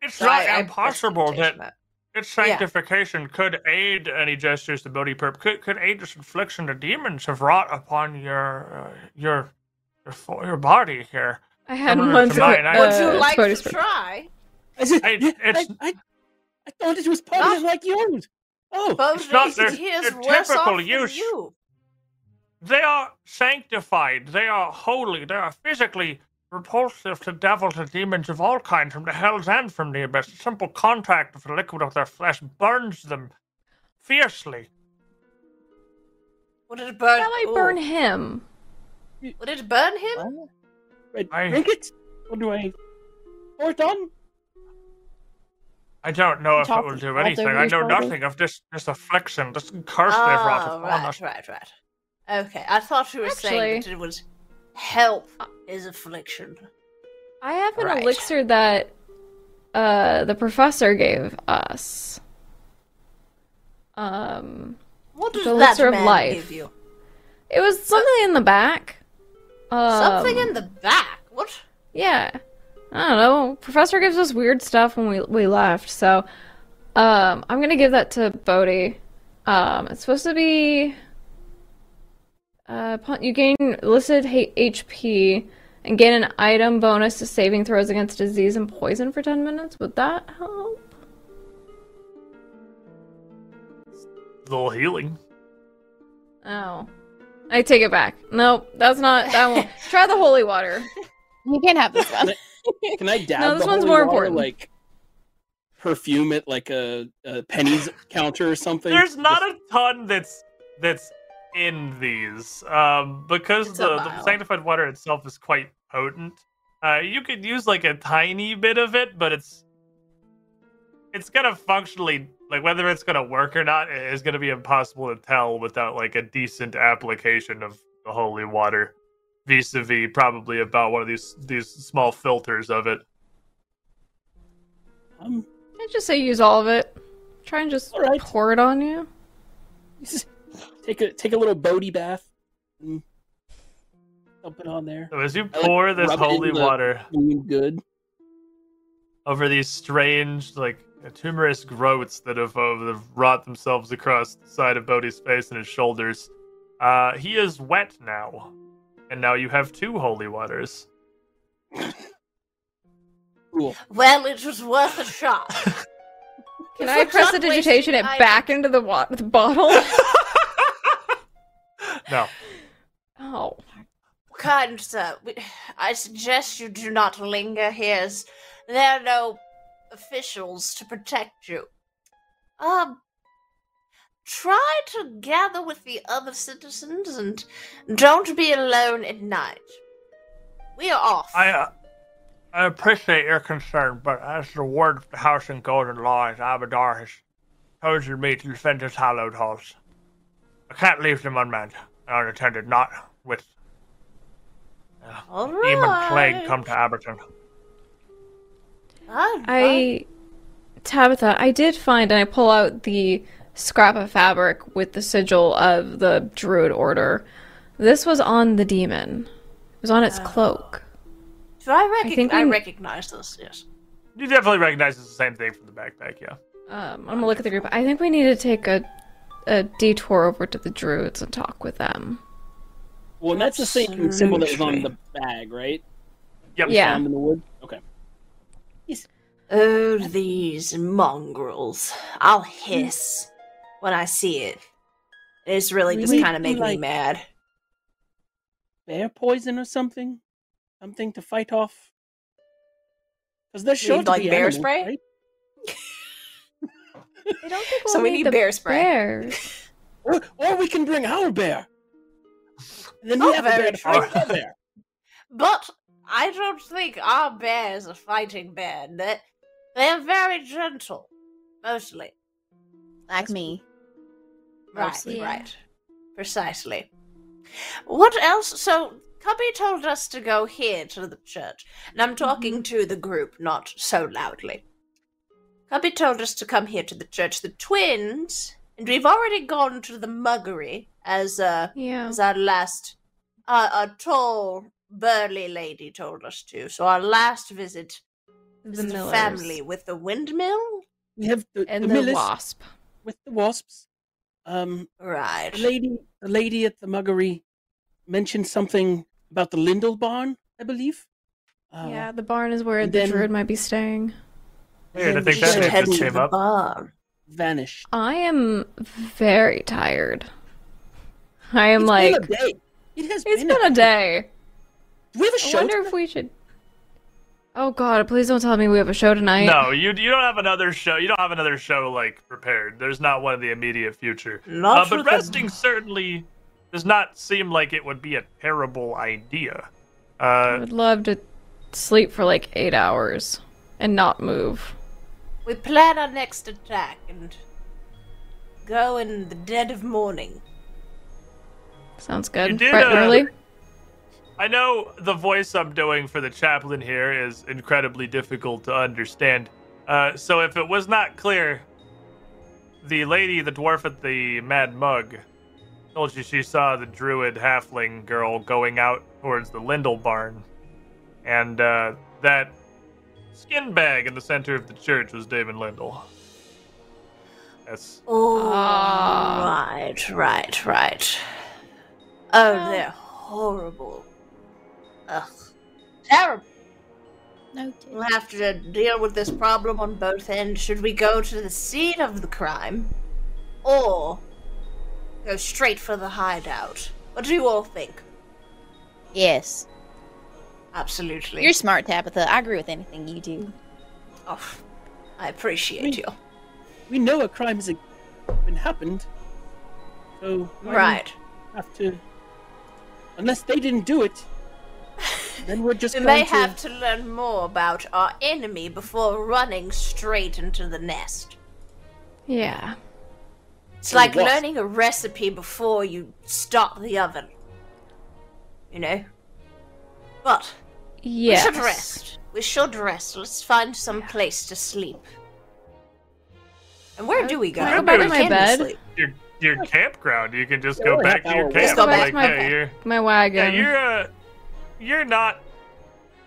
It's So not I- I impossible invitation that out. its sanctification could aid any gestures the Bodhi Perp could could aid this infliction the demons have wrought upon your uh, your your, fo- your body here. I had Similar one. to to- mine, I- uh, Would you like to per- try? I, said, I- I, I, I thought it was potent like yours. Oh, Both not their- he is their typical use. you. They are sanctified. They are holy. They are physically repulsive to devils and demons of all kinds from the hells and from the abyss. The simple contact with the liquid of their flesh burns them fiercely. Would it burn? That might Ooh. burn him. Would it burn him? What? Red, I- drink it? Or do I pour it on? I don't know if it will do anything. I know nothing of this this affliction, this curse they've wrought Oh, upon right, us. right, right. right. Okay, I thought you were saying that it would help his affliction. I have an Right. elixir that uh the professor gave us. Um, What does The that elixir of life. give you? it was something in the back. Um, Something in the back. What? Yeah. I don't know. Professor gives us weird stuff when we we left, so um I'm gonna give that to Bodhi. Um it's supposed to be uh upon- you gain listed H- HP and gain an item bonus to saving throws against disease and poison for 10 minutes. Would that help? little healing. Oh. I take it back. Nope, that's not that one. Try the holy water. You can't have this one. Can I dab No, this the one's holy more water, important. like perfume it like a, a pennies counter or something? There's not a ton that's that's in these um, because the, the sanctified water itself is quite potent. Uh, you could use like a tiny bit of it, but it's it's gonna functionally like whether it's gonna work or not is gonna be impossible to tell without like a decent application of the holy water, vis-a-vis probably about one of these these small filters of it. Um, I just say use all of it. Try and just All right. pour it on you. just take a take a little Bodhi bath and dump it on there. So as you I like pour this rub it in holy water good. over these strange, like tumorous growths that have, uh, that have wrought themselves across the side of Bodhi's face and his shoulders. Uh, he is wet now, and now you have two holy waters. Cool. Well, it was worth a shot. Can I prestidigitation it back into the, wa- the bottle? no, oh. Kind sir, I suggest you do not linger here, as there are no officials to protect you. Um, try to gather with the other citizens and don't be alone at night. We are off. I uh, I appreciate your concern, but as the ward of the House in Golden Laws, Abadar has chosen me to defend his hallowed halls. I can't leave them unmanned, and unattended, not with All demon plague come to Abberton. All right. I. Tabitha, I did find, and I pull out the scrap of fabric with the sigil of the Druid Order. This was on the demon. It was on its cloak. Do I, recog- think I we- recognize this? Yes. You definitely recognize it's the same thing from the backpack, yeah. Um, I'm gonna look at the group. I think we need to take a, a detour over to the Druids and talk with them. Well, and that's the same symbol that was on the bag, right? Yep. Yeah. Found in the wood. Okay. Oh, these mongrels. I'll hiss when I see it. It's really just kind of making Like- me mad. Bear poison or something? Something to fight off? Because they're sure to like, be bear animals, spray? right? I don't think So we need bear spray. Bears. Or, or we can bring our bear. And then we have a very bear to fight our bear. But I don't think our bear is a fighting bear. They, they're very gentle, mostly. Like me. Right, Mostly. right. Precisely. What else? So, Cubby told us to go here to the church, and I'm talking mm-hmm. to the group, not so loudly. Cubby told us to come here to the church, the twins, and we've already gone to the muggery as uh Yeah. as our last uh, a tall burly lady told us to. So our last visit The the Millers. family with the windmill. We have the, and the, the, Millers wasp. with the wasps. Um, Right. the lady, the lady at the muggery mentioned something about the Lindell barn, I believe. Uh, yeah, the barn is where the then- druid might be staying. Weird, I think that should name just to came the up. barn. vanished. I am very tired. I am It's like, been a day. It has it's been, been a day. Do we have a show? I wonder tonight? if we should. Oh God! Please don't tell me we have a show tonight. No, you you don't have another show. You don't have another show like prepared. There's not one in the immediate future. Not Uh, for but the- resting certainly does not seem like it would be a terrible idea. I Uh, would love to sleep for like eight hours and not move. We plan our next attack and go in the dead of morning. Sounds good. You did, Bright uh, early. I know the voice I'm doing for the chaplain here is incredibly difficult to understand. Uh, so if it was not clear, the lady, the dwarf at the Mad Mug, told you she saw the druid halfling girl going out towards the Lindell barn, and uh, that skin bag in the center of the church was David Lindell. That's Oh, Ah. right, right, right. Oh, Well- they're horrible. Ugh. Terrible. Noted. We'll have to deal with this problem on both ends. Should we go to the scene of the crime? Or go straight for the hideout? What do you all think? Yes. Absolutely. You're smart, Tabitha. I agree with anything you do. Oh, I appreciate Me- you. We know a crime has been happened, so why do we Right. have to. Unless they didn't do it, then we're just We going may to. have to learn more about our enemy before running straight into the nest. Yeah. It's And like what? learning a recipe before you start the oven. You know? But Yes. we should rest. We should rest. Let's find some place to sleep. And where do we go? Can I go back Where to my bed? your your campground. You can just go back to your camp. away. Go back like, to my yeah, you're My wagon. Yeah, you're uh, you're not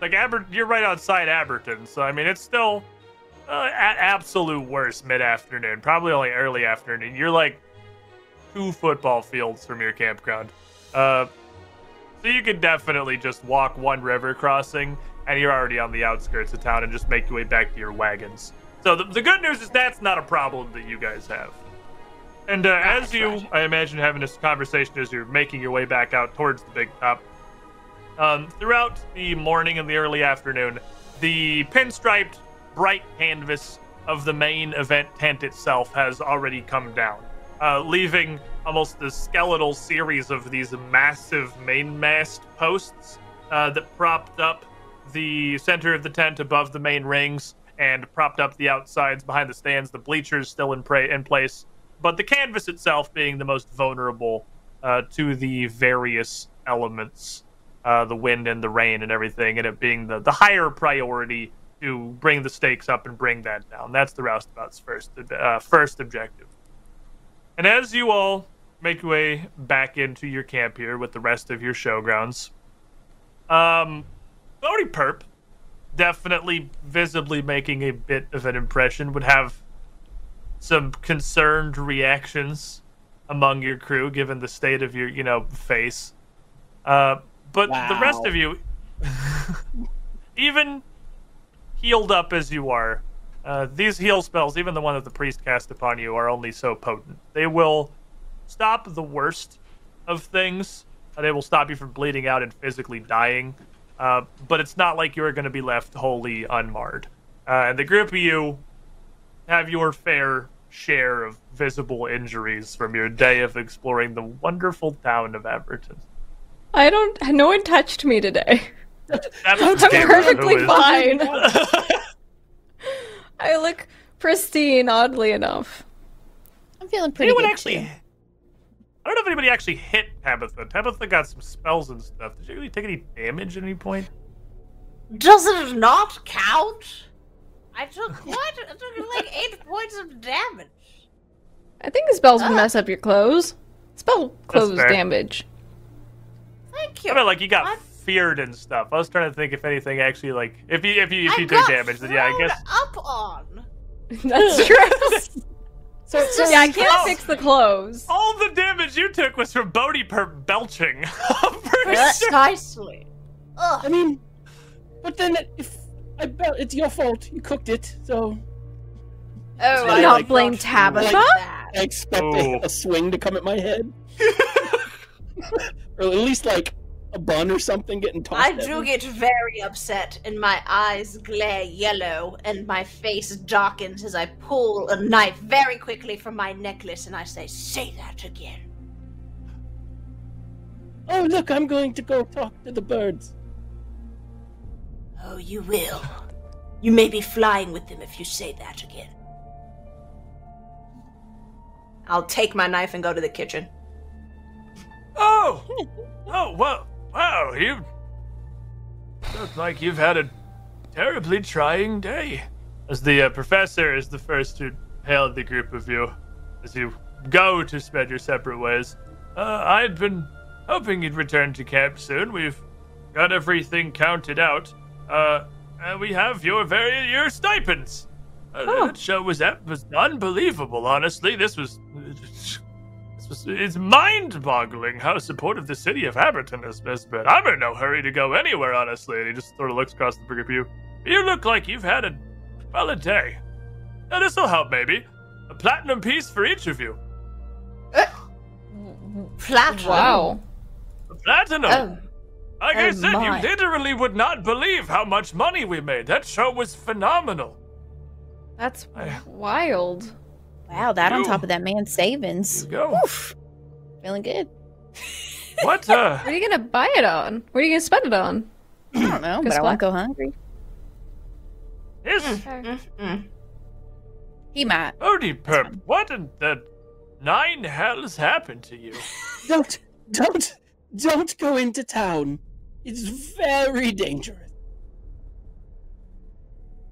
like Aber. You're right outside Abberton, so I mean it's still uh, at absolute worst mid afternoon, probably only early afternoon. You're like two football fields from your campground, uh, so you could definitely just walk one river crossing, and you're already on the outskirts of town, and just make your way back to your wagons. So the, the good news is that's not a problem that you guys have. And uh, as you, right. I imagine, having this conversation as you're making your way back out towards the big top, um, throughout the morning and the early afternoon, the pinstriped, bright canvas of the main event tent itself has already come down, uh, leaving almost the skeletal series of these massive mainmast posts uh, that propped up the center of the tent above the main rings and propped up the outsides behind the stands, the bleachers still in, pra- in place, but the canvas itself being the most vulnerable uh, to the various elements, uh, the wind and the rain and everything, and it being the, the higher priority to bring the stakes up and bring that down. That's the roustabout's first uh, first objective. And as you all make your way back into your camp here with the rest of your showgrounds, um, Bodhi Perp, definitely visibly making a bit of an impression, would have some concerned reactions among your crew, given the state of your, you know, face. Uh, but the rest of you, even healed up as you are, uh, these heal spells, even the one that the priest cast upon you, are only so potent. They will stop the worst of things. Uh, They will stop you from bleeding out and physically dying. Uh, but it's not like you're going to be left wholly unmarred. Uh, and the group of you have your fair share of visible injuries from your day of exploring the wonderful town of Abberton. I don't. No one touched me today. That's I'm perfectly fine. I look pristine, oddly enough. I'm feeling pretty Anyone good actually? too. I don't know if anybody actually hit Tabitha. Tabitha got some spells and stuff. Did she really take any damage at any point? Does it not count? I took what? I took like eight points of damage. I think the spells would mess up your clothes. Spell clothes damage. Thank you. I you. mean, like you got What? Feared and stuff. I was trying to think if anything actually like if you if you if I you got took damage, then yeah, I guess. up on. That's true. So, so yeah, I can't Oh. fix the clothes. All the damage you took was from Bodhi Perp belching. I'm sure. Precisely. I mean, but then if I bet it's your fault, you cooked it, so Oh, Do Do I, not like, blame like Tabitha. I expect Oh. a, a swing to come at my head, or at least like a bun or something getting tossed. I do me. get very upset, and my eyes glare yellow, and my face darkens as I pull a knife very quickly from my necklace, and I say, "Say that again." Oh look, I'm going to go talk to the birds. Oh, you will. You may be flying with them if you say that again. I'll take my knife and go to the kitchen. Oh, oh well, wow, you look like you've had a terribly trying day. As the uh, professor is the first to hail the group of you as you go to spread your separate ways. Uh, I'd been hoping you'd return to camp soon. We've got everything counted out. Uh, and we have your very your stipends. Uh, Oh. That show was that was unbelievable. Honestly, this was. This was it's mind-boggling how supportive the city of Abberton has, has been. I'm in no hurry to go anywhere, honestly. And he just sort of looks across the group of you. You look like you've had a well a day. Now this'll help, maybe. A platinum piece for each of you. Eh? Platinum. Wow. Platinum. Oh, like I oh said, my. you literally would not believe how much money we made. That show was phenomenal. That's I- wild. Wow, that on top of that man's savings. You go. Oof. Feeling good. What? Uh, What are you gonna buy it on? What are you gonna spend it on? I don't know, but I spot. won't go hungry. this mm-mm. He might. Bodhi Perp, what in the nine hells happened to you? Don't, don't, don't go into town. It's very dangerous.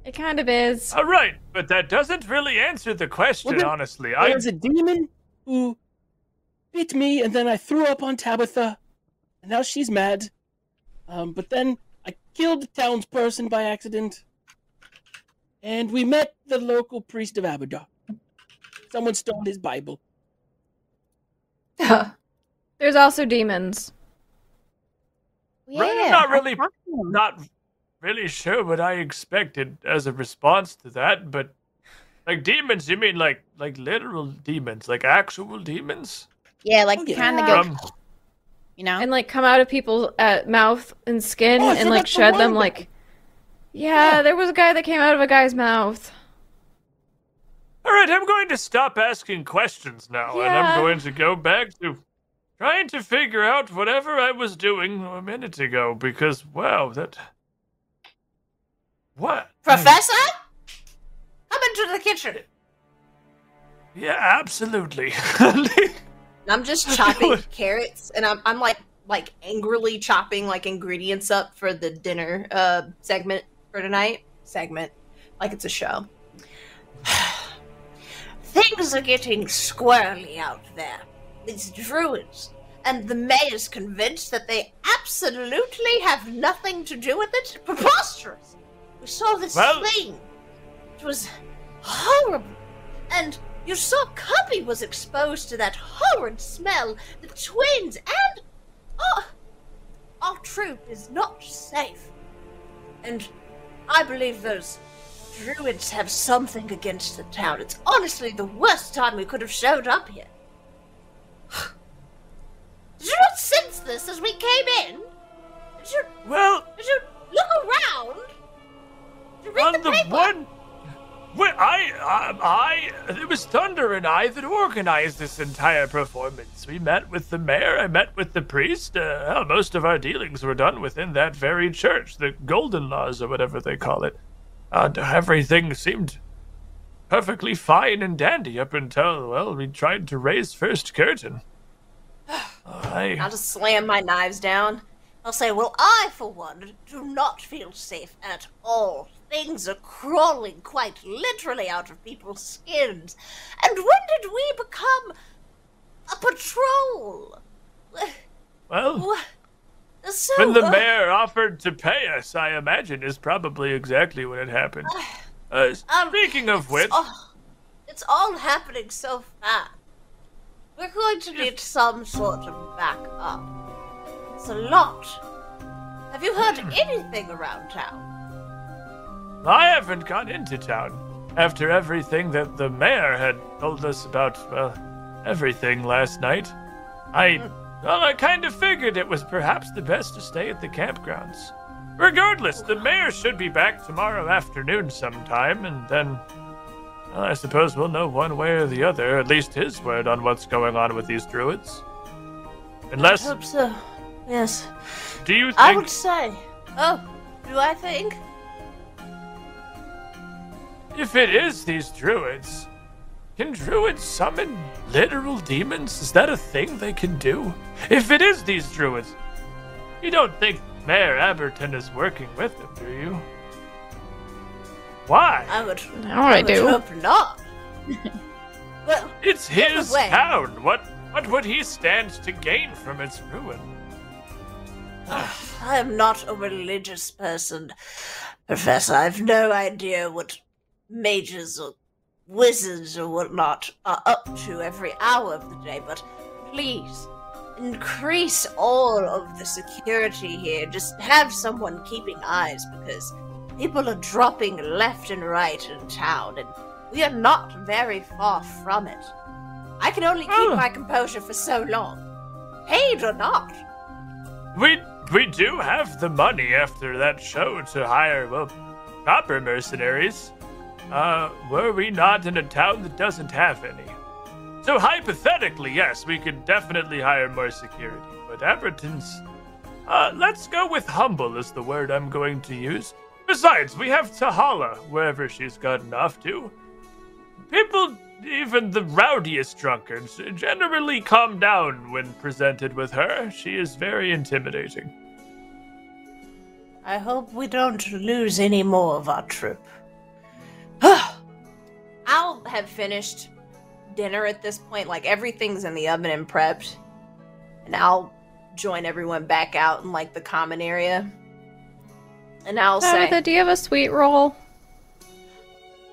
It kind of is. All right, but that doesn't really answer the question, Well, then- honestly. I There's a demon who bit me, and then I threw up on Tabitha, and now she's mad. Um, but then I killed a townsperson by accident, and we met the local priest of Abaddon. Someone stole his Bible. There's also demons. Right, I'm not really- talked to him. not really sure what I expected as a response to that, but like demons, you mean like like literal demons, like actual demons? Yeah, like Oh, yeah. kind of go, From you know? And like come out of people's uh, mouth and skin Oh, and forgot like the shed them like yeah, Yeah. there was a guy that came out of a guy's mouth. All right, I'm going to stop asking questions now, and I'm going to go back to trying to figure out whatever I was doing a minute ago because wow, that what? Professor, come into the kitchen. Yeah, absolutely. I'm just chopping carrots, and I'm I'm like like angrily chopping like ingredients up for the dinner uh segment for tonight. Segment, like it's a show. Things are getting squirrely out there. These druids. And the mayor's convinced that they absolutely have nothing to do with it? Preposterous! We saw this Well- thing. It was horrible. And you saw Cubby was exposed to that horrid smell. The twins and oh, our troop is not safe. And I believe those druids have something against the town. It's honestly the worst time we could have showed up here. Did you not sense this as we came in? Did you, well, did you look around? Did you read on the, the one well, I, I, I, it was Thunder and I that organized this entire performance. We met with the mayor, I met with the priest. Uh, hell, most of our dealings were done within that very church, the Golden Laws or whatever they call it. And everything seemed perfectly fine and dandy up until, well, we tried to raise First Curtain. I, I'll just slam my knives down. I'll say, Well, I, for one, do not feel safe at all. Things are crawling quite literally out of people's skins. And when did we become a patrol? well, So, when the uh, mayor offered to pay us, I imagine is probably exactly when it happened. Uh, Um, speaking of which, Oh, it's all happening so fast. We're going to need some sort of backup. It's a lot. Have you heard anything around town? I haven't gone into town after everything that the mayor had told us about, well, everything last night. I, well, I kind of figured it was perhaps the best to stay at the campgrounds. Regardless, the mayor should be back tomorrow afternoon sometime, and then, well, I suppose we'll know one way or the other, at least his word on what's going on with these druids. Unless, I hope so. Yes. do you I would say. Oh, do I think? If it is these druids, can druids summon literal demons? Is that a thing they can do? If it is these druids, you don't think Mayor Abberton is working with them, do you? Why? I would. Now I would do. hope not. well, It's his way. town. What what would he stand to gain from its ruin? Ah, I am not a religious person, Professor. I've no idea what mages or wizards or whatnot are up to every hour of the day, but please increase all of the security here. Just have someone keeping eyes because people are dropping left and right in town, and we are not very far from it. I can only keep Oh. my composure for so long, paid or not. We we do have the money after that show to hire well proper mercenaries. Uh, were we not in a town that doesn't have any? So hypothetically, yes, we could definitely hire more security. But Abberton's, uh, let's go with humble is the word I'm going to use. Besides, we have Tahala wherever she's gotten off to. People, even the rowdiest drunkards, generally calm down when presented with her. She is very intimidating. I hope we don't lose any more of our troop. I'll have finished dinner at this point. Like everything's in the oven and prepped, and I'll join everyone back out in like the common area. And I'll Tabitha, say, do you have a sweet roll?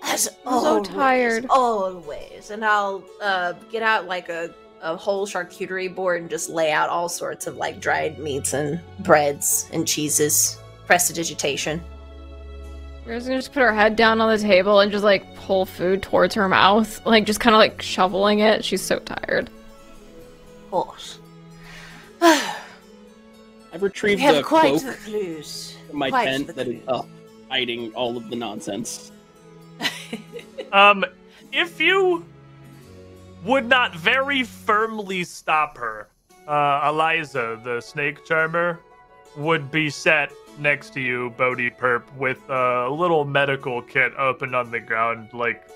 as I'm so tired. always, and I'll uh, get out like a a whole charcuterie board and just lay out all sorts of like dried meats and breads and cheeses. Prestidigitation. We're just gonna just put her head down on the table and just like pull food towards her mouth, like just kind of like shoveling it. She's so tired. Of course. I've We retrieved have the quite cloak the clues. from my quite tent the that is clues. up, hiding all of the nonsense. Um, if you would not very firmly stop her, uh, Eliza, the snake charmer, would be set next to you, Bodhi Perp, with a little medical kit open on the ground, like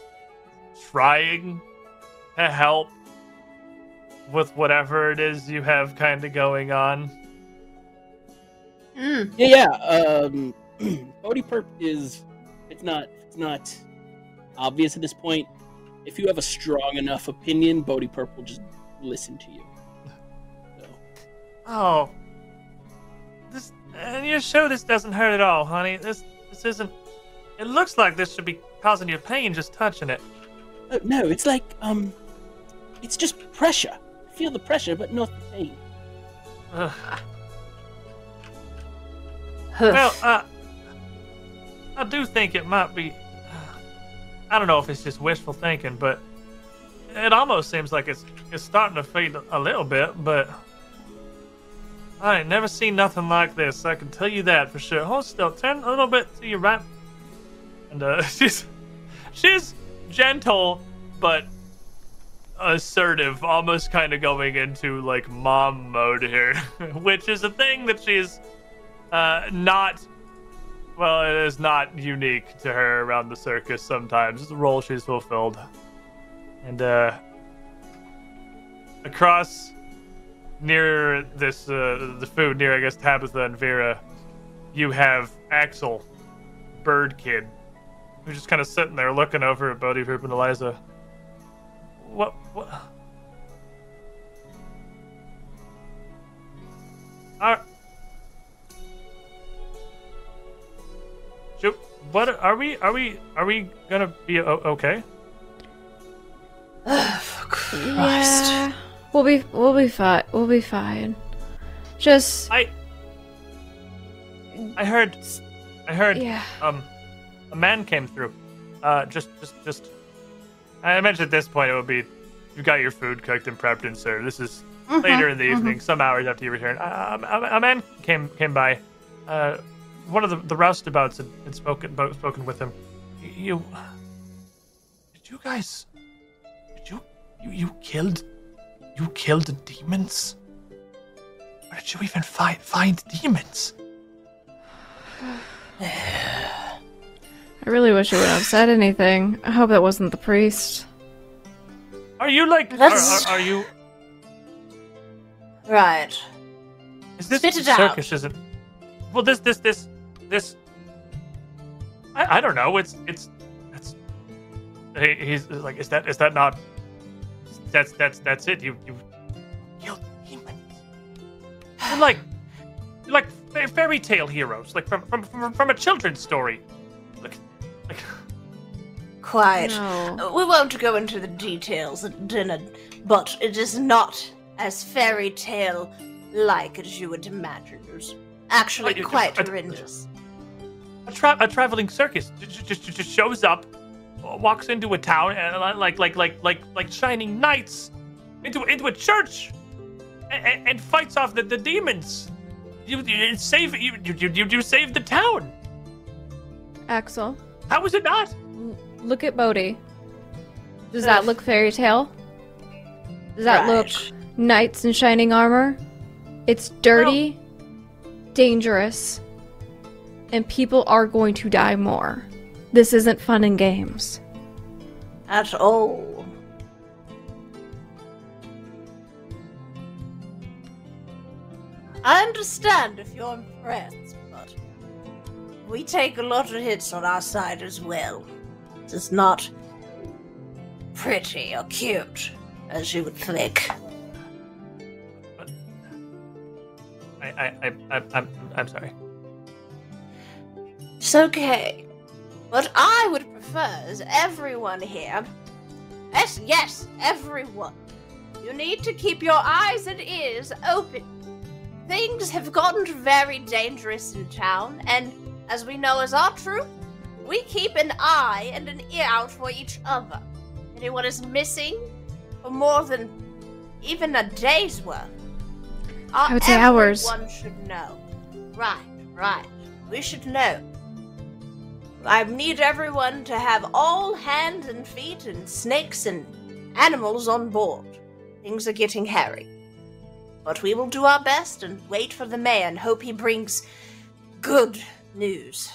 trying to help with whatever it is you have kind of going on. Mm, Yeah, yeah. Um, Bodhi Perp is. It's not. It's not obvious at this point. If you have a strong enough opinion, Bodhi Perp will just listen to you. So, Oh, this and you're sure this doesn't hurt at all, honey? This this isn't. It looks like this should be causing you pain just touching it. oh, no, it's like um, it's just pressure. I feel the pressure, but not the pain. Ugh. Well, uh, I do think it might be. I don't know if it's just wishful thinking, but it almost seems like it's it's starting to fade a little bit. But I ain't never seen nothing like this. I can tell you that for sure. Hold still. Turn a little bit to your right. And uh, she's she's gentle, but assertive, almost kind of going into like mom mode here, which is a thing that she's uh, not. Well, it is not unique to her around the circus. Sometimes it's a role she's fulfilled, and uh, across near this uh, the food near I guess Tabitha and Vera, you have Axel, Bird Kid, who's just kind of sitting there looking over at Bodhi Hoop and Eliza. What? What? Are, Should, what are we? Are we? Are we gonna be o- okay? Yeah. We'll be we'll be fine. We'll be fine. Just I. I heard. I heard. yeah. Um, a man came through. Uh, just, just, just. I imagine at this point it would be, you got your food cooked and prepped and served. This is later in the evening, some hours after you return. Uh, a, a man came came by. Uh, one of the, the roustabouts had, had spoken bo- spoken with him. You, did you guys, did you, you, you killed, you killed the demons? Where did you even find find demons? I really wish you wouldn't have said anything. I hope that wasn't the priest. Are you like? Are, are, are you? Right. Is this Spit it out. circus? Isn't? Well, this, this, this, this. I, I don't know. It's, it's, it's. He's like, is that, is that not? That's, that's, that's it. You, you killed demons. You're like, you're like fairy tale heroes, like from, from, from, from a children's story. Like, like. Quite. No. We won't go into the details at dinner, but it is not as fairy tale like as you would imagine. It's actually What, you- quite I- horrendous. a, tra- a traveling circus just, just, just shows up, walks into a town, and uh, like like like like like shining knights into into a church, and, and fights off the, the demons. You, you save you, you you you save the town. Axel, How is it not? l- look at Bodhi. Does that look fairy tale? Does that look knights in shining armor? It's dirty, dangerous, and people are going to die more. This isn't fun and games. At all. I understand if you're impressed, but we take a lot of hits on our side as well. It's not pretty or cute, as you would think. I I I I I'm I'm sorry. It's okay. What I would prefer is everyone here. Yes, yes, everyone. You need to keep your eyes and ears open. Things have gotten very dangerous in town, and as we know as our troupe, we keep an eye and an ear out for each other. Anyone is missing for more than even a day's worth. I would say hours. Everyone should know. Right, right. We should know. I need everyone to have all hands and feet and snakes and animals on board. Things are getting hairy. But we will do our best and wait for the mayor and hope he brings good news.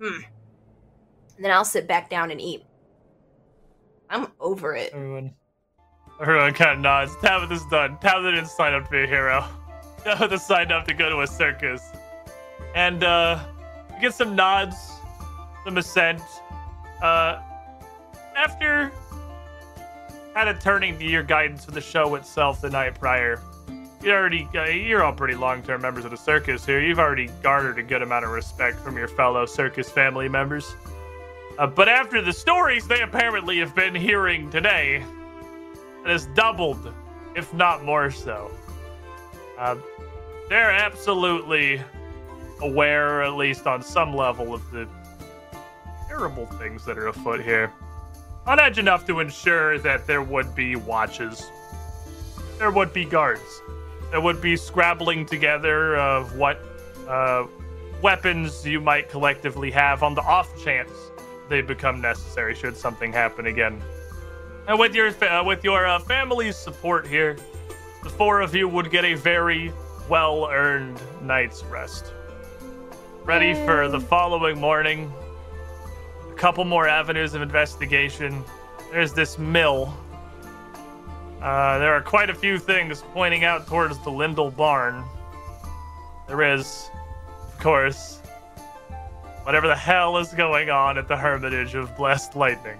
Hmm. And then I'll sit back down and eat. I'm over it. Everyone, everyone kind of nods. Tabitha's done. Tabitha didn't sign up to be a hero. Tabitha signed up to go to a circus, and uh, you get some nods, some assent. Uh, after kind of turning to your guidance for the show itself the night prior, you already uh, you're all pretty long-term members of the circus here. You've already garnered a good amount of respect from your fellow circus family members. Uh, but after the stories they apparently have been hearing today, it has doubled, if not more so. Uh, they're absolutely aware, at least on some level, of the terrible things that are afoot here. On edge enough to ensure that there would be watches, there would be guards, there would be scrabbling together of what uh, weapons you might collectively have on the off chance they become necessary should something happen again. And with your fa- uh, with your uh, family's support here, the four of you would get a very well-earned night's rest. Ready for the following morning. Couple more avenues of investigation. There's this mill Uh, there are quite a few things pointing out towards the Lindell barn. There is, of course, whatever the hell is going on at the Hermitage of Blessed Lightning,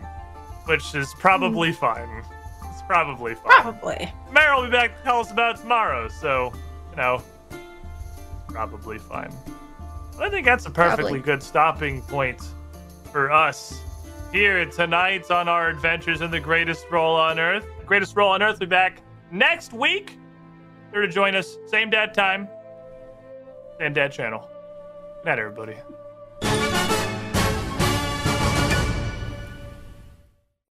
which is probably fine. It's probably fine. Probably. Mara will be back to tell us about it tomorrow, so, you know, probably fine. But I think that's a perfectly Probably. good stopping point for us here tonight on our adventures in the greatest roll on Earth. Greatest roll on Earth will be back next week. There to join us, same DAT time, same DAT channel. Good night, everybody.